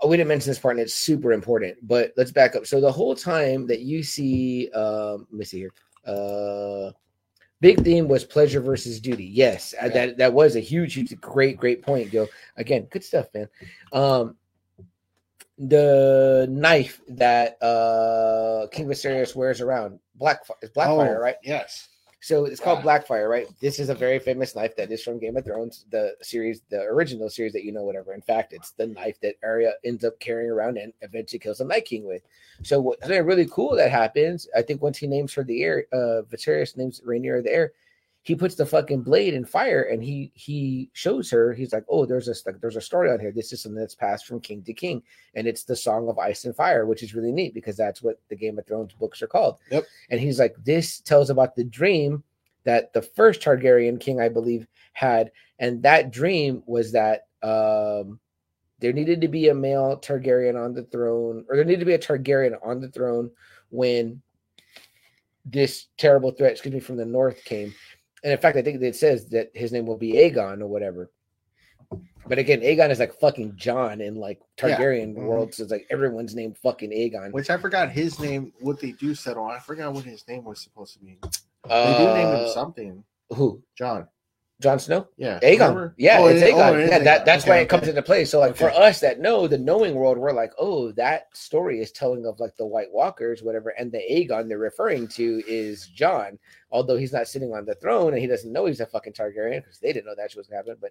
Oh, we didn't mention this part, and it's super important. But let's back up. So the whole time that you see, um, let me see here. Uh, big theme was pleasure versus duty. Yes, uh, Yeah. that that was a huge, huge, great, great point, Gil. Again, good stuff, man. Um, the knife that uh King Viserys wears around, black is Blackfyre, Oh, right? Yes. So it's called. Blackfyre, right? This is a very famous knife that is from Game of Thrones, the series, the original series that you know, whatever. In fact, it's the knife that Arya ends up carrying around and eventually kills the Night King with. So what's really cool that happens, I think once he names her the heir, uh Viserys names Rhaenyra the heir, he puts the fucking blade in fire and he he shows her, he's like, Oh, there's a there's a story on here. This is something that's passed from king to king, and it's the song of ice and fire, which is really neat because that's what the Game of Thrones books are called. Yep. And he's like, This tells about the dream that the first Targaryen king, I believe, had. And that dream was that um, there needed to be a male Targaryen on the throne, or there needed to be a Targaryen on the throne when this terrible threat, excuse me, from the north came. And in fact, I think it says that his name will be Aegon or whatever. But again, Aegon is like fucking John in like Targaryen Mhm. world. So it's like everyone's named fucking Aegon. Which I forgot his name. What they do settle. I forgot what his name was supposed to be. They do name him Uh, something. Who? John. Jon Snow? Yeah. Aegon. remember? Yeah, Oh, it's it- Aegon. oh, it is yeah, that, that's Okay, why it comes into play. So, like for us that know the knowing world, we're like, oh, that story is telling of like the White Walkers, whatever, and the Aegon they're referring to is Jon, although he's not sitting on the throne and he doesn't know he's a fucking Targaryen because they didn't know that shit was gonna happen. But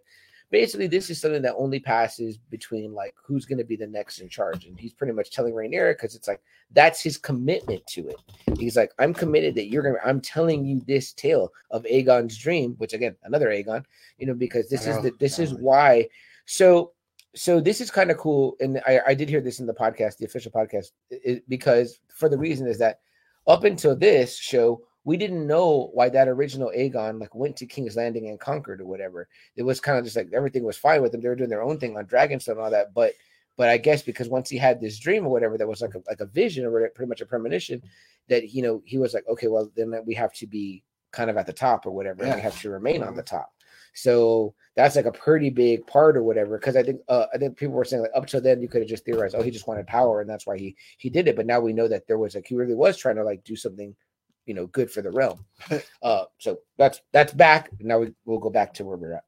basically, this is something that only passes between like who's gonna be the next in charge, and he's pretty much telling Rhaenyra because it's like that's his commitment to it. He's like, I'm committed that you're gonna. I'm telling you this tale of Aegon's dream, which again, another Aegon, you know, because this is Oh, the this is why. So, so this is kind of cool, and I, I did hear this in the podcast, the official podcast, i- i- because for the reason is that up until this show, we didn't know why that original Aegon like went to King's Landing and conquered or whatever. It was kind of just like everything was fine with them. They were doing their own thing on Dragonstone and all that, but but I guess because once he had this dream or whatever, that was like a, like a vision or pretty much a premonition that you know he was like, okay, well then we have to be kind of at the top or whatever, and we have to remain on the top. So that's like a pretty big part or whatever. Because I think uh, I think people were saying like up till then you could have just theorized, oh, he just wanted power and that's why he he did it. But now we know that there was like he really was trying to like do something, you know, good for the realm. uh, so that's that's back. Now we we'll go back to where we're at.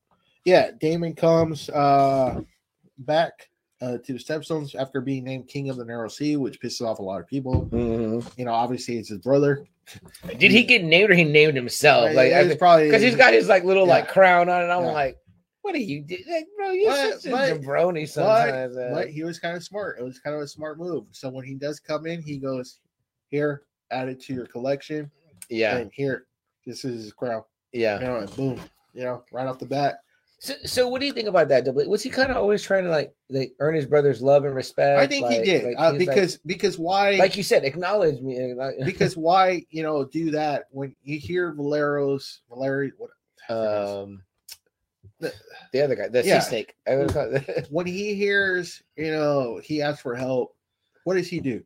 Yeah, Daemon comes uh back uh, to the Stepstones after being named King of the Narrow Sea, which pisses off a lot of people. Mhm. You know, obviously it's his brother. Did he get named or he named himself? Like I it's think probably because he's got his like little like crown on, and I'm Yeah. like, what are you, do- like, bro? You're But- such a but- jabroni sometimes. uh, but he was kind of smart. It was kind of a smart move. So when he does come in, he goes, "Here, add it to your collection, yeah, and here, this is his crown." yeah. You know, and boom, you know, right off the bat. So, so what do you think about that? Double? Was he kind of always trying to like like earn his brother's love and respect? I think he did like, uh, he's like- because because why? like, you said, acknowledge me. because why? You know, do that when you hear Valero's Valeri. What? um, The- the other guy, the Yeah. sea snake. I would call it- when he hears, you know, he asks for help, what does he do?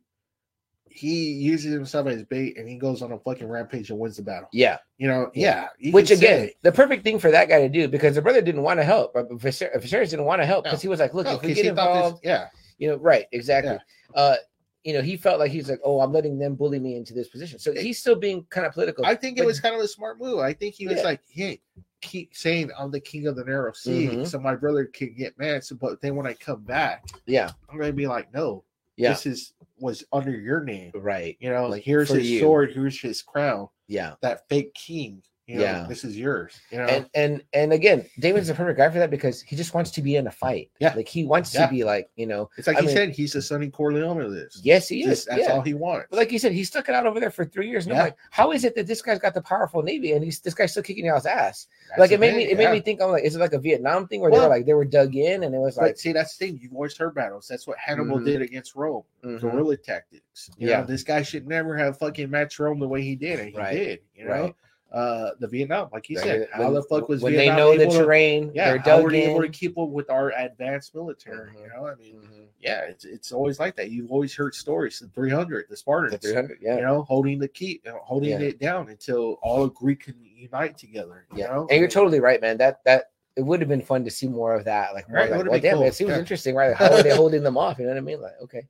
He uses himself as bait and he goes on a fucking rampage and wins the battle. yeah, You know, yeah. you which can say again, the perfect thing for that guy to do because the brother didn't want to help, but Viser- Viserys didn't want to help No. because he was like, look, No, if we get he thought this- involved, yeah, you know, right, exactly. Yeah. Uh, you know, he felt like he's like, oh, I'm letting them bully me into this position. So he's still being kind of political. I think it was kind of a smart move. I think he was Yeah. like, hey, keep saying I'm the king of the narrow sea, Mhm. so my brother can get mad. So, but then when I come back, yeah, I'm gonna be like, no, Yeah. this is was under your name. right. You know, Like, here's his you. sword, here's his crown. Yeah. That fake king. You know, Yeah. this is yours. You know, And and and again, Daemon's the perfect guy for that because he just wants to be in a fight. Yeah. Like he wants Yeah. to be like, you know, it's like I he mean- said, he's the Sonny Corleone of this. yes, he Just- is. that's yeah. all he wants. But like you said, he stuck it out over there for three years. And I'm Yeah. like, how is it that this guy's got the powerful navy and he's this guy's still kicking y'all's ass? That's like it made me, it made me think. I'm like, is it like a Vietnam thing where they Well- were like they were dug in and it was like, see, that's the thing. You've always heard battles. That's what Hannibal Mhm. did against Rome. mhm, Guerrilla tactics. You Yeah. know, this guy should never have fucking matched Rome the way he did, and he Right. did. You know, Right. Uh, the Vietnam, like you Right. said, how When- the fuck was when Vietnam they know the to- terrain? Yeah, they're how were they able to keep up with our advanced military? Mhm. You know, I mean, Mhm. yeah, it's it's always like that. You've always heard stories. The 300, the Spartans, The 300, yeah. you know, holding the key, you know, holding Yeah. it down until all Greek can unite together. You Yeah, know? and you're totally right, man. That that it would have been fun to see more of that. Like, Right, it like, well, damn, cool, it seems yeah. interesting, right? Like, how are they holding them off? You know what I mean? Like, okay.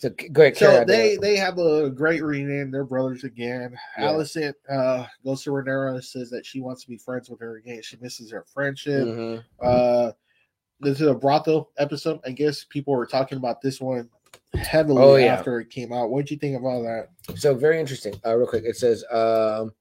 So g- go ahead. So they they have a great reunion. They're brothers again. Yeah. Alicent uh, goes to Rhaenyra, says that she wants to be friends with her again. She misses her friendship. Mhm. Uh, this is a brothel episode. I guess people were talking about this one heavily Oh, yeah. after it came out. What would you think of all that? So very interesting. Uh, real quick, it says um,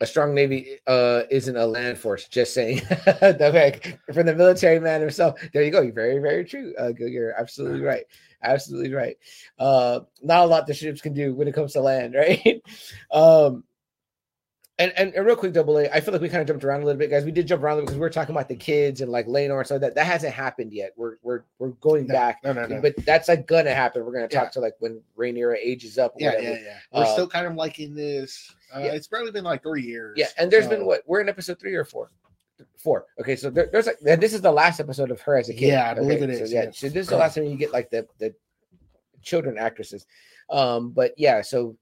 a strong navy uh, isn't a land force. Just saying. the from the military man himself. There you go. You're very very true. Uh, you're absolutely right. Absolutely right. Uh, not a lot the ships can do when it comes to land, right? um, and, and and real quick, double A. I feel like we kind of jumped around a little bit, guys. We did jump around because we were talking about the kids and like Laenor and stuff. That that hasn't happened yet. We're we're we're going No, back, No, no, no. but that's like gonna happen. We're gonna talk Yeah. to like when Rhaenyra ages up. Or yeah, yeah, yeah. We're Uh, still kind of liking this. Uh, yeah. It's probably been like three years. Yeah, and there's so- been what we're in episode three or four. Four. Okay, so there, there's like this is the last episode of her as a kid. Yeah, I believe okay? it So, yeah, yeah. so this is the last time you get like the the children actresses. Um, but yeah, so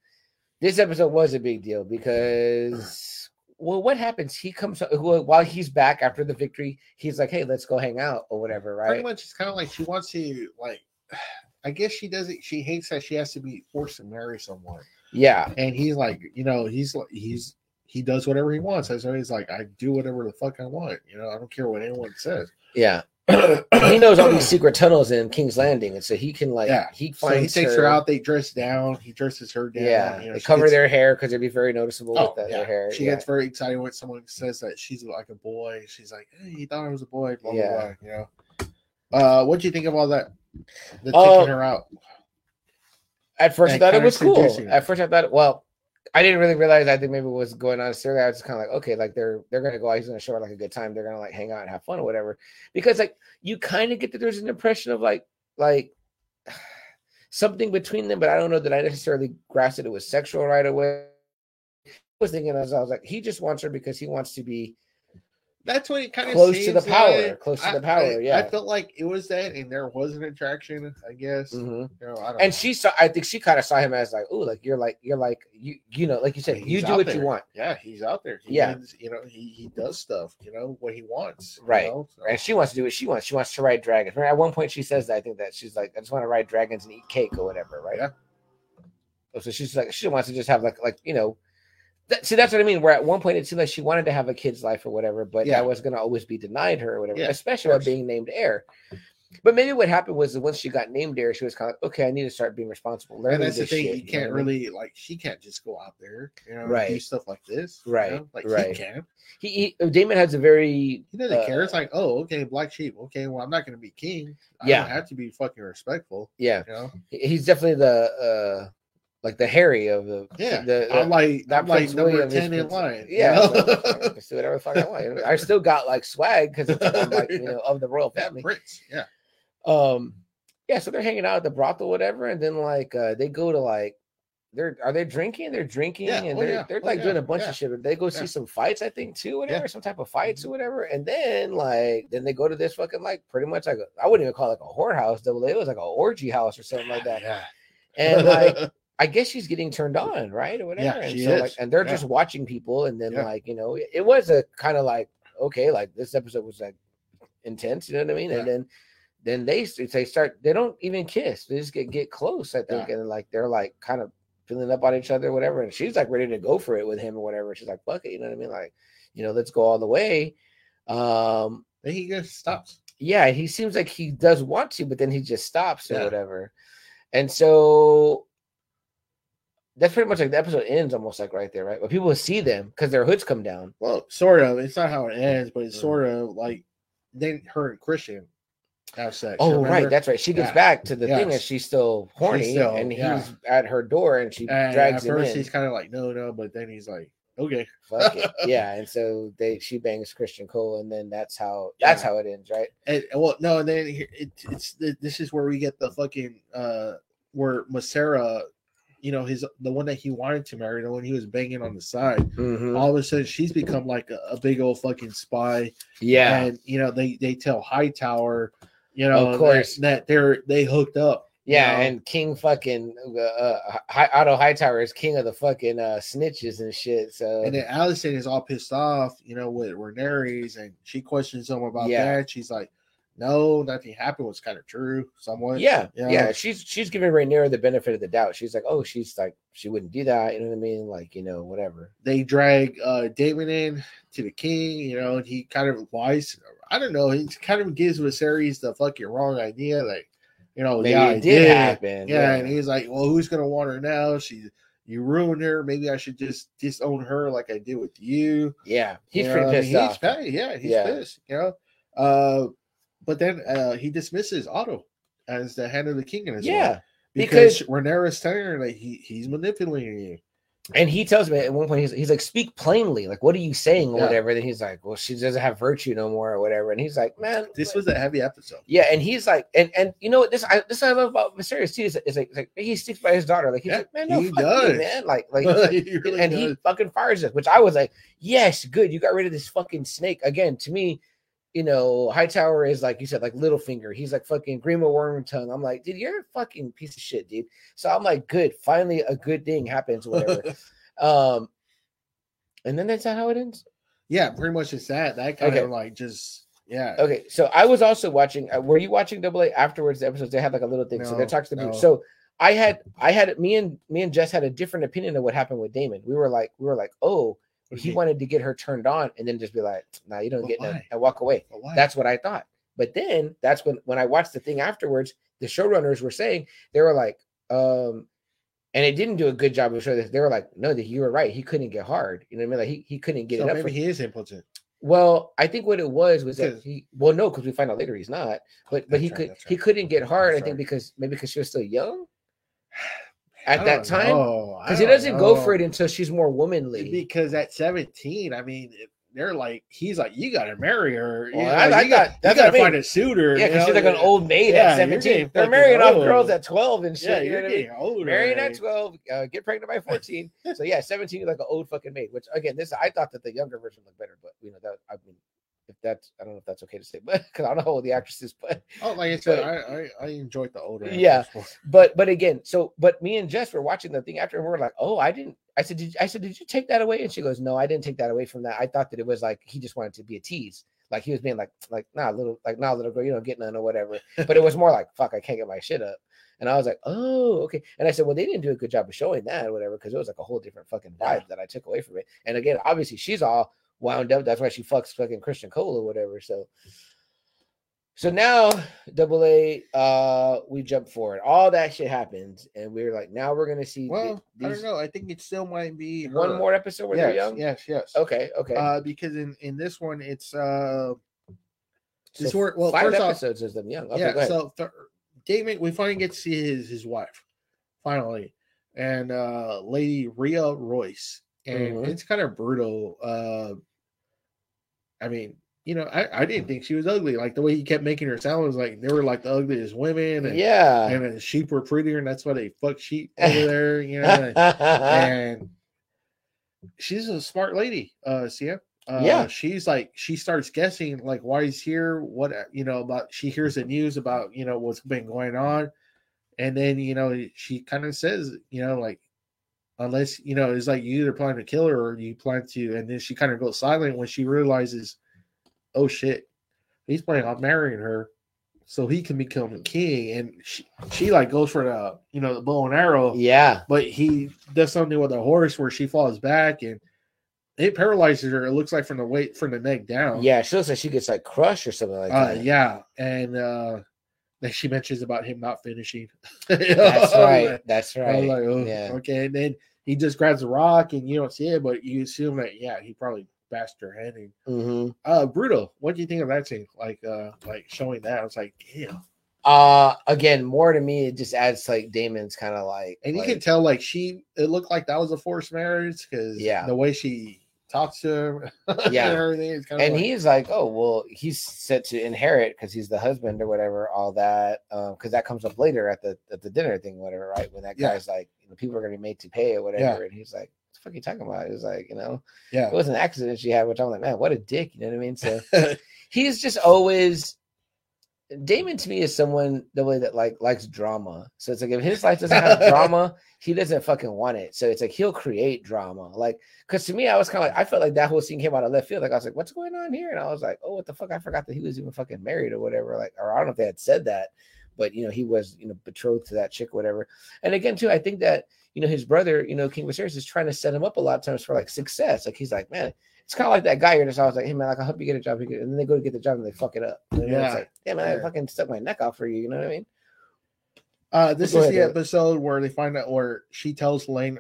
this episode was a big deal because well, what happens? He comes well, while he's back after the victory. He's like, "Hey, let's go hang out or whatever." Right? Pretty much, it's kind of like she wants to like. I guess she doesn't. She hates that she has to be forced to marry someone. Yeah, and he's like, you know, he's like, he's he does whatever he wants. So he's like, I do whatever the fuck I want. You know, I don't care what anyone says. yeah. he knows all these secret tunnels in King's Landing, and so he can like Yeah. he So he takes her. out. They dress down. He dresses her down. Yeah, you know, they cover gets- their hair because it'd be very noticeable Oh, with the, yeah. their hair. She yeah. gets very excited when someone says that she's like a boy. She's like, hey, he thought I was a boy. Blah Yeah. blah blah. You know. Uh, what do you think of all that? The Oh, taking her out. At first, I thought it was cool. her. At first, I thought, well, I didn't really realize. I think maybe what was going on necessarily. I was just kind of like, okay, like they're they're gonna go out. He's gonna show her like a good time. They're gonna like hang out and have fun or whatever. Because like you kind of get that there's an impression of like like something between them, but I don't know that I necessarily grasped that it was sexual right away. I was thinking as I was like, he just wants her because he wants to be That's what it kind of Close to the power, close to I, the power, I, yeah. I felt like it was that, and there was an attraction. I guess. Mhm. You know, I and know. she saw i think she kind of saw him as like oh like you're like you're like you you know like you said you do what there. you want Yeah, he's out there. He Yeah. means, you know, he, he does stuff, you know, what he wants. you Right. know, so- and she wants to do what she wants she wants to ride dragons at one point she says that i think that she's like i just want to ride dragons and eat cake or whatever right Yeah. Oh, so she's like she wants to just have like like you know that, see that's what i mean where at one point it seemed like she wanted to have a kid's life or whatever but Yeah. that was going to always be denied her or whatever Yeah, especially by being named heir but maybe what happened was that once she got named heir she was kind of like okay i need to start being responsible learning and that's the thing, shit, you can't I mean? really like she can't just go out there, you know, Right. do stuff like this. you Right, know? Like right. he can. he, he Daemon has a very He doesn't care. uh, It's like, oh, okay, black sheep. Okay, well, I'm not gonna be king. I Yeah. have to be fucking respectful, yeah you know. He's definitely the uh like the Harry of the Yeah. the, I'm like that I'm like number William ten in line. you yeah know? so I can do whatever the fuck I want. I still got like swag because I'm like you know of the royal yeah, family. Prince. Yeah. Um, yeah, so they're hanging out at the brothel, whatever, and then like uh they go to like they're are they drinking? They're drinking Yeah, and oh, they're yeah, they're oh, like doing a bunch yeah, of shit. They go see some fights, I think, too, whatever, Yeah. some type of fights or whatever. And then like then they go to this fucking like pretty much like a, I wouldn't even call it like a whorehouse, double A. It was like a orgy house or something like that. Yeah. And like I guess she's getting turned on, right? Or whatever. Yeah, and she so like is. and they're Yeah. just watching people, and then Yeah. like, you know, it, it was a kind of like, okay, like this episode was like intense, you know what I mean? And then then they they start they don't even kiss, they just get get close, I think, and like they're like kind of filling up on each other, whatever. And she's like ready to go for it with him or whatever. She's like, fuck it, you know what I mean? Like, you know, let's go all the way. Um, then he just stops. yeah, he seems like he does want to, but then he just stops or whatever. And so that's pretty much like the episode ends almost like right there, right? But people see them because their hoods come down. Well, sort of. It's not how it ends, but it's Mm. sort of like then her and Criston have sex. Oh, remember? right, that's right. She gets Yeah. back to the thing Yes. and she's still horny, still- and yeah. he's at her door, and she And drags at him first in. he's kind of like, no, no, but then he's like, okay. Fuck it, yeah. And so they she bangs Criston Cole, and then that's how that's Yeah. how it ends, right? And well, no, and then here- it, it's this is where we get the fucking uh where Masera, you know, his the one that he wanted to marry, the one he was banging on the side. Mhm. All of a sudden, she's become like a, a big old fucking spy, Yeah, and you know they they tell Hightower, you know, Of course. that, that they're they hooked up. you yeah. know? And King fucking uh, uh, Hi- Otto Hightower is king of the fucking uh, snitches and shit. So And then Alicent is all pissed off, you know, with Rhaenyra, and she questions him about Yeah. that. She's like, "No, nothing happened. Was kind of true, somewhat." yeah, you yeah. She's she's giving Rhaenyra the benefit of the doubt. She's like, oh, she's like she wouldn't do that. You know what I mean? Like you know whatever. They drag uh Daemon in to the king, you know, and he kind of lies. I don't know. He kind of gives Viserys the fucking wrong idea, like, you know, Maybe yeah, it did did. happen. Yeah, and he's like, "Well, who's gonna want her now? She, you ruined her. Maybe I should just disown her like I did with you." yeah. He's You pretty know, mean, pissed off. He's pa- yeah, he's Yeah. pissed. You know, uh, but then uh, he dismisses Otto as the hand of the king in his Yeah, because, because- Rhaenyra's telling her that he he's manipulating you. And he tells me at one point, he's, he's like, speak plainly. Like, what are you saying or Yeah. whatever? Then he's like, well, she doesn't have virtue no more or whatever. And he's like, man, This was a heavy episode. yeah. And he's like, and and you know what? This I this I love about Viserys too is, is like, like he sticks by his daughter. Like he's Yeah, like, man, no, he you, does. man. Like like, like- really and he fucking fires us, which I was like, yes, good. You got rid of this fucking snake again. To me, you know, Hightower is like you said, like Littlefinger. He's like fucking Grima Wormtongue. I'm like, dude, you're a fucking piece of shit, dude. So I'm like, good. Finally, a good thing happens, whatever. um, and then that's how it ends. yeah, pretty much it's that. That kind Okay. of like just yeah. Okay, so I was also watching. Uh, were you watching Double A afterwards? The episodes they had like a little thing. so they No, talks to me. no. So I had, I had me and me and Jess had a different opinion of what happened with Daemon. We were like, we were like, oh, He wanted to get her turned on, and then just be like, nah, you don't But get none, why? and walk away. That's what I thought. But then that's when when I watched the thing afterwards, the showrunners were saying they were like, um, and it didn't do a good job of showing this. They were like, no, that you were right. He couldn't get hard. You know what I mean? Like he, he couldn't get so it up. maybe he is impotent. well, I think what it was was that he well no, because we find out later he's not. But but That's he right, could that's he couldn't get hard. I think because maybe because she was still young at that don't time. Because he doesn't go for it until she's more womanly. because at 17, I mean, they're like, he's like, you got to marry her. You, Well, know, I- I you got that's you gotta find a suitor. yeah, because she's like an old maid yeah, at 17. They're marrying off girls at 12 and shit. Yeah, you know you're I mean? getting older. Marrying at 12, uh, get pregnant by 14. so yeah, 17 is like an old fucking maid. Which again, this I thought that the younger version looked better, but you know that I mean, if that's I don't know if that's okay to say, but because I don't know how old the actress is, but Oh, like I said, But- I, I, I enjoyed the older. Yeah. but but again, so but me and Jess were watching the thing after, and we are like, oh, I didn't. I said, did I said, did you take that away? And she goes, no, I didn't take that away from that. I thought that it was like he just wanted to be a tease, like he was being like, like nah, little, like nah, little girl, you don't get none or whatever. But it was more like, fuck, I can't get my shit up. And I was like, oh, okay. And I said, well, they didn't do a good job of showing that or whatever, because it was like a whole different fucking vibe Yeah. that I took away from it. And again, obviously, she's all wound up. That's why she fucks fucking Criston Cole or whatever. So, so now, double A, uh, we jump forward. All that shit happens, and we're like, now we're gonna see. Well, I these- don't know. I think it still might be One more episode where Yes, they're young. yes, yes. Okay, okay. Uh, because in in this one, it's uh, So this wor- well, five first off, episodes is them young. Okay, yeah. So th- Daemon, we finally get to see his his wife, finally, and uh, Lady Rhea Royce, and Mhm. it's kind of brutal. Uh, I mean, you know, I, I didn't think she was ugly. Like the way he kept making her sound was like they were like the ugliest women, and yeah. and the sheep were prettier, and that's why they fuck sheep over there, you know. and- and she's a smart lady, uh, Sia. Uh, Yeah. she's like she starts guessing like why he's here, what you know about. She hears the news about you know what's been going on, and then you know she kind of says you know like unless you know it's like you either plan to kill her or you plan to, and then she kind of goes silent when she realizes, oh shit, he's planning on marrying her. So he can become a king, and she, she like goes for the you know the bow and arrow, yeah. but he does something with a horse where she falls back and it paralyzes her. It looks like from the weight from the neck down. Yeah, she looks like she gets like crushed or something like Uh, that. yeah, and uh, then she mentions about him not finishing. That's right. That's right. like, oh, yeah. okay. And then he just grabs a rock, and you don't see it, but you assume that yeah, he probably bashed her head. And, hmm uh, brutal. What do you think of that scene? Like, uh, like showing that, I was like, damn. Uh, again, more to me, it just adds like Daemon's kind of like, And you like, can tell, like, she it looked like that was a forced marriage because Yeah. the way she talks to Yeah. and everything is kind of and like, he's like, oh well, he's set to inherit because he's the husband or whatever, all that. Um, because that comes up later at the at the dinner thing, whatever, right? When that Yeah. guy's like, you know, people are gonna be made to pay or whatever, and he's like, what the fuck are you talking about? He's like, you know, yeah. it was an accident she had, which I'm like, man, what a dick, you know what I mean? So he's just always Daemon to me is someone the way that like likes drama. So it's like if his life doesn't have drama, he doesn't fucking want it. So it's like he'll create drama. Like because to me, I was kind of like I felt like that whole scene came out of left field. Like I was like, what's going on here? And I was like, oh, what the fuck? I forgot that he was even fucking married or whatever. Like or I don't know if they had said that, but you know he was you know betrothed to that chick or whatever. And again too, I think that you know his brother, you know King Viserys is trying to set him up a lot of times for like success. Like he's like, man, it's kind of like that guy you're just always like, hey man, like I hope you get a job, and then they go to get the job and they fuck it up. Know, Yeah. Like, damn man, I fucking stuck my neck out for you. You know what I mean? uh, this Go is ahead, the episode where they find out where she tells Lane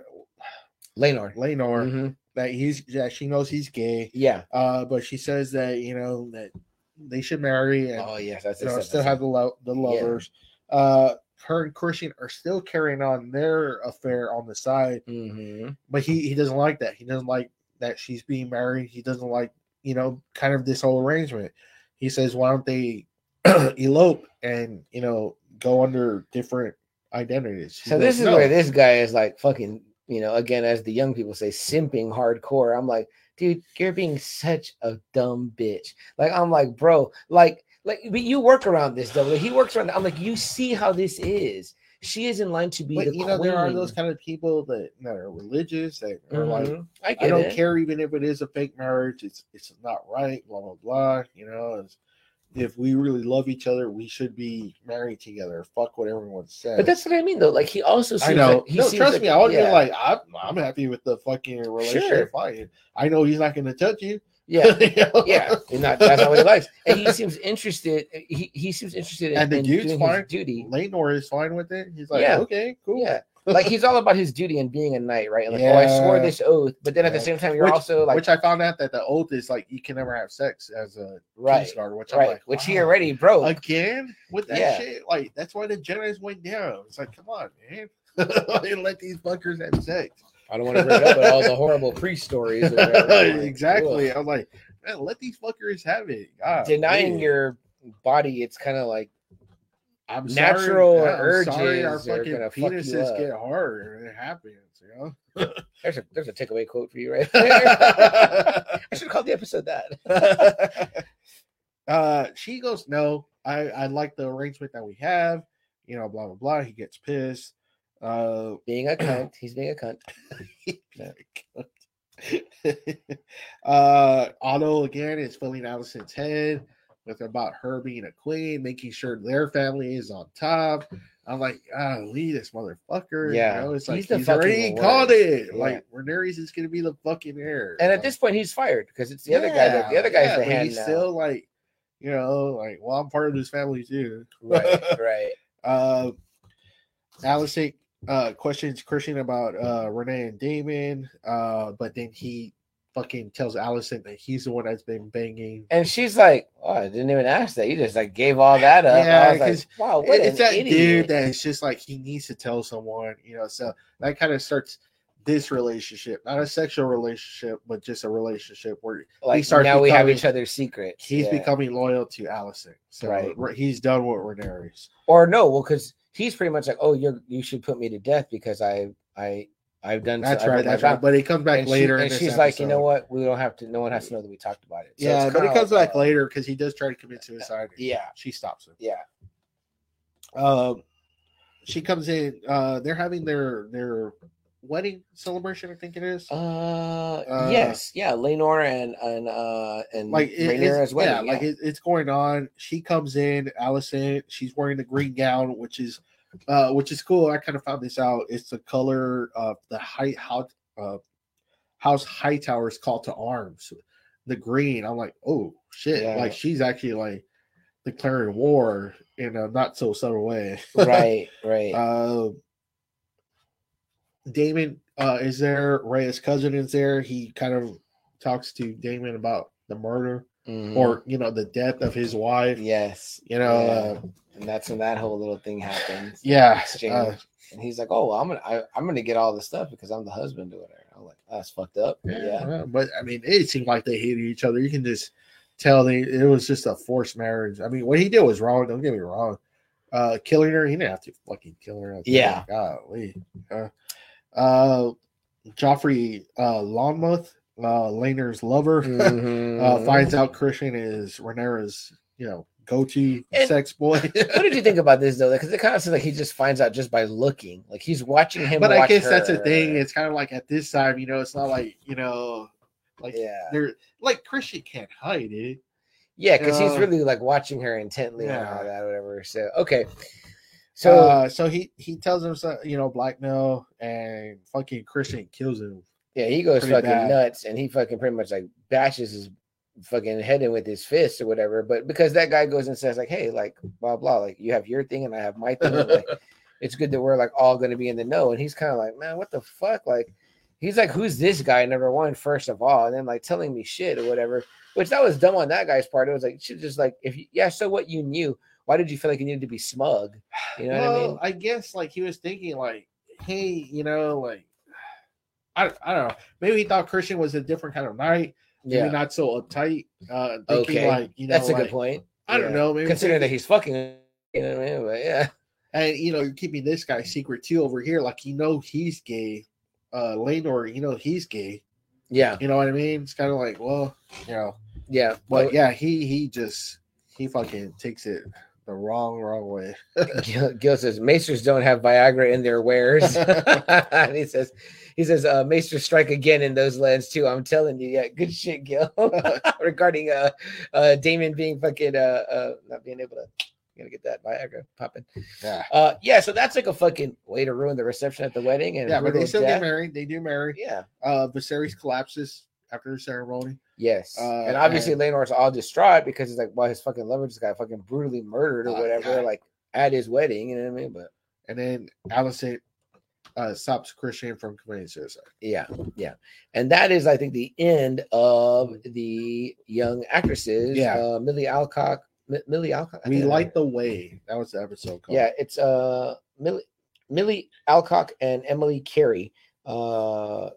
Laenor. Laenor Mhm. that he's that she knows he's gay. Yeah. Uh, but she says that you know that they should marry and Oh yes, that's you know still have the lo- the lovers. Uh, her and Criston are still carrying on their affair on the side, Mhm. but he he doesn't like that. He doesn't like that she's being married. He doesn't like you know kind of this whole arrangement. He says, why don't they elope and you know go under different identities? So this is "No." where this guy is like fucking, you know, again as the young people say, simping hardcore. I'm like, dude, you're being such a dumb bitch. Like I'm like, bro, like, like, but you work around this though. Like, he works around. I'm like, you see how this is. She is in line to be But the you know, there are those kind of people that, that are religious that are like, Mhm. I I don't it. care even if it is a fake marriage. It's it's not right. Blah blah blah. You know, it's, if we really love each other, we should be married together. Fuck what everyone says. But that's what I mean though. Like he also I know. like he no, trust like- me. I would yeah, be like, I'm, I'm happy with the fucking relationship. Sure. Fine. I know he's not going to touch you. Yeah. Yeah, and not, that's not what he likes. And he seems interested. He, he seems interested in, And the in dude's doing fine. his duty. Laenor is fine with it. He's like, Yeah. okay, cool. Yeah, like he's all about his duty and being a knight, right? And like, oh, I swore this oath, but then at the same time, you're Which- also like, which I found out that the oath is like you can never have sex as a right, Kingsguard, which I'm right, like, which he already broke. again with that Yeah. shit. Like that's why the Jedi's went down. It's like, come on, man. let these fuckers have sex. I don't want to bring up, all the horrible priest stories. exactly. I was like, man, let these fuckers have it. God, denying man. your body, it's kind of like I'm natural sorry, I'm sorry our urges fucking fuck penises up. get hard. It happens, you know. there's a there's a takeaway quote for you right there. I should have called the episode that. uh she goes no i i like the arrangement that we have you know blah blah blah he gets pissed uh being a cunt, he's being a cunt. uh otto again is filling alicent's head with about her being a queen making sure their family is on top i'm like ah leave this motherfucker Yeah, you know, it's he's like the he's already called it Yeah. like Rhaenyra is gonna be the fucking heir And at Like, this point, he's fired because it's the other guy. That, the other guy's yeah, the hand he's now. still like you know like well i'm part of this family too right, right. uh, Alicent uh, questions Criston about uh, Renee and Daemon, uh, but then he fucking tells Alicent that he's the one that's been banging. And she's like, "Oh, I didn't even ask that. You just like gave all that up." Yeah, I was 'cause like, "Wow, what it's that idiot!" dude that is just like he needs to tell someone, you know. So that kind of starts this relationship, not a sexual relationship, but just a relationship where like starts now we have each other's secrets. he's Yeah. becoming loyal to Alicent. So Right. he's done with Rhaenyra. or no, well, because he's pretty much like, "Oh, you're you should put me to death because I I I've done." That's I've right. done That's right. But he comes back and later, in and she's like, "You know what? We don't have to. No one has to know that we talked about it." So yeah, but he comes like, back uh, later because he does try to commit suicide. Yeah, she stops him. yeah. Um, she comes in. Uh, they're having their their wedding celebration. I think it is. Uh, Uh, yes, yeah. Laenor and and uh and like like it- Rhaenyra as well. yeah, like it, it's going on. She comes in. Alicent. She's wearing the green gown, which is uh, which is cool. I kind of found this out. It's the color of the high how uh, House Hightower is called to arms. The Green. I'm like, oh shit! Yeah. Like she's actually like declaring war in a not so subtle way. right, right. Uh, Daemon uh, is there. Reyes' cousin is there. He kind of talks to Daemon about the murder Mhm. or you know the death of his wife. yes, You know, Yeah. uh, and that's when that whole little thing happens. yeah. uh, and he's like, "Oh, well, I'm gonna, I, I'm gonna get all the stuff because I'm the husband or it." I'm like, "That's fucked up." yeah, yeah, but I mean, it seemed like they hated each other. You can just tell they it was just a forced marriage. I mean, what he did was wrong. Don't get me wrong. Uh, killing her, he didn't have to fucking kill her. Yeah. golly. Uh, uh, Joffrey uh, Lonmouth, uh, Laenor's lover, Mhm. uh, finds out Criston is Rhaenyra's, you know, go-to And- sex boy. what did you think about this though? Because it kind of seems like he just finds out just by looking. Like he's watching him. but I watch guess that's the her. thing. It's kind of like at this time, you know, it's not like you know, like yeah, they're like Criston can't hide it. yeah, because he's uh, really like watching her intently and all that, whatever. So okay, so So, uh, so he he tells him, so- you know, blackmail, and fucking Criston kills him. yeah, he goes fucking bad. nuts, and he fucking pretty much like bashes his fucking head in with his fist or whatever. But because that guy goes and says like, "Hey, like blah blah, like you have your thing and I have my thing." like, it's good that we're like all going to be in the know. And he's kind of like, man, what the fuck? Like, he's like, who's this guy? Number one, first of all, and then like telling me shit or whatever. Which that was dumb on that guy's part. It was like, should just like, if you, yeah, so what you knew. Why did you feel like you needed to be smug? You know well, what I mean? I guess like he was thinking like, hey, you know, like I, I don't know. Maybe he thought Criston was a different kind of knight. Maybe Yeah, not so uptight. Uh, thinking Okay, like you know, that's a like, good point. I don't Yeah. know. Maybe Considering that he's fucking, you know what I mean? But yeah, and you know you're keeping this guy secret too over here. Like you know he's gay. Uh, Laenor, you know he's gay. yeah, You know what I mean? It's kind of like, well, you know, yeah. but yeah, he he just he fucking takes it the wrong wrong way. Gil, Gil says Maesters don't have Viagra in their wares. and he says, he says, uh, Maesters strike again in those lands too. I'm telling you, yeah, good shit, Gil. Regarding uh, uh, Daemon being fucking uh, uh, not being able to, gotta get that Viagra popping. Yeah, Uh, yeah, so that's like a fucking way to ruin the reception at the wedding and yeah, but they still death. get married. They do marry. Yeah, Uh, Viserys collapses after the ceremony. yes, Uh, and obviously and- Laenor's all distraught because he's like, well, his fucking lover just got fucking brutally murdered or Uh, whatever, like at his wedding. You know what I mean? But and then Alicent uh, stops Criston from committing suicide. Yeah, yeah, and that is, I think, the end of the young actresses. Yeah. uh, Milly Alcock, M- Milly Alcock. We light the way. That was the episode called. Yeah, it's uh Milly, Milly Alcock and Emily Carey, uh,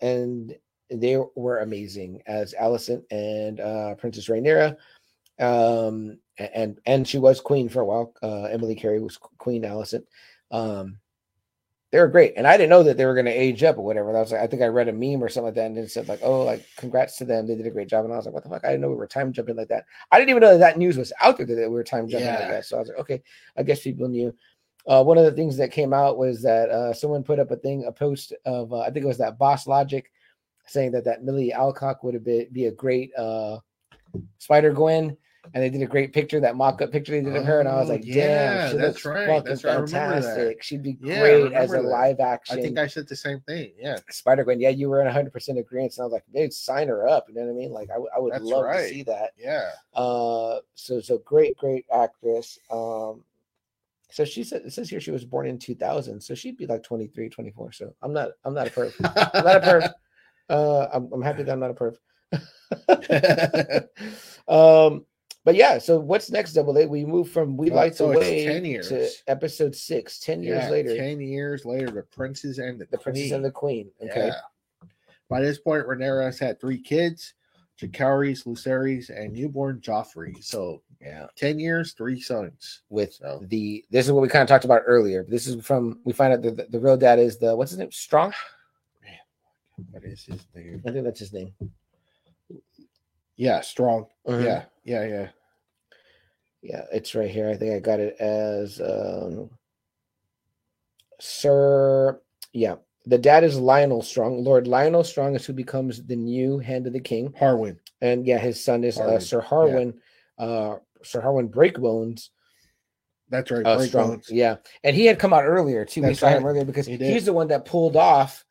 and they were amazing as Alicent and uh, Princess Rhaenyra. Um, and and she was queen for a while. Uh, Emily Carey was Queen Alicent. Um, they were great, and I didn't know that they were going to age up or whatever. I was like, I think I read a meme or something like that, and it said like, "Oh, like congrats to them, they did a great job." And I was like, "What the fuck? I didn't know we were time jumping like that. I didn't even know that, that news was out there that we were time jumping like that." So I was like, "Okay, I guess people knew." Uh, one of the things that came out was that uh, someone put up a thing, a post of uh, I think it was that Boss Logic, saying that that Milly Alcock would have been be a great uh, Spider Gwen, and they did a great picture, that mock-up picture they did of her, and I was Oh, like, yeah, damn, she that's looks right, fucking that's right, I remember that. fantastic. She'd be Yeah, great as a that. live action. I think I said the same thing. Yeah. Spider Gwen. Yeah, you were in 100 percent agreement. And I was like, dude, sign her up. You know what I mean? Like, I, w- I would That's love right. to see that. Yeah. Uh, so so great, great actress. Um, so she said it says here she was born in 2000, so she'd be like 23, 24. So I'm not, I'm not a perv. I'm not a perv. Uh, I'm, I'm happy that I'm not a perv. um, but yeah. So what's next? Double A. We move from We Uh, Lights so Away 10 to years. episode six. Ten years Yeah, later, Ten years later, the princes and the, the princess queen. and the queen. Okay. Yeah. By this point, Rhaenyra has had three kids: Jacaerys, Lucerys, and newborn Joffrey. So Yeah. ten years, three sons. with So- the this is what we kind of talked about earlier. This is from we find out that the, the real dad is the what's his name? Strong. What is his name? I think that's his name. Yeah, strong. Mhm. Yeah, yeah, yeah. yeah, it's right here. I think I got it as um, Sir. Yeah, the dad is Lyonel Strong. Lord Lyonel Strong is who becomes the new Hand of the King, Harwin. and yeah, his son is uh, Harwin, Sir yeah. Harwin. Uh, Sir Harwin Breakbones. That's right. Uh, strong, bones. yeah, and he had come out earlier too. we That's saw him earlier because He he's the one that pulled off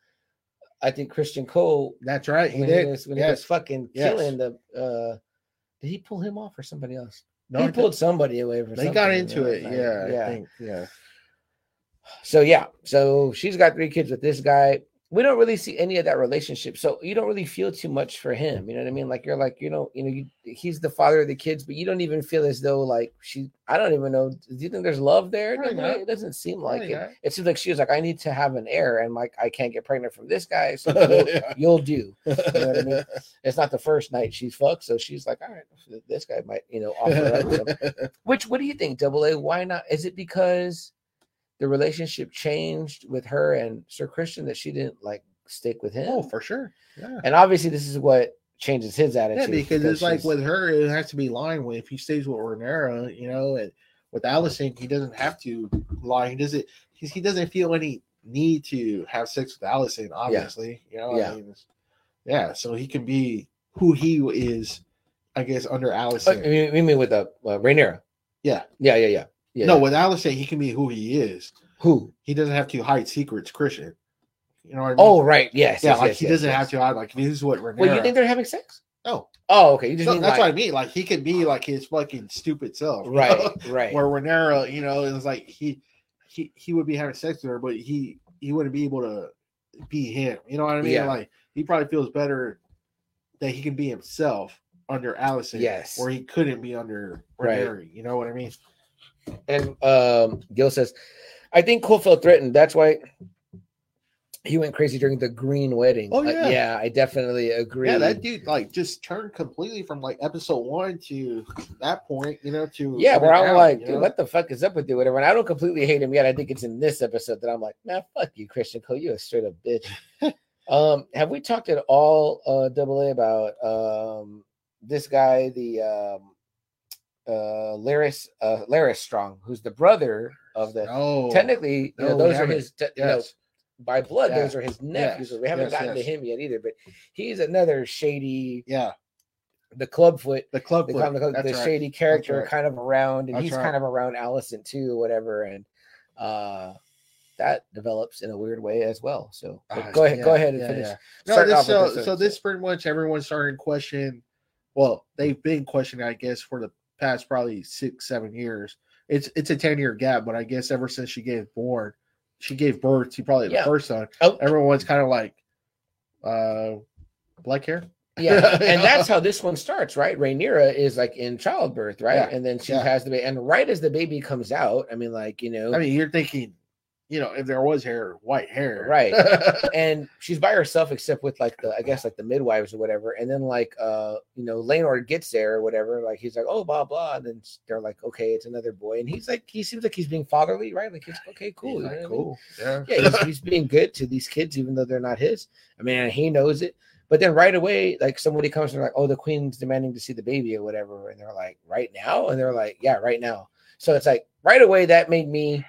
I think Criston Cole That's right. He when he did. was when he was Yes. fucking Yes. killing the uh did he pull him off or somebody else? No, he pulled somebody away from They got into it. Yeah. yeah. I think. Yeah. So yeah, so she's got three kids with this guy. We don't really see any of that relationship, so you don't really feel too much for him. You know what I mean? Like you're like you know you know you, he's the father of the kids, but you don't even feel as though like she. I don't even know. Do you think there's love there? Doesn't it? doesn't seem like Probably it. not. It seems like she was like, I need to have an heir, and like I can't get pregnant from this guy, so you'll, Yeah. you'll do. You know what I mean? It's not the first night she's fucked, so she's like, all right, this guy might you know offer up. which what do you think, Double A? Why not? Is it because the relationship changed with her and Sir Criston that she didn't like stick with him? oh, for sure. Yeah. and obviously this is what changes his attitude. Yeah, because it's like with her, it has to be lying with if he stays with Rhaenyra, you know, and with Alicent, he doesn't have to lie. He doesn't he, he doesn't feel any need to have sex with Alicent, obviously. You know, Yeah. I mean, yeah, so he can be who he is, I guess, under Oh, Alicent. you mean- you mean with the uh, Rhaenyra? Yeah. yeah, yeah, yeah. Yeah no, with Alicent, he can be who he is. who? He doesn't have to hide secrets, Criston. You know what I mean? Oh, right. Yes. yeah, yes, like yes, he yes, doesn't have to hide. Like this is what Rhaenyra. Well, you think they're having sex? No. Oh, okay. You just No, mean that's like, what I mean. Like he could be like his fucking stupid self, you know? right, right. Where Rhaenyra, you know, is like he he he would be having sex with her, but he he wouldn't be able to be him. You know what I mean? Yeah. Like he probably feels better that he can be himself under Alicent, Yes. where he couldn't be under Right. You know what I mean? And um, Gil says, I think Cole felt threatened. That's why he went crazy during the green wedding. Oh, Uh, yeah. yeah, I definitely agree. Yeah, that dude like just turned completely from like episode one to that point. You know, to Yeah, where I'm like, dude, know? what the fuck is up with you? Whatever. And I don't completely hate him yet. I think it's in this episode that I'm like, man, fuck you, Criston Cole. You a straight up bitch. um, have we talked at all, uh, double A about um this guy, the um uh Larys uh Larys Strong, who's the brother of the No, technically, you know, no, we those are his te- you know, by blood, Yeah. those are his nephews. Yes. We haven't Yes, gotten yes. to him yet either, but he's another shady, yeah, the clubfoot the club, the, foot, kind of the right. shady character right. kind of around, and That's he's right. kind of around Alicent too, whatever, and uh that develops in a weird way as well. So Ah, go ahead, go ahead and yeah, finish. yeah. No, this, so, this, so uh, this pretty much everyone's starting to question. Well, they've been questioning, I guess, for the past probably six, seven years. It's it's a ten year gap, but I guess ever since she gave born, she gave birth to probably the Yeah. first son. Oh. Everyone's kind of like, uh, black hair. Yeah, and that's how this one starts, right? Rhaenyra is like in childbirth, right? Yeah, And then she yeah. has the baby, and right as the baby comes out, I mean, like you know, I mean, you're thinking, you know, if there was hair, white hair, Right. and she's by herself except with like the I guess like the midwives or whatever. And then like uh you know Laenor gets there or whatever. Like he's like oh blah blah, and then they're like okay it's another boy, and he's like he seems like he's being fatherly, right? Like he's okay cool, He's you like, know what I mean? cool. Yeah. Yeah, he's, he's being good to these kids even though they're not his. I mean he knows it. But then right away, like somebody comes and they're like, oh, the queen's demanding to see the baby or whatever. And they're like, right now? And they're like, yeah, right now. So it's like right away that made me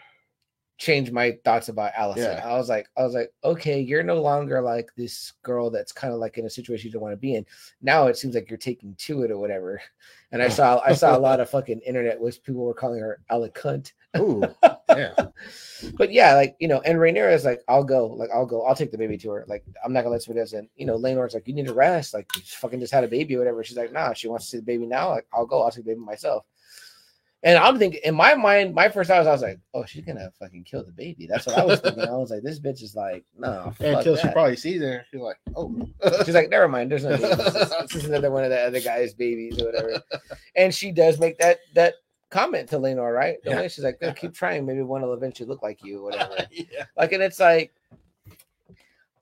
change my thoughts about Alicent. Yeah. I was like, I was like, okay, you're no longer like this girl that's kind of like in a situation you don't want to be in. Now it seems like you're taking to it or whatever. And I saw I saw a lot of fucking internet was people were calling her Alec cunt. Ooh, yeah. But yeah, like you know, and Rhaenyra is like, I'll go, like I'll go, I'll take the baby to her. Like I'm not gonna let somebody else in. You know, Laenor's like, you need to rest. Like you fucking just had a baby or whatever. She's like, nah, she wants to see the baby now. Like I'll go, I'll take the baby myself. And I'm thinking in my mind, my first thought was I was like, oh, she's gonna fucking kill the baby. That's what I was thinking. I was like, this bitch is like, no, Until she probably sees her, she's like, oh. She's like, never mind. There's no. This is, another one of the other guy's babies or whatever. And she does make that that comment to Laenor, right? Yeah. she's like, "Go, keep trying. Maybe one will eventually look like you, or whatever. yeah. like, and it's like,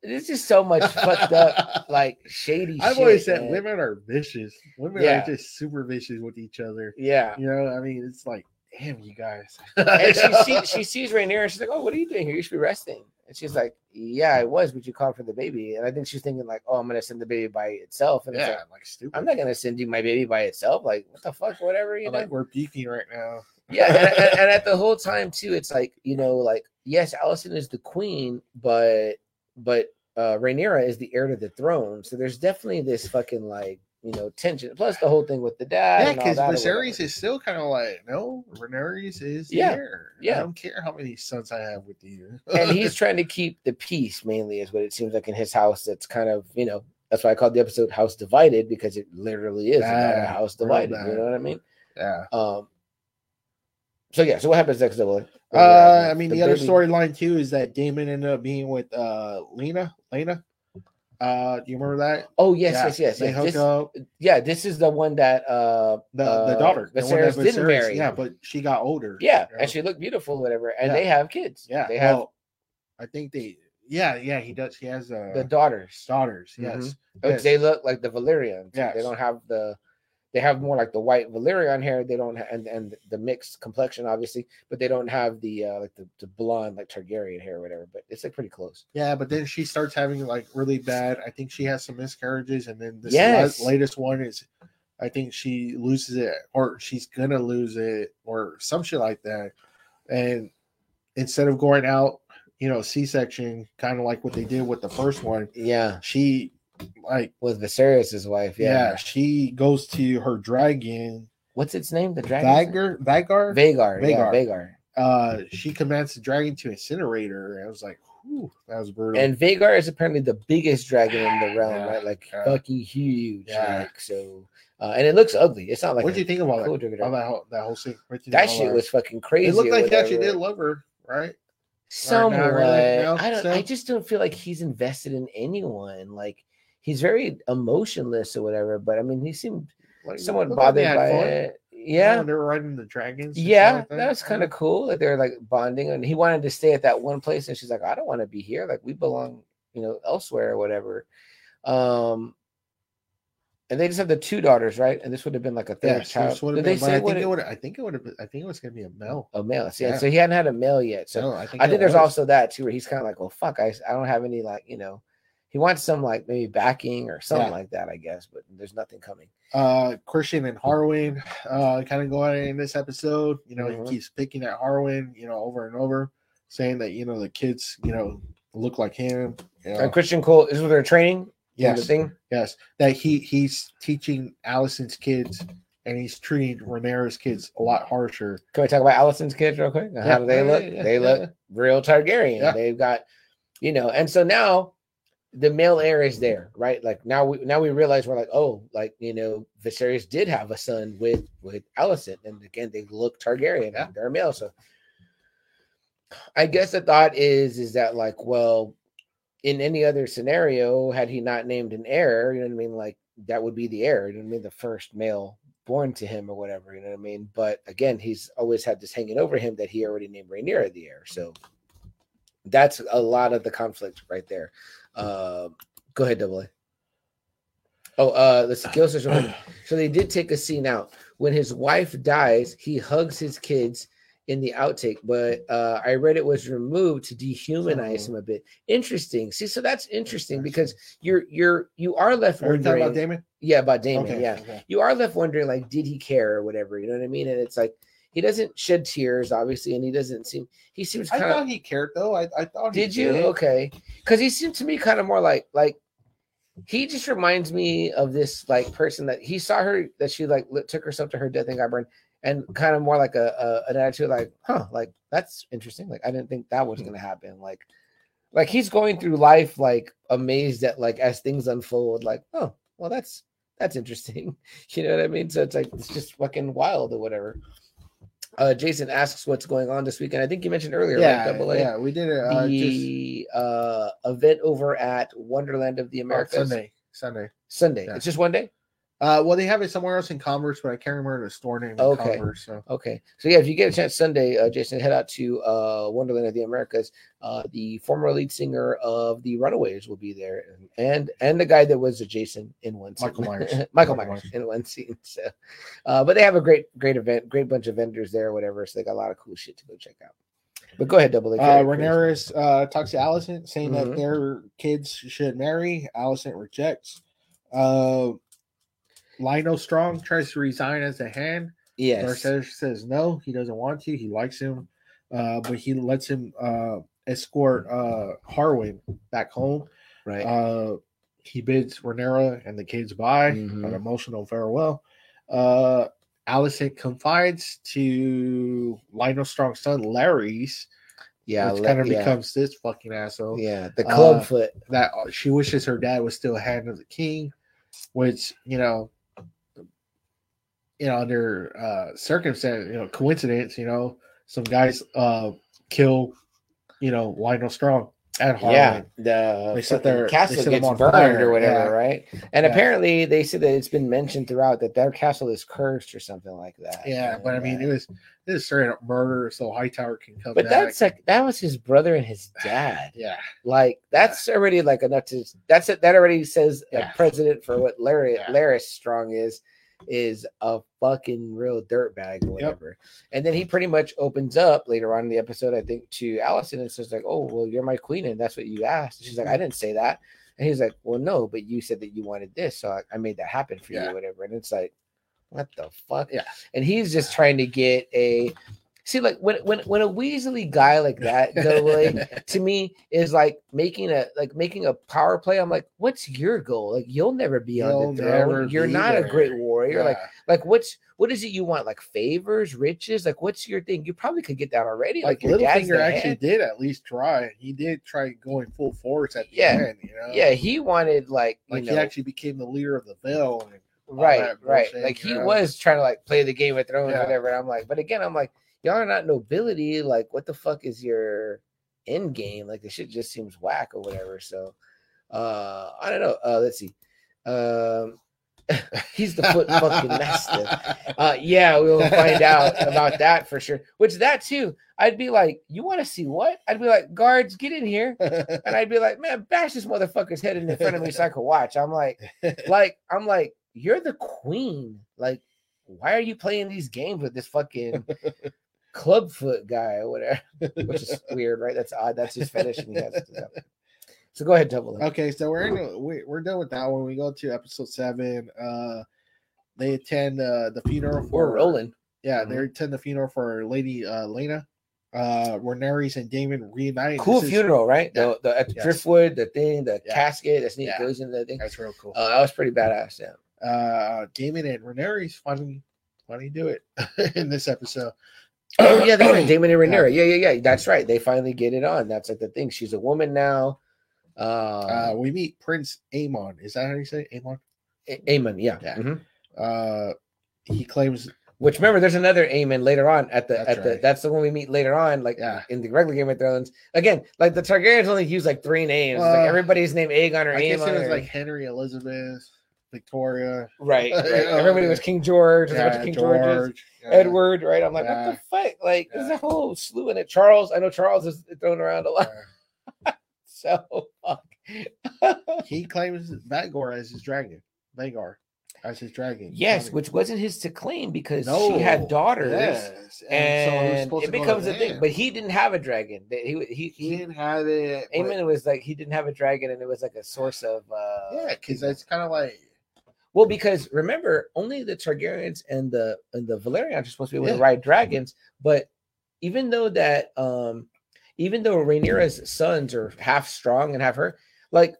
it's is so much fucked up, like shady. I've shit, always said man. women are vicious. Women Yeah. are just super vicious with each other. Yeah. You know, I mean, it's like, damn, you guys. And she sees she sees Rhaenyra and she's like, "Oh, what are you doing here? You should be resting." And she's like, "Yeah, I was, but you called for the baby." And I think she's thinking like, "Oh, I'm gonna send the baby by itself." And it's yeah, like, like stupid. I'm not gonna send you my baby by itself. Like, what the fuck, whatever, you I'm know. like we're beefing right now. yeah and, and, and at the whole time too it's like you know like yes alicent is the queen but but uh Rhaenyra is the heir to the throne so there's definitely this fucking like you know tension. Plus the whole thing with the dad. Yeah, because Viserys is still kind of like, no, Rhaenyra is the Yeah, heir. I don't care how many sons I have with you. and he's trying to keep the peace mainly is what it seems like in his house that's kind of you know that's why i called the episode house divided because it literally is about a house divided you know what i mean yeah. um so yeah so what happens next double A? Uh, I mean, the, other storyline too is that Daemon ended up being with uh Laena. Laena. Uh, do you remember that? oh yes Yeah, yes yes, They yes. This, up yeah this is the one that uh the, uh, the daughter. the that didn't Viserys- marry. Yeah, but she got older. yeah you know? and she looked beautiful whatever and Yeah. they have kids yeah. they have well, I think they. Yeah, yeah. He does. He has uh, the daughters daughters. Yes. Which yes. they look like the Valyrians. Yeah, They don't have the they have more like the white Valyrian hair. They don't ha- and and the mixed complexion, obviously, but they don't have the uh like the, the blonde like Targaryen hair or whatever. But it's like pretty close. Yeah, but then she starts having like really bad. I think she has some miscarriages, and then this Yes. la- latest one is, I think she loses it, or she's gonna lose it, or some shit like that. And instead of going out, you know, C-section, kind of like what they did with the first one, Yeah, she like with Viserys' wife. yeah, Yeah. she goes to her dragon What's its name? The dragon. Vhagar Vhagar. Vhagar. Yeah, Vhagar. Uh, she commands the dragon to incinerate her. I was like, whew, that was brutal. And Vhagar is apparently the biggest dragon in the realm, Yeah, right? Like yeah. fucking huge. Yeah. Like so, uh, and it looks ugly. It's not like what do you think about cool that? About that whole, that whole scene? What'd you think that shit was fucking crazy. It looked like he actually did love her, right? Somewhat. not really, no, I don't. I just don't feel like he's invested in anyone. Like he's very emotionless or whatever. But I mean, he seemed Like, somewhat looked like they bothered by fun. it. Yeah, they were riding the dragons. yeah, like that was kind of cool. Like they're like bonding, and he wanted to stay at that one place, and she's like, I don't want to be here. Like we belong, you know, elsewhere or whatever. Um. And they just have the two daughters, right? And this would have been like a third Yeah, child. Did they say I think it, it would. I think it would have. I think it was gonna be a male. a male? Yeah, Yeah. so he hadn't had a male yet. So No, I think. I think there's was. also that too, where he's kind of like, well, fuck, I, I don't have any like, you know, he wants some like maybe backing or something Yeah. like that, I guess, but there's nothing coming. uh Criston and Harwin uh kind of going on in this episode. You know, Mhm. he keeps picking at Harwin, you know, over and over, saying that you know the kids, you know, look like him. You know. And Criston Cole is with their training. yes, thing. yes, that he he's teaching Alicent's kids and he's treating Rhaenyra's kids a lot harsher. Can we talk about Alicent's kids real quick? How Yeah, do they look? yeah, they look real Targaryen. They've got, you know, and so now the male heir is there, right? Like now we now we realize we're like, oh, like you know, Viserys did have a son with with Alicent, and again they look Targaryen. Yeah. They're male, so I guess the thought is is that like, well, in any other scenario, had he not named an heir, you know what I mean? Like that would be the heir, you know what I mean? The first male born to him or whatever, you know what I mean? But again, he's always had this hanging over him that he already named Rhaenyra the heir. So that's a lot of the conflict right there. Uh, go ahead, double A. Oh, uh, let's see. Gil says real quick. So they did take a scene out. When his wife dies, he hugs his kids in the outtake, but uh, I read it was removed to dehumanize Oh. him a bit. Interesting. See, so that's interesting because you're you're you are left Are wondering. about Daemon? yeah, about Daemon. Okay, yeah, okay. you are left wondering like, did he care or whatever? You know what I mean? And it's like he doesn't shed tears, obviously, and he doesn't seem. He seems I kind of. thought he cared though. I, I thought he Did you? did. Okay. Because he seemed to me kind of more like like he just reminds me of this like person that he saw her that she like took herself to her death and got burned and kind of more like a, a an attitude like huh like that's interesting like I didn't think that was hmm. gonna happen like like he's going through life like amazed at like as things unfold like oh well that's that's interesting you know what I mean so it's like it's just fucking wild or whatever. Uh, Jason asks what's going on this weekend. I think you mentioned earlier, Yeah, right? Double A yeah, we did it. Uh, just the uh, event over at Wonderland of the oh, Americas Sunday. Sunday. Sunday. Yeah. It's just one day. Uh, well, they have it somewhere else in Converse, but I can't remember the store name. In Okay. Converse, so. Okay, so yeah, if you get a chance Sunday, uh, Jason, head out to uh, Wonderland of the Americas. Uh, the former lead singer of the Runaways will be there, and and the guy that was a Jason in one scene. Michael Myers. Michael Michael Myers Myers. in one scene. So, uh, but they have a great great event, great bunch of vendors there, whatever. So they got a lot of cool shit to go check out. But go ahead, double. A. Uh, uh, talks to Alicent, saying Mhm. that their kids should marry. Alicent rejects. Uh, Lyonel Strong tries to resign as a hand. Yes. Narcissus says no, he doesn't want to. He likes him, uh, but he lets him uh, escort uh, Harwin back home. Right. Uh, he bids Rhaenyra and the kids bye, Mhm. an emotional farewell. Uh, Alicent confides to Lyonel Strong's son, Larys, Yeah, which kind of yeah, becomes this fucking asshole. yeah, the Uh. That she wishes her dad was still hand of the king, which, you know, you know, under uh circumstance, you know, coincidence, you know, some guys uh kill, you know, Lyonel Strong at Harlan. Yeah, the They set their- castle set gets burned fire, or whatever, yeah. right? And Yeah. apparently, they said that it's been mentioned throughout that their castle is cursed or something like that. Yeah, but I mean, Yeah. it was it was straight up murder, so Hightower can come but back. that's like that was his brother and his dad. yeah, Like that's already like enough to that's it. That already says Yeah. a president for what Larry Yeah. Larys Strong is is a fucking real dirtbag or whatever. And then he pretty much opens up later on in the episode, I think, to Alicent and says like, "Oh, well, you're my queen, and that's what you asked." She's like, "I mhm. didn't say that," and he's like, "Well, no, but you said that you wanted this, so I, I made that happen for you, Yeah. or whatever." And it's like, what the fuck? Yeah. And he's just trying to get a see like when when when a Weasley guy like that go like to me is like making a like making a power play. I'm like, what's your goal? Like you'll never be You'll on the throne. You're not a great warrior. Like Yeah. like what's what is it you want? Like favors, riches? Like what's your thing? You probably could get that already. like dad's Littlefinger actually did at least try. He did try going full force at the Yeah. end. You know, Yeah, he wanted like you like know he actually became the leader of the Veil. And right, right. bullshit, Like he know? was trying to like play the Game of Thrones, Yeah. whatever. And I'm like, but again, I'm like, y'all are not nobility. Like, what the fuck is your end game? Like, the shit just seems whack or whatever. So, uh, I don't know. Uh, let's see. Um, he's the foot fucking mastiff. Uh, yeah, we will find out about that for sure. Which that too, I'd be like, you want to see what? I'd be like, guards, get in here. And I'd be like, man, bash this motherfucker's head in front of me so I could watch. I'm like, like, I'm like, you're the queen. Like, why are you playing these games with this fucking clubfoot guy or whatever? Which is weird, right? That's odd. That's his fetish, and he has it. So go ahead, double. okay, so we're in, we, we're done with that one. We go to episode seven. Uh, they attend uh, the funeral for We're rolling. Yeah, Mhm. they attend the funeral for Lady uh, Laena. Uh, where Nerys and Daemon reunite. Cool This is- funeral, right? yeah. The, the Yes. driftwood, the thing, the Yeah. casket that's sneak Yeah. goes into the thing. That's real cool. Uh, that was pretty badass. Yeah. uh Daemon and Rhaenyra's finally finally do it in this episode. Oh yeah, that's right. Daemon and Rhaenyra. Yeah, yeah, yeah. That's right. They finally get it on. That's like the thing. She's a woman now. Uh Uh, we meet Prince Amon. Is that how you say it? Amon? A- Aemon. Yeah. Yeah. mhm. Uh he claims Which remember, there's another Aemon later on at the That's at the. That's the one we meet later on, like Yeah. in the regular Game of Thrones. Again, like the Targaryens only use like three names. It's like Uh, everybody's named Aegon or I guess it was or- like Henry Elizabeth, Victoria, right, right. Everybody was King George. There's a bunch yeah, King Georges. George, yeah. Edward, right? I'm like, Yeah. what the fuck? Like, there's a whole slew in it. Charles, I know Charles is thrown around a lot. So fuck. he claims Vhagar as his dragon. Vhagar as his dragon. yes, Funny. which wasn't his to claim because she had daughters. Yes. so was And supposed it to becomes a thing, but he didn't have a dragon. He he he he. didn't have it. but- was like he didn't have a dragon, and it was like a source of uh Yeah, because it's kind of like well, because remember, only the Targaryens and the and the Valerians are supposed to be able to ride dragons, but even though that um even though Rhaenyra's sons are half strong and half her, like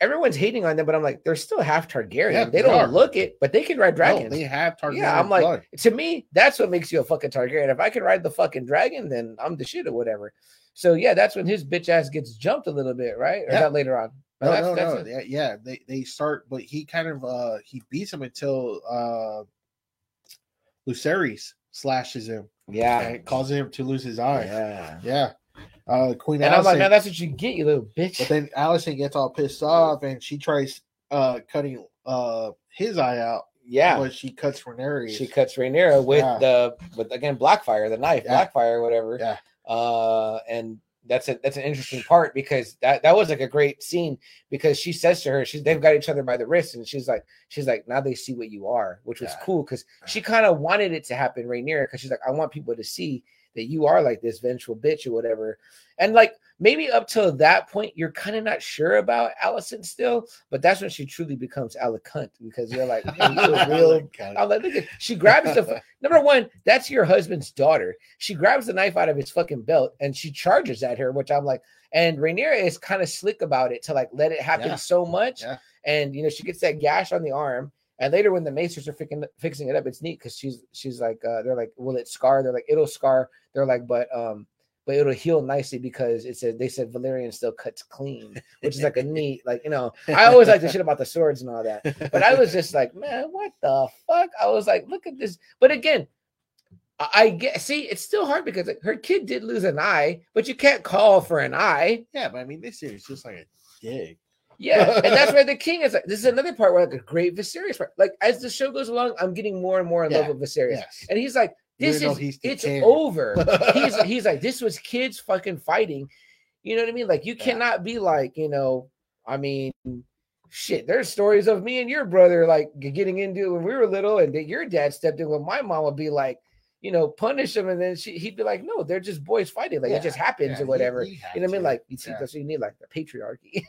everyone's hating on them, but I'm like, they're still half Targaryen. Yeah, they they don't are. look it, but they can ride dragons. No, they have Targaryen yeah, I'm like, blood. to me, that's what makes you a fucking Targaryen. If I can ride the fucking dragon, then I'm the shit or whatever. So yeah, that's when his bitch ass gets jumped a little bit, right? Or Yeah. that later on? No, that's- no, that's no. it. Yeah, yeah, they they start, but he kind of uh he beats him until uh Lucerys slashes him Yeah, causes him to lose his eye. yeah. Yeah. Uh Queen And I'm like, man, that's what you get, you little bitch. but then Alicent gets all pissed off and she tries uh cutting uh his eye out, yeah, but she cuts Rhaenyra. she cuts Rhaenyra with Yeah. the with again Blackfyre, the knife, Yeah. Blackfyre, whatever. Yeah. Uh, and that's a that's an interesting part because that that was like a great scene because she says to her, she's they've got each other by the wrist, and she's like, she's like, now they see what you are, which was Yeah. cool because she kind of wanted it to happen, Rhaenyra, because she's like, I want people to see that you are like this vengeful bitch or whatever. And like maybe up till that point, you're kind of not sure about Alicent still, but that's when she truly becomes Alicant because you're like, man, you're real I'm like, look at she grabs the number one, that's your husband's daughter. She grabs the knife out of his fucking belt and she charges at her, which I'm like, and Rhaenyra is kind of slick about it to like let it happen Yeah. so much. Yeah. and you know she gets that gash on the arm. And later, when the Maesters are fixing fixing it up, it's neat because she's she's like uh, they're like, will it scar? They're like, it'll scar. They're like, but um, but it'll heal nicely because it said they said Valyrian still cuts clean, which is like a neat like you know. I always like the shit about the swords and all that, but I was just like, man, what the fuck? I was like, look at this. But again, I, get see, it's still hard because like, her kid did lose an eye, but you can't call for an eye. Yeah, but I mean, this is just like a dig. Yeah, and that's why the king is like. This is another part where like a great Viserys part. Like as the show goes along, I'm getting more and more in Yeah, love with Viserys, Yes. and he's like, this Even is it's king. over. he's he's like, this was kids fucking fighting. You know what I mean? Like you Yeah. cannot be like, you know, I mean, shit. There's stories of me and your brother like getting into it when we were little, and that your dad stepped in when my mom would be like, you know, punish him, and then she, he'd be like, no, they're just boys fighting. Like Yeah, it just happens yeah, or whatever. he had you know what I mean? Like you see, Yeah. that's what you need, like the patriarchy.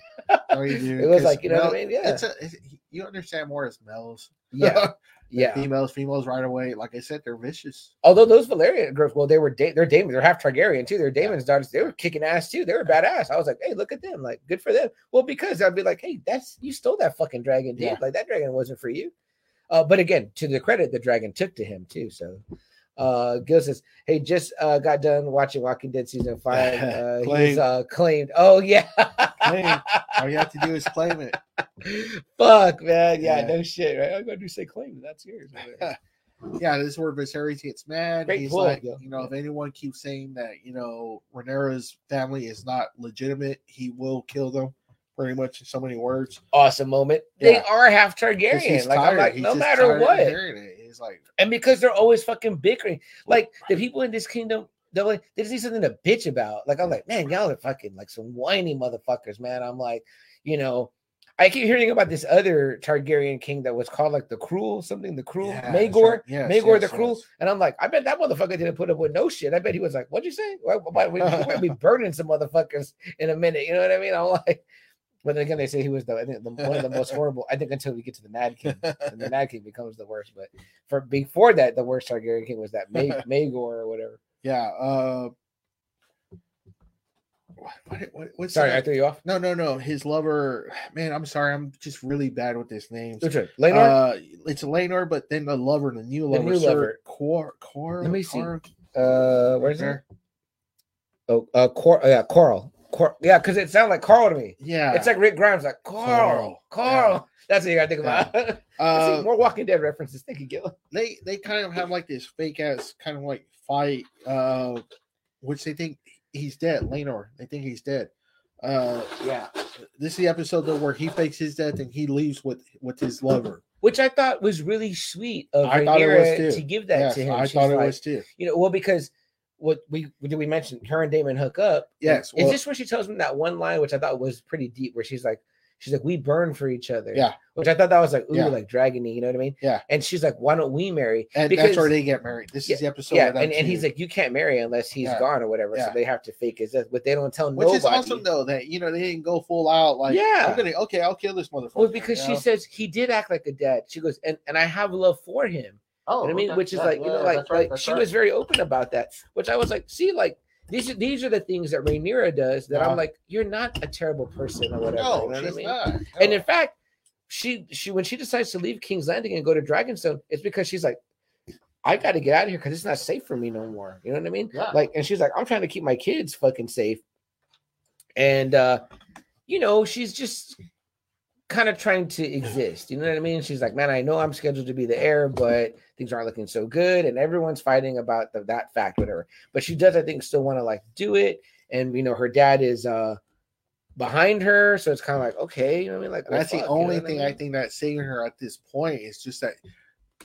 Oh, you do, It was like, you know what I mean? Yeah. It's a, it's, you understand more as males. yeah, yeah. Females, females right away. Like I said, they're vicious. Although those Velaryon girls, well, they were da- they're Daemon, they're half Targaryen too. They're Daemon's daughters. They were kicking ass too. They were badass. I was like, hey, look at them, like good for them. Well, because I'd be like, hey, that's you stole that fucking dragon, dude. Yeah. Like that dragon wasn't for you. Uh, but again, to the credit, the dragon took to him too. So, uh, Gil says, hey, just uh got done watching Walking Dead season five. Uh, he's Claimed. uh claimed. Oh yeah. Claimed. All you have to do is claim it. Fuck man, yeah, Yeah. no shit, right? I'm gonna do say claim. That's yours. Yeah, this is where Viserys gets mad. Great He's pull, like, you know, if anyone keeps saying that, you know, Rhaenyra's family is not legitimate, he will kill them. Pretty much in so many words. awesome moment. They are half Targaryen. Like I'm like, no matter what. Hearing it. He's like, and because they're always fucking bickering, like the people in this kingdom, they're like they just need something to bitch about. Like I'm like, man, y'all are fucking like some whiny motherfuckers, man. I'm like, you know, I keep hearing about this other Targaryen king that was called like the cruel something, the cruel Yeah, Maegor. Yes, Maegor yes, the cruel. yes. And I'm like, I bet that motherfucker didn't put up with no shit. I bet he was like, what'd you say? Why, why, we, we're gonna be burning some motherfuckers in a minute. You know what I mean? I'm like. But then again, they say he was the I think the, one of the most horrible. I think until we get to the Mad King, and the Mad King becomes the worst. But for before that, the worst Targaryen king was that Mag- Maegor or whatever. yeah. Uh, what, what, what, what's Sorry, the- I threw you off. No, no, no. His lover, man. I'm sorry. I'm just really bad with this names. Which one? Uh, it's Laenor, but then the lover, the new The lover, new Sir lover. Cor, Cor, Let me see. Cor- Uh, where's there. that? Oh, uh, Cor- yeah, Coral. Yeah, because it sounded like Carl to me. Yeah, It's like Rick Grimes, like Carl, Carl, Carl. That's what you gotta think about. Let's uh, see, more Walking Dead references. Thank you, Gil. they they kind of have like this fake ass kind of like fight, uh, which they think he's dead. Laenor, they think he's dead. Uh, Yeah, this is the episode though where he fakes his death and he leaves with with his lover. which I thought was really sweet of I thought it was Rhaenyra to give that Yes, to him. I She's thought it like, was too. you know, well, because what we did we mention her and Daemon hook up. Yes, Is well- this where she tells him that one line, which I thought was pretty deep, where she's like, she's like, we burn for each other. Yeah. Which I thought that was like, ooh, Yeah. like dragony, you know what I mean? Yeah. And she's like, why don't we marry? And because- that's where they get married. This is the episode. yeah, and, and he's like, you can't marry unless he's Yeah. gone or whatever. So they have to fake his death, but they don't tell him, which nobody. is awesome though that you know they didn't go full out like Yeah. I'm gonna okay I'll kill this motherfucker. Well, because she know? says he did act like a dad. She goes, and, and I have love for him. Oh You know I mean? okay. Which is Yeah, like, you yeah, know, like, right, like she right. was very open about that, which I was like, see, like these are these are the things that Rhaenyra does that Yeah. I'm like, you're not a terrible person or whatever. no you know what I she's mean? not And in fact, she she when she decides to leave King's Landing and go to Dragonstone, it's because she's like, I got to get out of here because it's not safe for me no more. You know what I mean? Yeah. Like, and she's like, I'm trying to keep my kids fucking safe, and uh, you know, she's just kind of trying to exist. You know what I mean? She's like, man, I know I'm scheduled to be the heir, but things aren't looking so good, and everyone's fighting about the, that fact, whatever. But she does, I think, still want to like do it, and you know, her dad is uh behind her, so it's kind of like, okay, you know what I mean? Like, well, that's the fuck, you know only I thing I think that's saving her at this point is just that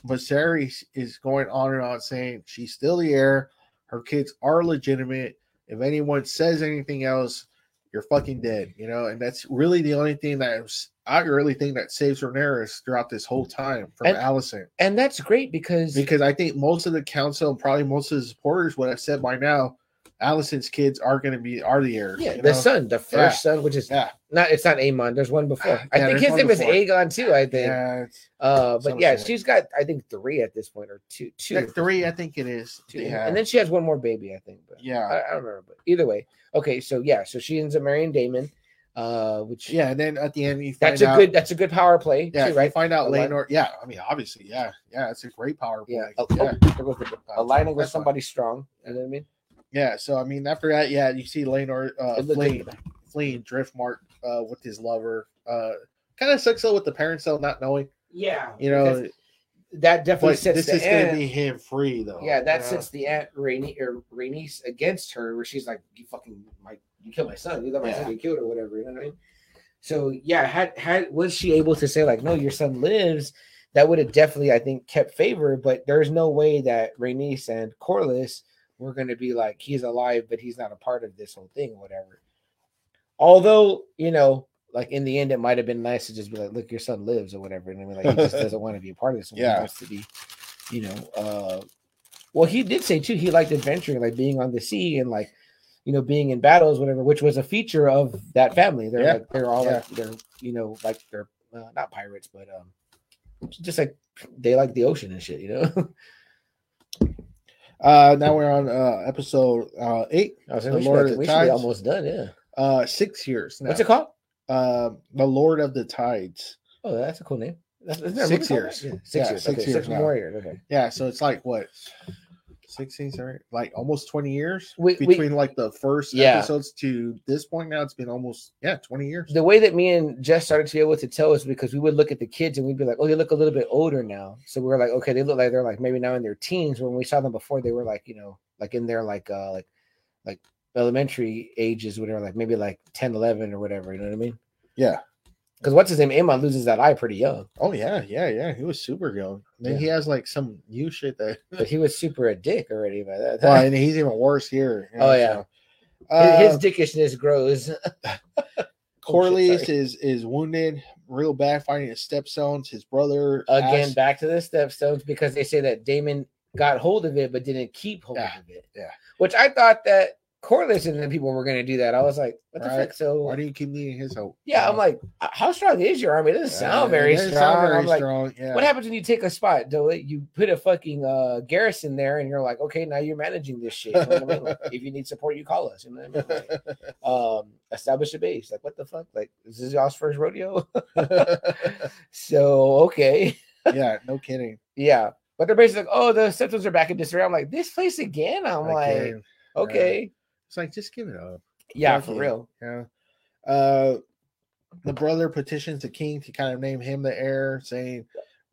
Viserys is going on and on saying she's still the heir, her kids are legitimate. If anyone says anything else, you're fucking dead, you know, and that's really the only thing that I really think that saves Rhaenyra throughout this whole time from And- Alicent. and that's great because because I think most of the council and probably most of the supporters would have said by now, Alicent's kids are going to be are the heirs. yeah, the know? son, the first Yeah. son, which is Yeah, not it's not Amon. There's one before. I Yeah, think his name is before. Aegon too. I think. yeah. Uh, but yeah, she's got I think three at this point or two, two, Like three, I think it is. two. Have. and then she has one more baby, I think. But yeah, I, I don't remember. But either way, okay. So yeah, so she ends up marrying Daemon. Uh, which Yeah, and then at the end you find that's a out, good that's a good power play, Yeah, too, you right? find out Align- Laenor. Yeah, I mean, obviously, yeah, yeah, it's a great power play. Yeah, Yeah, oh, yeah. oh, the- aligning with that's fine. somebody strong. You know what I mean? Yeah, So I mean, after that, yeah, you see Laenor uh, It fleeing, good. fleeing Driftmark uh, with his lover. Uh, kind of sucks though with the parents though not knowing. Yeah, You know, that definitely sets this the is going to be him free though. Yeah, that you know? sets the aunt Rainy or Rhaenys against her, where she's like, "You fucking my, you killed my son. You let my Yeah. son get killed or whatever." You know what I mean? So yeah, had had was she able to say like, "No, your son lives," that would have definitely, I think, kept favor. But there's no way that Rhaenys and Corlys were going to be like, "He's alive, but he's not a part of this whole thing," or whatever. Although you know. Like in the end, it might have been nice to just be like, "Look, your son lives" or whatever, and I mean, like he just doesn't want to be a part of this. He Yeah. wants to be, you know, uh, well, he did say too he liked adventuring, like being on the sea and like you know being in battles, whatever, which was a feature of that family. They're Yeah. like they're all Yeah. like they're you know like they're uh, not pirates, but um just like they like the ocean and shit, you know. Uh, now we're on uh episode uh eight, I was The Lord of the we should be Tides. almost done, yeah. uh six years. Now. What's it called? Uh, the Lord of the Tides. Oh, that's a cool name. That's, isn't there a Six years. Yeah, six Yeah, years. six okay, years six more years. Okay. Yeah, so it's like what, sixteen, sorry, like almost twenty years We- we- between like the first Yeah. episodes to this point. Now it's been almost yeah twenty years. the way that me and Jess started to be able to tell is because we would look at the kids and we'd be like, oh, they look a little bit older now. So we were like, okay, they look like they're like maybe now in their teens. When we saw them before, they were like, you know, like in their like uh like like elementary ages, whatever, like maybe like 10, 11 or whatever. You know what I mean? Yeah. Because what's his name? Amon loses that eye pretty young, Oh yeah, yeah, yeah. He was super young. Then Yeah. he has like some new shit that. but he was super a dick already by that well, time. and he's even worse here. you Oh, yeah. so. Uh, his, his dickishness grows. Corlys sorry. is is wounded real bad fighting his stepsons. His brother Again, back to the stepstones because they say that Daemon got hold of it but didn't keep hold Yeah, of it. yeah. Which I thought that Corlys and the people were going to do that. I was like, what the Right. fuck? So Why do you keep needing his hope? yeah, I'm like, how strong is your army? It doesn't sound uh, very strong. sound very I'm like, strong. Yeah. what happens when you take a spot? Do it? You put a fucking uh, garrison there, and you're like, okay, now you're managing this shit. You know I mean? Like, if you need support, you call us. You know what I mean? Like, um, establish a base. Like, what the fuck? Like, is this y'all's first rodeo? so okay. yeah, no kidding. Yeah. But they're basically like, oh, the symptoms are back in disarray. I'm like, this place again? I'm like, okay. It's like just give it up. Yeah, fuck for real. Yeah. Uh, the brother petitions the king to kind of name him the heir, saying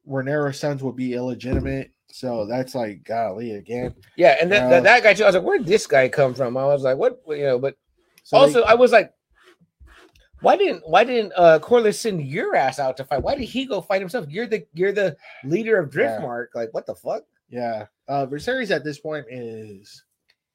Rhaenyra's sons will be illegitimate. So that's like golly again. Yeah, and then Uh, that, that guy too. I was like, where'd this guy come from? I was like, what you know, but So they- also I was like, why didn't why didn't uh Corlys send your ass out to fight? Why did he go fight himself? You're the you're the leader of Yeah. Driftmark. Like, what the fuck? yeah, uh, Viserys at this point is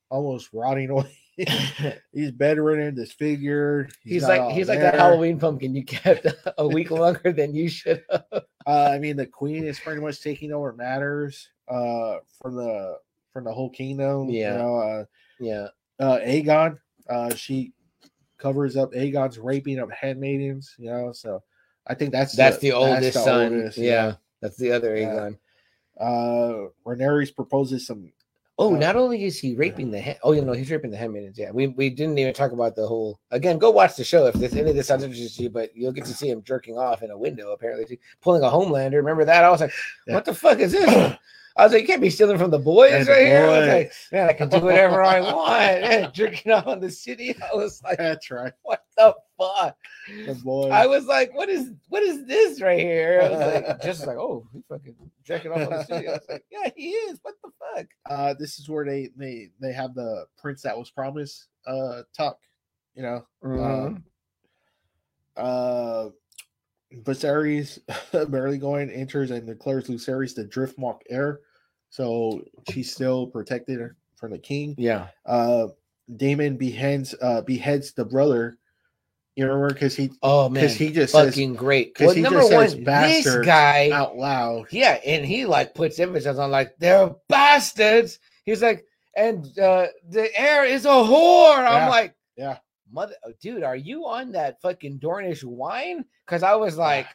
almost rotting away. he's bedridden, disfigured. He's, not like he's like that. Halloween pumpkin you kept a week longer than you should have. Uh, I mean, the queen is pretty much taking over matters uh, from the from the whole kingdom. Yeah. You know, uh, Yeah. uh, Aegon, uh, she covers up Aegon's raping of handmaidens. You know, so I think that's That's the oldest the son. oldest, yeah. That's the other Yeah. Aegon. Uh, Rhaenyra proposes some. Oh, Uh, not only is he raping the. Oh, you know, he's raping the handmaidens. Yeah, we we didn't even talk about the whole. Again, go watch the show if this, any of this sounds interesting to you. But you'll get to see him jerking off in a window, apparently, too, pulling a Homelander. Remember that? I was like, what the fuck is this? I was like, you can't be stealing from the boys Yeah, right the here. I was like, man, I can do whatever I want. Man, jerking off on the city. I was like, That's right, what the fuck? the boy. I was like, what is what is this right here? I was like, just like, oh, he fucking jerking off on the city. I was like, yeah, he is. What the fuck? uh, this is where they they they have the prince that was promised. Uh, talk. You know, Mhm. Um, uh, Viserys barely going enters and declares Lucerys the Driftmark heir, so she's still protected from the king. yeah. Uh, Daemon beheads uh beheads the brother. You remember because he Oh man, because he just says fucking great. 'cause Well, he number just one, says this guy, out loud. yeah, and he like puts emphasis on like they're bastards. He's like, and uh the heir is a whore. Yeah, I'm like, yeah. Mother, oh, dude, are you on that fucking Dornish wine? Because I was like,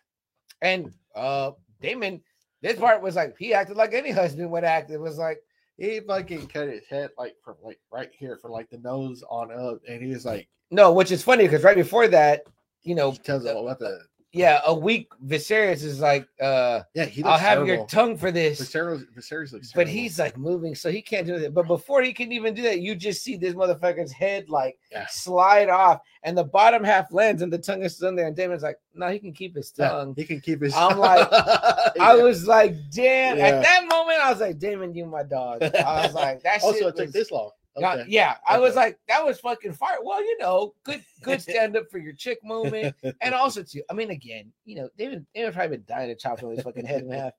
and uh Daemon, this part was like he acted like any husband would act. It was like, He fucking cut his head like from like right here from like the nose on up, and he was like, no, which is funny because right before that, you know, tells him about the yeah, a weak Viserys is like, uh, yeah. He I'll have your tongue for this. Viserys, Viserys looks But terrible. he's like moving, so he can't do that. But before he can even do that, you just see this motherfucker's head like Yeah. slide off, and the bottom half lands, and the tongue is still there. And Daemon's like, "No, he can keep his Yeah, tongue." he can keep his. I'm like- I was like, "Damn!" Yeah. At that moment, I was like, "Daemon, you my dog." I was like, "That also it took this long. Yeah, Okay. yeah, I was like, that was fucking fire. Well, you know, good, good stand up for your chick moment, and also too. I mean, again, you know, David, David probably been dying to chop somebody's fucking head in half.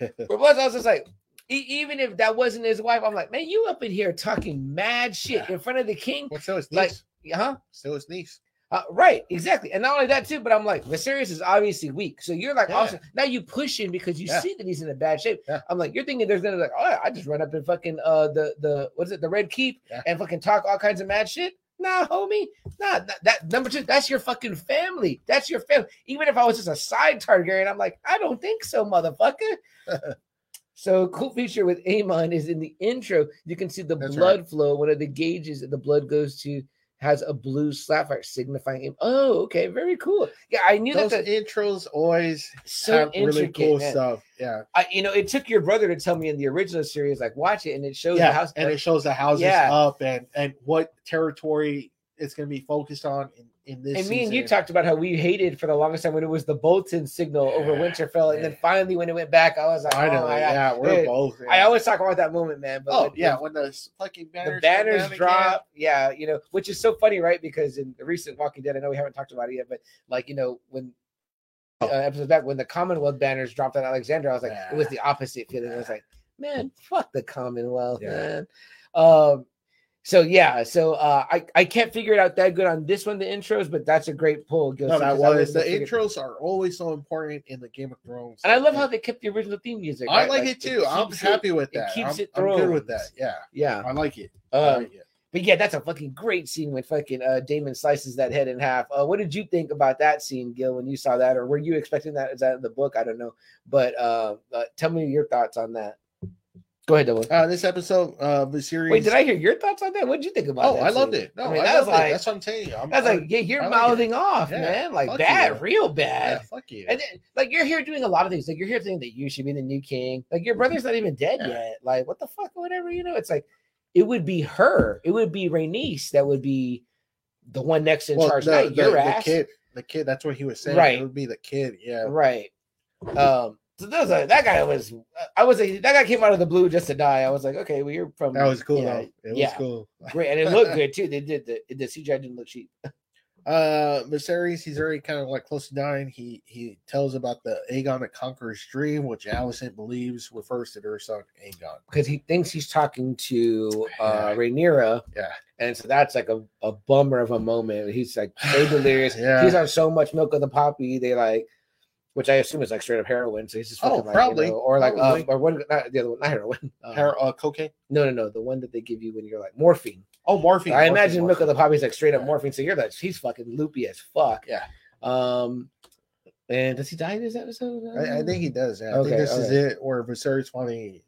But plus, I was just like, even if that wasn't his wife, I'm like, man, you up in here talking mad shit in front of the king, Well, his Like- niece. huh? Still his niece. Uh, right, exactly, and not only that too, but I'm like, Viserys is obviously weak, so you're like, Yeah. also now you push him because you Yeah. see that he's in a bad shape. Yeah. I'm like, you're thinking there's gonna like, oh, I just run up and fucking uh the the what is it, the Red Keep, and fucking talk all kinds of mad shit. Nah, homie, nah, that, that number two, that's your fucking family. That's your family. Even if I was just a side Targaryen, I'm like, I don't think so, motherfucker. So cool feature with Amon is in the intro, you can see the That's blood flow. One of the gauges that the blood goes to has a blue sapphire signifying him. Oh, okay, very cool. Yeah, I knew Those that. The, intros always so have really cool man. stuff. Yeah, I, you know, it took your brother to tell me in the original series, like watch it, and it shows the house. and it shows the houses Yeah. up and and what territory it's going to be focused on in in this. and me and you talked about how we hated for the longest time when it was the Bolton signal over Yeah, Winterfell, and then finally when it went back, I was like, I oh know, my God. yeah, we're Dude, both. I always talk about that moment, man. But oh when- yeah, when the fucking banners the banners drop, yeah, you know, which is so funny, right? Because in the recent Walking Dead, I know we haven't talked about it yet, but like you know, when uh, Oh. episodes back when the Commonwealth banners dropped on Alexandria, I was like, it was the opposite feeling. I was like, man, fuck the Commonwealth, Yeah. man. Um, so yeah, so uh, I I can't figure it out that good on this one, the intros, but that's a great pull. Gil, No, that was the wouldn't have figured- intros are always so important in the Game of Thrones. and I love how they kept the original theme music. I right? like it too. I'm keeps happy with that. it keeps I'm, it I'm good with that. Yeah, Yeah. I like it. I Um, like it. But yeah, that's a fucking great scene when fucking uh, Daemon slices that head in half. Uh, what did you think about that scene, Gil, when you saw that, or were you expecting that? Is that in the book? I don't know. But uh, uh, tell me your thoughts on that. Go ahead, Dylan. Uh, this episode, uh, the series. Wait, did I hear your thoughts on that? What did you think about? Oh, that I loved scene? it. No, I I, mean, that was loved like it. That's what I'm telling you. I'm, that's like I'm- yeah, you're I like it. mouthing off, Yeah, man, like fuck bad, you. real yeah, bad. fuck you. And then, like you're here doing a lot of things. Like you're here thinking that you should be the new king. Like your brother's not even dead Yeah. yet. Like what the fuck, whatever. You know, it's like it would be her. It would be Rhaenys that would be the one next in well, charge. the, not the, your the ass. kid, the kid. That's what he was saying. Right. It would be the kid. Yeah. Right. Um. So that, was a, that guy was. I was like, that guy came out of the blue just to die. I was like, okay, well, you're from. That was cool yeah, though. It was yeah. cool. Great, and it looked good too. They did the the CGI didn't look cheap. Uh, Viserys, he's already kind of like close to dying. He he tells about the Aegon the Conqueror's dream, which Alicent believes refers to their son Aegon. because he thinks he's talking to uh Yeah. Rhaenyra, Yeah. and so that's like a, a bummer of a moment. He's like so delirious. Yeah. He's on so much milk of the poppy. They like, which I assume is like straight up heroin. So he's just Oh, like, probably. you know, or like uh, or one not the other one, not heroin. Um, Her uh, cocaine. no, no, no, the one that they give you when you're like morphine. Oh, morphine. I morphine, imagine milk of the Poppy's like straight up Yeah. morphine. So you're like, he's fucking loopy as fuck. Yeah. Um, and does he die in this episode? I, I think he does. Yeah. I Okay, think this is it. or Viserys finally.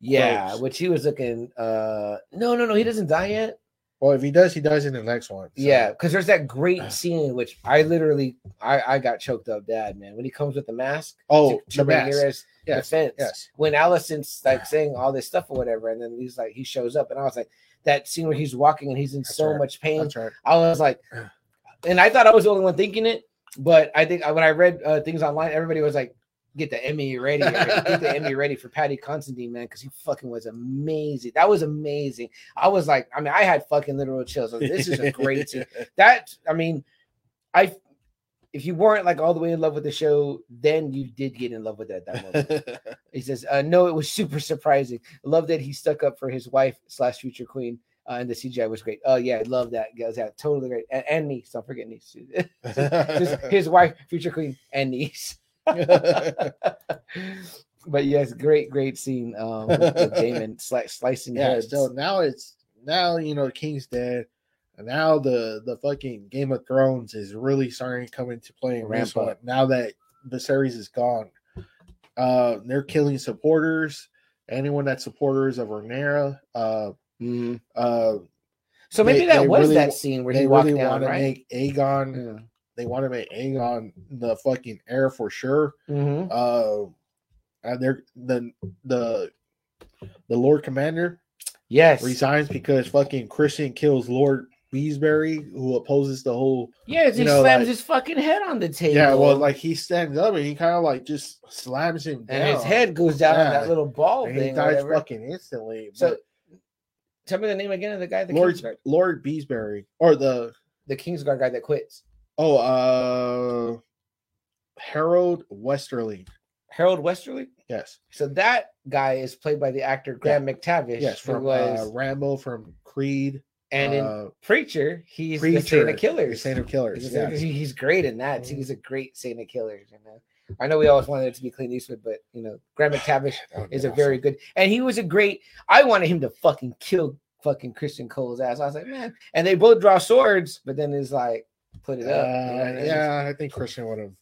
Yeah, Gross. which he was looking. Uh, no, no, no, he doesn't die yet. Well, if he does, he dies in the next one. so- Yeah, because there's that great scene which I literally I, I got choked up bad, man. When he comes with the mask Oh, to, to the mask. Yes. defense. Yes. When Alicent's like saying all this stuff or whatever, and then he's like he shows up and I was like that scene where he's walking and he's in That's so right. much pain. That's right. I was like, and I thought I was the only one thinking it, but I think when I read uh, things online, everybody was like, "Get the Emmy ready, get the Emmy ready for Paddy Considine, man, because he fucking was amazing. That was amazing. I was like, I mean, I had fucking literal chills. Like, this is a great scene. That I mean, I if you weren't like all the way in love with the show, then you did get in love with it at that moment. He says, uh, "No, it was super surprising. Love that he stuck up for his wife slash future queen, uh, and the CGI was great. Oh yeah, I love that. Guys, yeah, totally great. And, and niece, don't forget niece. his, his wife, future queen, and niece. but yes, great, great scene um, with, with Daemon sli- slicing yeah. heads. So now it's now you know the King's dead, and now the the fucking Game of Thrones is really starting to come into play in Ramp up. Now that Viserys is gone, uh, they're killing supporters. Anyone that's supporters of Rhaenyra, uh, Mhm. uh, So maybe They- that they was really that scene where they he walked really down, right? make Aegon Yeah. They want to make Aegon the fucking heir for sure. Mhm. Uh, and they're the the the Lord Commander Yes. resigns because fucking Criston kills Lord Beesbury, who opposes the whole. Yeah, he know, slams like- his fucking head on the table. Yeah, well, like he stands up and he kind of like just slams him down, and his head goes down Yeah. that little ball and he thing. or dies fucking instantly. So, but tell me the name again of the guy, the Lord Kingsguard, Lord Beesbury or the the Kingsguard guy that quits. Oh uh Harold Westerly. Harold Westerly. Yes, So that guy is played by the actor Graham McTavish, yes, from was uh, Rambo, from Creed, and in uh, Preacher, he's the Preacher, Saint of Killers. Saint of Killers. He's, he- he's great in that. too. He's a great Saint of Killers. You know, I know we always wanted it to be Clint Eastwood, but you know, Graham McTavish That would be is a very good, and he was a great. I wanted him to fucking kill fucking Criston Cole's ass. I was like, man, and they both draw swords, but then it's like, put it Uh, up. you know, and it's- yeah, I think Criston would have.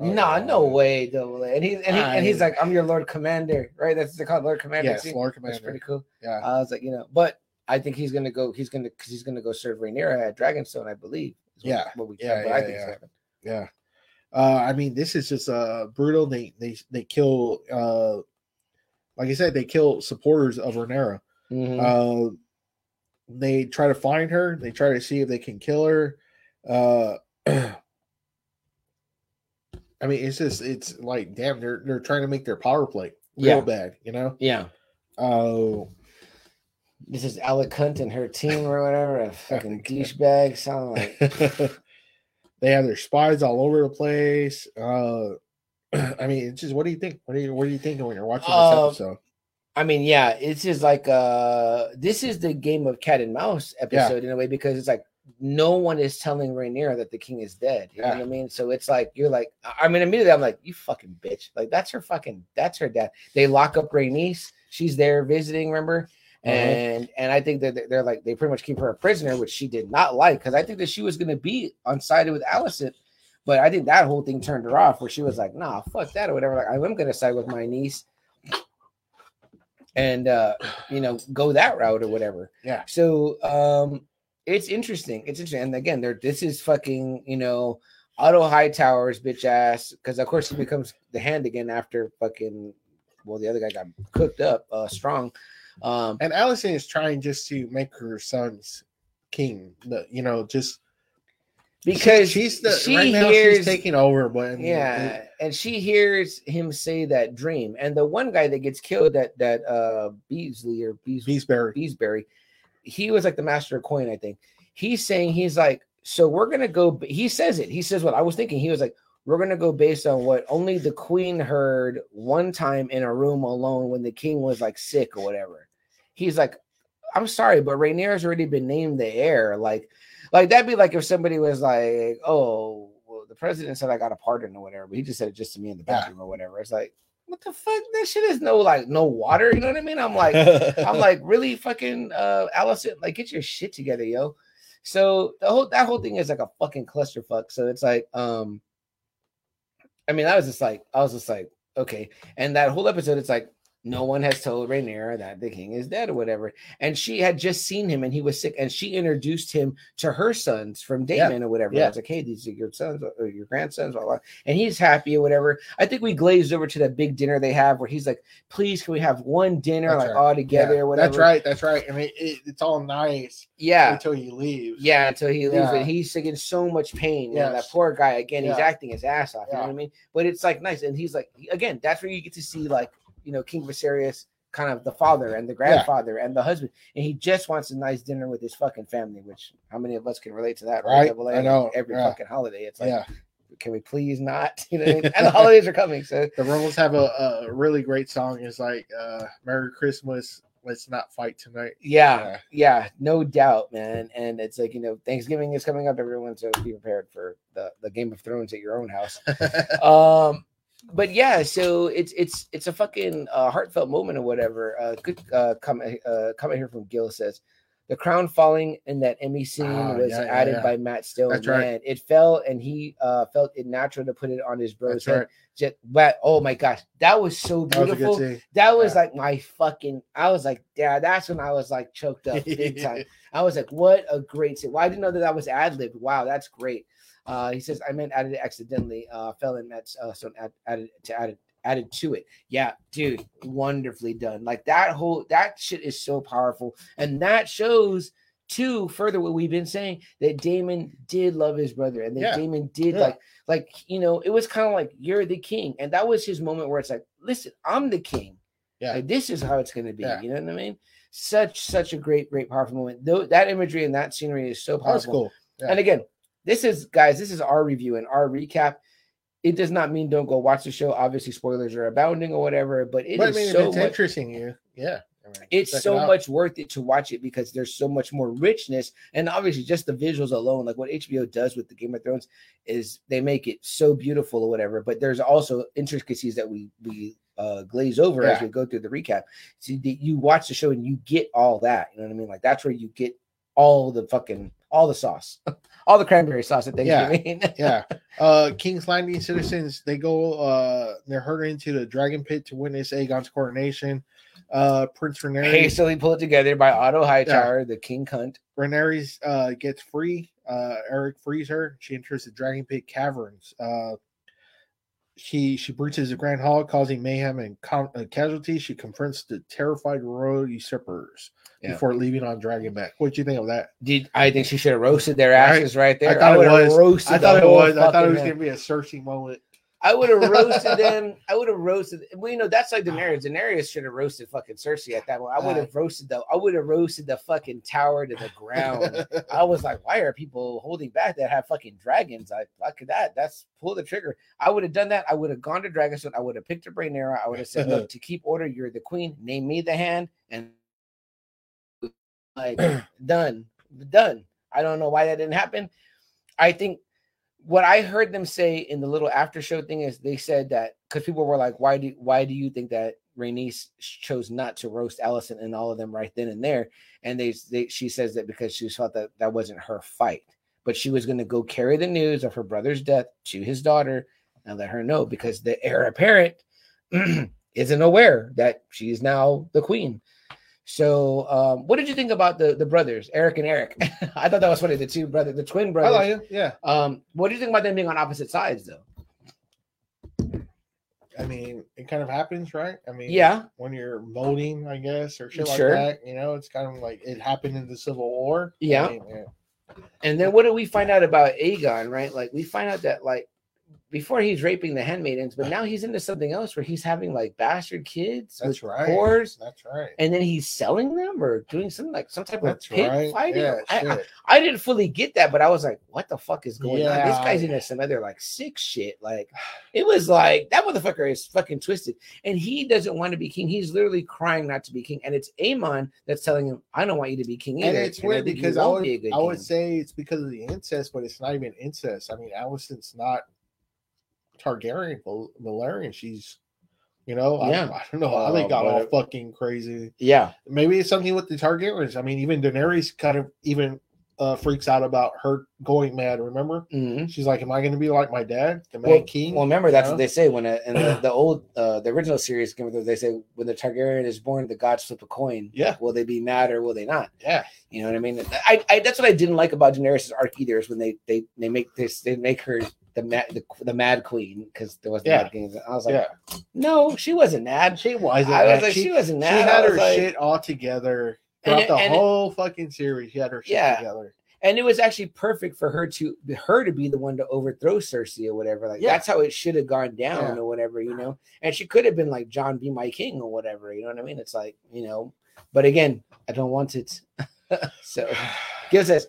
Nah, no way, though. And he and, he, and he's like, I'm your Lord Commander, right? That's they call Lord Commander. Yes. Lord That's pretty cool. Yeah, I was like, you know, but I think he's gonna go. He's gonna because he's gonna go serve Rhaenyra at Dragonstone, I believe. Yeah, what we yeah, yeah, think yeah. yeah. Uh, I mean, this is just uh brutal. They they they kill uh, like I said, they kill supporters of Rhaenyra. Mhm. Uh, they try to find her. They try to see if they can kill her. Uh, I mean, it's just it's like damn, they're they're trying to make their power play real Yeah. bad, you know. yeah, Oh, this is Alec Hunt and her team or whatever. A fucking douchebag. Sound like they have their spies all over the place. Uh, I mean, it's just what do you think? What do you what are you thinking when you're watching this Uh, episode? I mean, yeah, it's just like uh this is the game of cat and mouse episode in a way because it's like no one is telling Rhaenyra that the king is dead. You know what I mean? So it's like you're like, I mean, immediately I'm like, you fucking bitch. Like that's her fucking that's her dad. They lock up Rhaenys. She's there visiting, remember? Uh-huh. And and I think that they're- they're like they pretty much keep her a prisoner, which she did not like because I think that she was gonna be on sided with Alicent. But I think that whole thing turned her off where she was like, nah, fuck that or whatever. Like, I'm gonna side with my niece and uh you know go that route or whatever Yeah. so um it's interesting it's interesting and again there this is fucking you know Otto Hightower's bitch ass because of course he becomes the hand again after fucking well the other guy got cooked up uh strong um And Alicent is trying just to make her son's king. The, you know, just because she's the she right now hears she's taking over, but yeah it- and she hears him say that dream and the one guy that gets killed that that uh Beasley or Beasley Beesbury. Beesbury, he was like the master of coin, I think. He's saying he's like, so we're gonna go. He says it. He says what I was thinking. He was like, we're gonna go based on what only the queen heard one time in a room alone when the king was like sick or whatever. He's like, I'm sorry, but Rhaenyra's already been named the heir. Like, like that'd be like if somebody was like, oh, well, the president said I got a pardon or whatever, but he just said it just to me in the Yeah. bathroom or whatever. It's like, what the fuck? That shit is no like no water. You know what I mean? I'm like. I'm like, really fucking uh Alicent, like get your shit together, yo. So the whole that whole thing is like a fucking clusterfuck. So it's like, um, I mean, I was just like, I was just like, okay. And that whole episode, it's like, no one has told Rhaenyra that the king is dead or whatever. And she had just seen him and he was sick, and she introduced him to her sons from Yeah. Daemon or whatever. Yeah. I was like, hey, these are your sons or your grandsons, blah, blah. and he's happy or whatever. I think we glazed over to that big dinner they have where he's like, please, can we have one dinner That's like right. all together Yeah, or whatever? That's right. That's right. I mean, it, it's all nice Yeah. until he leaves. Yeah, until he leaves, Yeah. but he's in so much pain. Yeah, that poor guy again. He's acting his ass off. You know what I mean? But it's like nice, and he's like again. That's where you get to see like you know King Viserys, kind of the father and the grandfather and the husband, and he just wants a nice dinner with his fucking family. Which how many of us can relate to that? Right, A, I know, Every yeah. fucking holiday, it's like, yeah. can we please not? You know, I mean? and the holidays are coming, so The Rebels have a, a really great song. It's like uh, "Merry Christmas, Let's Not Fight Tonight." yeah, Yeah. yeah, no doubt, man. And it's like you know, Thanksgiving is coming up, everyone, so be prepared for the the Game of Thrones at your own house. um but yeah so it's it's it's a fucking uh, heartfelt moment or whatever uh good uh comment uh comment here from gil says the crown falling in that emmy scene Ah, was yeah, yeah, added yeah. by matt stone That's right. it fell and he uh felt it natural to put it on his bro's That's head right. just but oh my gosh that was so That was beautiful good scene. that was Yeah. like my fucking i was like yeah that's when i was like choked up big time I was like, what a great scene. Well, I didn't know that that was ad lib. Wow, that's great. Uh, he says, I meant added it accidentally. Uh, fell in Matt's uh, so add, added to added added to it. Yeah, dude, wonderfully done. Like that whole that shit is so powerful, and that shows too further what we've been saying that Daemon did love his brother, and that Yeah. Daemon did Yeah. like like you know it was kind of like you're the king, and that was his moment where it's like, listen, I'm the king. Yeah. Like, this is how it's going to be. Yeah. You know what I mean? Such such a great great powerful moment. Though that imagery and that scenery is so That's powerful. cool. And again, this is guys, this is our review and our recap. It does not mean don't go watch the show. Obviously, spoilers are abounding or whatever, but it is but I mean, so it's much, interesting, you yeah. I mean, it's it so out. much worth it to watch it because there's so much more richness and obviously just the visuals alone like what hbo does with the game of thrones is they make it so beautiful or whatever but there's also intricacies that we we uh glaze over as we go through the recap so you watch the show and you get all that you know what i mean like that's where you get all the fucking all the sauce all the cranberry sauce at Yeah. thanksgiving yeah. Uh King's Landing citizens, they go uh they're herded into the dragon pit to witness Aegon's coronation. Uh Prince Rhaenyra hastily pulled together by otto hightower the king cunt Rhaenyra uh gets free. Uh Erryk frees her. She enters the dragon pit caverns. Uh she she breaches the Grand Hall, causing mayhem and com- uh, casualties. She confronts the terrified royal usurpers Yeah. before leaving on Dragonback. What do you think of that? Did I think she should have roasted their Right? asses right there? I thought it was. roasted I thought it was. I thought it was gonna be a searching moment. I would have roasted them. I would have roasted. Well, you know, that's like Daenerys. Daenerys should have roasted fucking Cersei at that point. I would have roasted the. I would have roasted the fucking tower to the ground. I was like, why are people holding back that have fucking dragons? I fuck that. That's pull the trigger. I would have done that. I would have gone to Dragonstone. I would have picked a brain arrow. I would have said, look, to keep order, you're the queen. Name me the hand, and like done, done. I don't know why that didn't happen. I think what I heard them say in the little after show thing is they said that because people were like, why do why do you think that Rhaenys chose not to roast Alicent and all of them right then and there? And they, they she says that because she felt that that wasn't her fight, but she was going to go carry the news of her brother's death to his daughter and let her know because the heir apparent isn't aware that she is now the queen. So, um, what did you think about the the brothers, Eric and Eric? I thought that was funny. The two brothers, the twin brothers. I like it. Yeah. Um, what do you think about them being on opposite sides, though? I mean, it kind of happens, right? I mean, Yeah, when you're voting, I guess, or shit Sure. like that. You know, it's kind of like it happened in the Civil War. I Yeah. mean, yeah. and then what do we find out about Aegon? Right, like we find out that like before he's raping the handmaidens, but now he's into something else where he's having like bastard kids That's with right. whores, That's right. and then he's selling them or doing some like some type That's of pit right. fighting. Yeah, I, I. I didn't fully get that, but I was like, what the fuck is going on? This Yeah. guy's into some other like sick shit. Like it was like that motherfucker is fucking twisted. And he doesn't want to be king. He's literally crying not to be king. And it's Aemond that's telling him, I don't want you to be king either. and it's weird because I would, be I would say it's because of the incest, but it's not even incest. I mean, Alicent's not Targaryen, Val- Valyrian. She's, you know, I- Yeah. I, don't know how they Uh, got all fucking crazy. Yeah. Maybe it's something with the Targaryens. I mean, even Daenerys kind of even uh, freaks out about her going mad. Remember, Mhm. she's like, "Am I going to be like my dad, the Well, king?" well, remember that's you what they say when a, in the, the old uh, the original series Game of Thrones, they say when the Targaryen is born, the gods flip a coin. Yeah. Will they be mad or will they not? yeah, You know what I mean? I, I that's what I didn't like about Daenerys' arc either is when they they they make this they make her the mad the, the mad queen because there was Yeah. mad queen. I was like, yeah. no, she wasn't mad. She wasn't. I was mad. like, she, wasn't mad. She had her like- shit all together throughout it- the and it- whole fucking series. She had her shit Yeah. together. and it was actually perfect for her to her to be the one to overthrow Cersei or whatever. Like Yeah. that's how it should have gone down Yeah. or whatever, you know. And she could have been like Jon be my king or whatever, you know what I mean? It's like, you know, but again, I don't want it. so Gil says